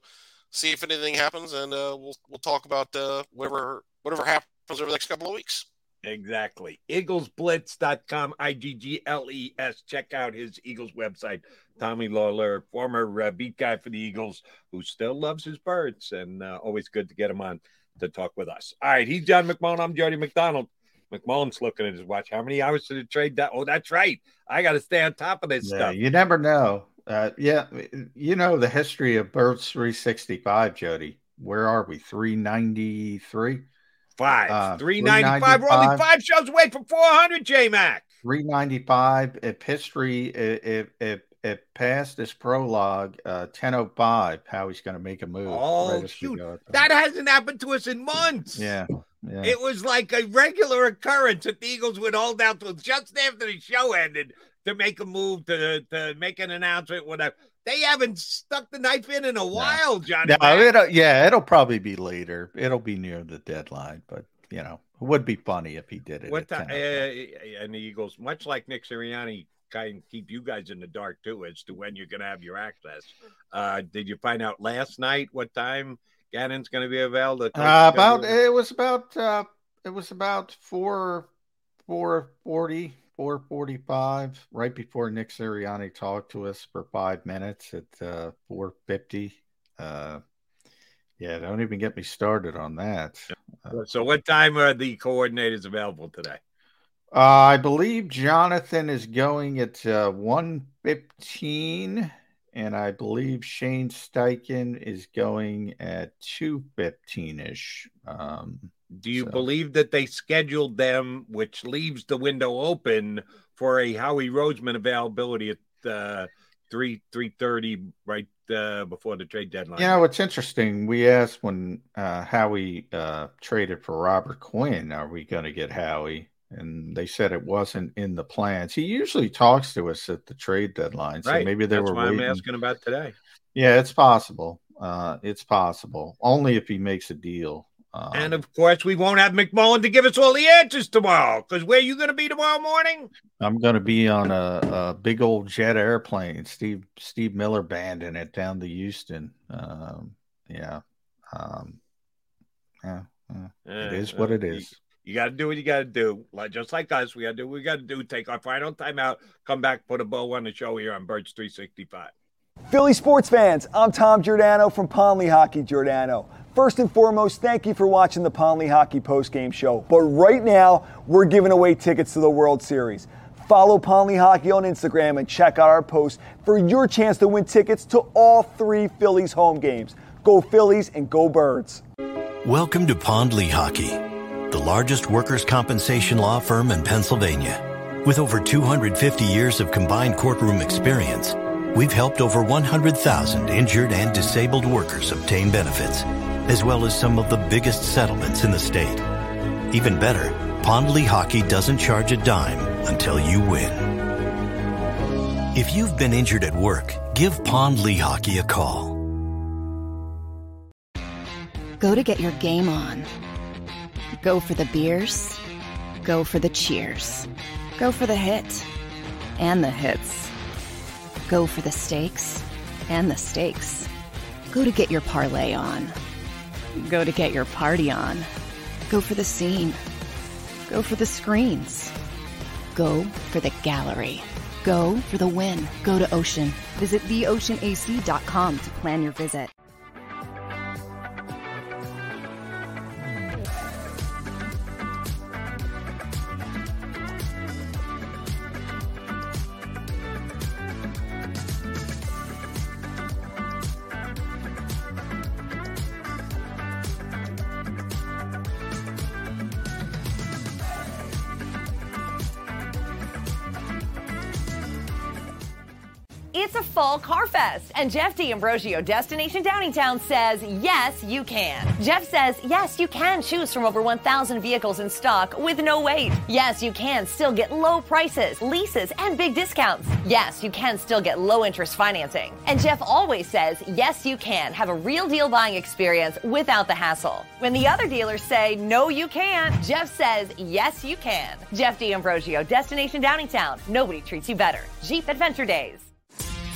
see if anything happens, and uh, we'll we'll talk about uh, whatever whatever happens over the next couple of weeks. Exactly. IgglesBlitz.com, I G G L E S. Check out his Eagles website. Tommy Lawlor, former uh, beat guy for the Eagles, who still loves his birds, and uh, always good to get him on to talk with us. All right, he's John McMullen. I'm Jody McDonald. McMullen's looking at his watch. How many hours did it trade that? Oh, that's right. I got to stay on top of this yeah, stuff. You never know. Uh, yeah, you know the history of Birds 365, Jody. Where are we? 393? Five. Uh, 395. We're only five shows away from 400, J Mac. 395. If history, if, if, if past this prologue, uh, 1005, how he's going to make a move. Oh, shoot. That hasn't happened to us in months. Yeah. Yeah. It was like a regular occurrence that the Eagles would hold out to just after the show ended to make a move to to make an announcement, whatever. They haven't stuck the knife in in a while, John. No, it'll, yeah, it'll probably be later. It'll be near the deadline, but you know, it would be funny if he did it. What time? Uh, and the Eagles, much like Nick Sirianni, kind of keep you guys in the dark too as to when you're going to have your access. Uh, did you find out last night what time Gannon's going to be available? Uh, about it was about uh, it was about four four forty. 445 right before Nick Sirianni talked to us for five minutes at uh, 450. Uh, yeah, don't even get me started on that. Uh, so, what time are the coordinators available today? Uh, I believe Jonathan is going at uh, 115 and I believe Shane Steichen is going at two fifteen ish. Um, Do you so- believe that they scheduled them, which leaves the window open for a Howie Roseman availability at uh, three three thirty right uh, before the trade deadline? You know, it's interesting. We asked when uh, Howie uh, traded for Robert Quinn, are we going to get Howie? And they said it wasn't in the plans. He usually talks to us at the trade deadline, so right. maybe they That's were why waiting. I'm asking about today. Yeah, it's possible. Uh, it's possible. Only if he makes a deal. Um, and of course, we won't have McMullen to give us all the answers tomorrow. Because where are you going to be tomorrow morning? I'm going to be on a, a big old jet airplane. Steve Steve Miller banding it down to Houston. Um, yeah, um, yeah, yeah. it is what it is. You got to do what you got to do. Like just like us, we got to do what we got to do. Take our final timeout. Come back, put a bow on the show here on Birds 365. Philly sports fans, I'm Tom Giordano from Pond Lehocky Giordano. First and foremost, thank you for watching the Pond Lehocky postgame show. But right now, we're giving away tickets to the World Series. Follow Pond Lehocky on Instagram and check out our posts for your chance to win tickets to all three Phillies home games. Go Phillies and go Birds. Welcome to Pond Lehocky, the largest workers' compensation law firm in Pennsylvania. With over 250 years of combined courtroom experience, we've helped over 100,000 injured and disabled workers obtain benefits, as well as some of the biggest settlements in the state. Even better, Pond Lehocky doesn't charge a dime until you win. If you've been injured at work, give Pond Lehocky a call. Go to get your game on. Go for the beers. Go for the cheers. Go for the hit and the hits. Go for the stakes and the stakes. Go to get your parlay on. Go to get your party on. Go for the scene. Go for the screens. Go for the gallery. Go for the win. Go to Ocean. Visit theoceanac.com to plan your visit. Fall car fest, and Jeff D'Ambrosio, Destination Downingtown, says yes, you can. Jeff says yes, you can choose from over 1,000 vehicles in stock with no wait. Yes, you can still get low prices, leases, and big discounts. Yes, you can still get low interest financing. And Jeff always says yes, you can have a real deal buying experience without the hassle. When the other dealers say no, you can't, Jeff says yes, you can. Jeff D'Ambrosio, Destination Downingtown. Nobody treats you better. Jeep Adventure Days.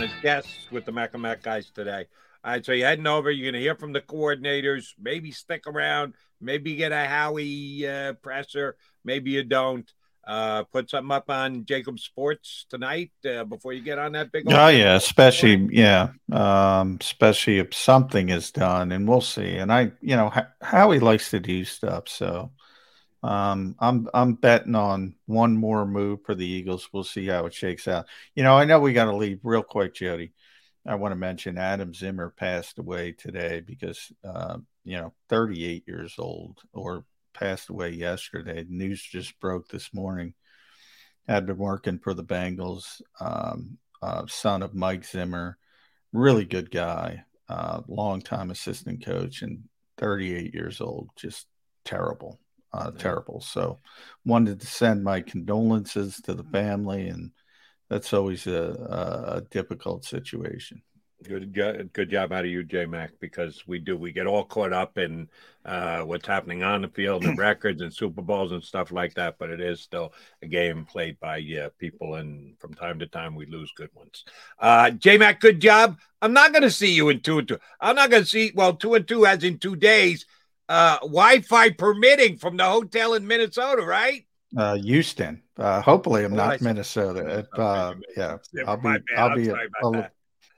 On as guests with the Mac and Mac guys today. All right, so you're heading over. You're going to hear from the coordinators. Maybe stick around. Maybe get a Howie uh, presser. Maybe you don't. Uh, put something up on JAKIB Sports tonight uh, before you get on that big. Oh yeah, especially yeah, um, especially if something is done, and we'll see. And I, you know, how, how he likes to do stuff. So um, I'm I'm betting on one more move for the Eagles. We'll see how it shakes out. You know, I know we got to leave real quick, Jody. I want to mention Adam Zimmer passed away today because uh, you know, 38 years old or passed away yesterday. News just broke this morning. Had been working for the Bengals. Um, uh, son of Mike Zimmer, really good guy, uh, longtime assistant coach, and 38 years old. Just terrible. Uh, terrible. So, wanted to send my condolences to the family, and that's always a, a difficult situation. Good, good job out of you, J Mac, because we do we get all caught up in uh, what's happening on the field and [CLEARS THROAT] records and Super Bowls and stuff like that. But it is still a game played by yeah, people, and from time to time we lose good ones. Uh, J Mac, good job. I'm not going to see you in two and two. I'm not going to see well two and two as in two days. Uh, Wi-Fi permitting from the hotel in Minnesota, right? Uh, Houston. Uh, hopefully, I'm oh, not Minnesota. Uh, [LAUGHS] yeah, I'll be. I'll be. I'll,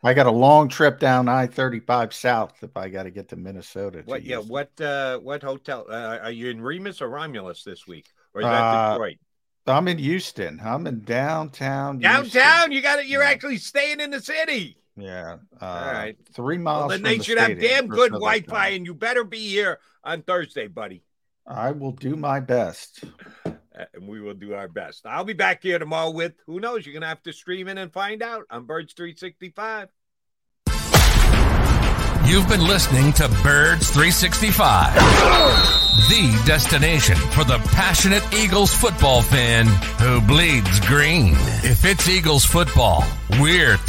I got a long trip down I thirty five south if I got to get to Minnesota. To what? Yeah. What? Uh, what hotel? Uh, are you in Remus or Romulus this week, or is that uh, Detroit? I'm in Houston. I'm in downtown. Downtown. Houston. You got it. You're yeah. actually staying in the city. Yeah. Uh, All right. Three miles. Well, then they the should have damn good Wi-Fi, and you better be here on Thursday, buddy. I will do my best. And we will do our best. I'll be back here tomorrow with who knows? You're gonna have to stream in and find out on Birds 365. You've been listening to Birds 365, the destination for the passionate Eagles football fan who bleeds green. If it's Eagles football, we're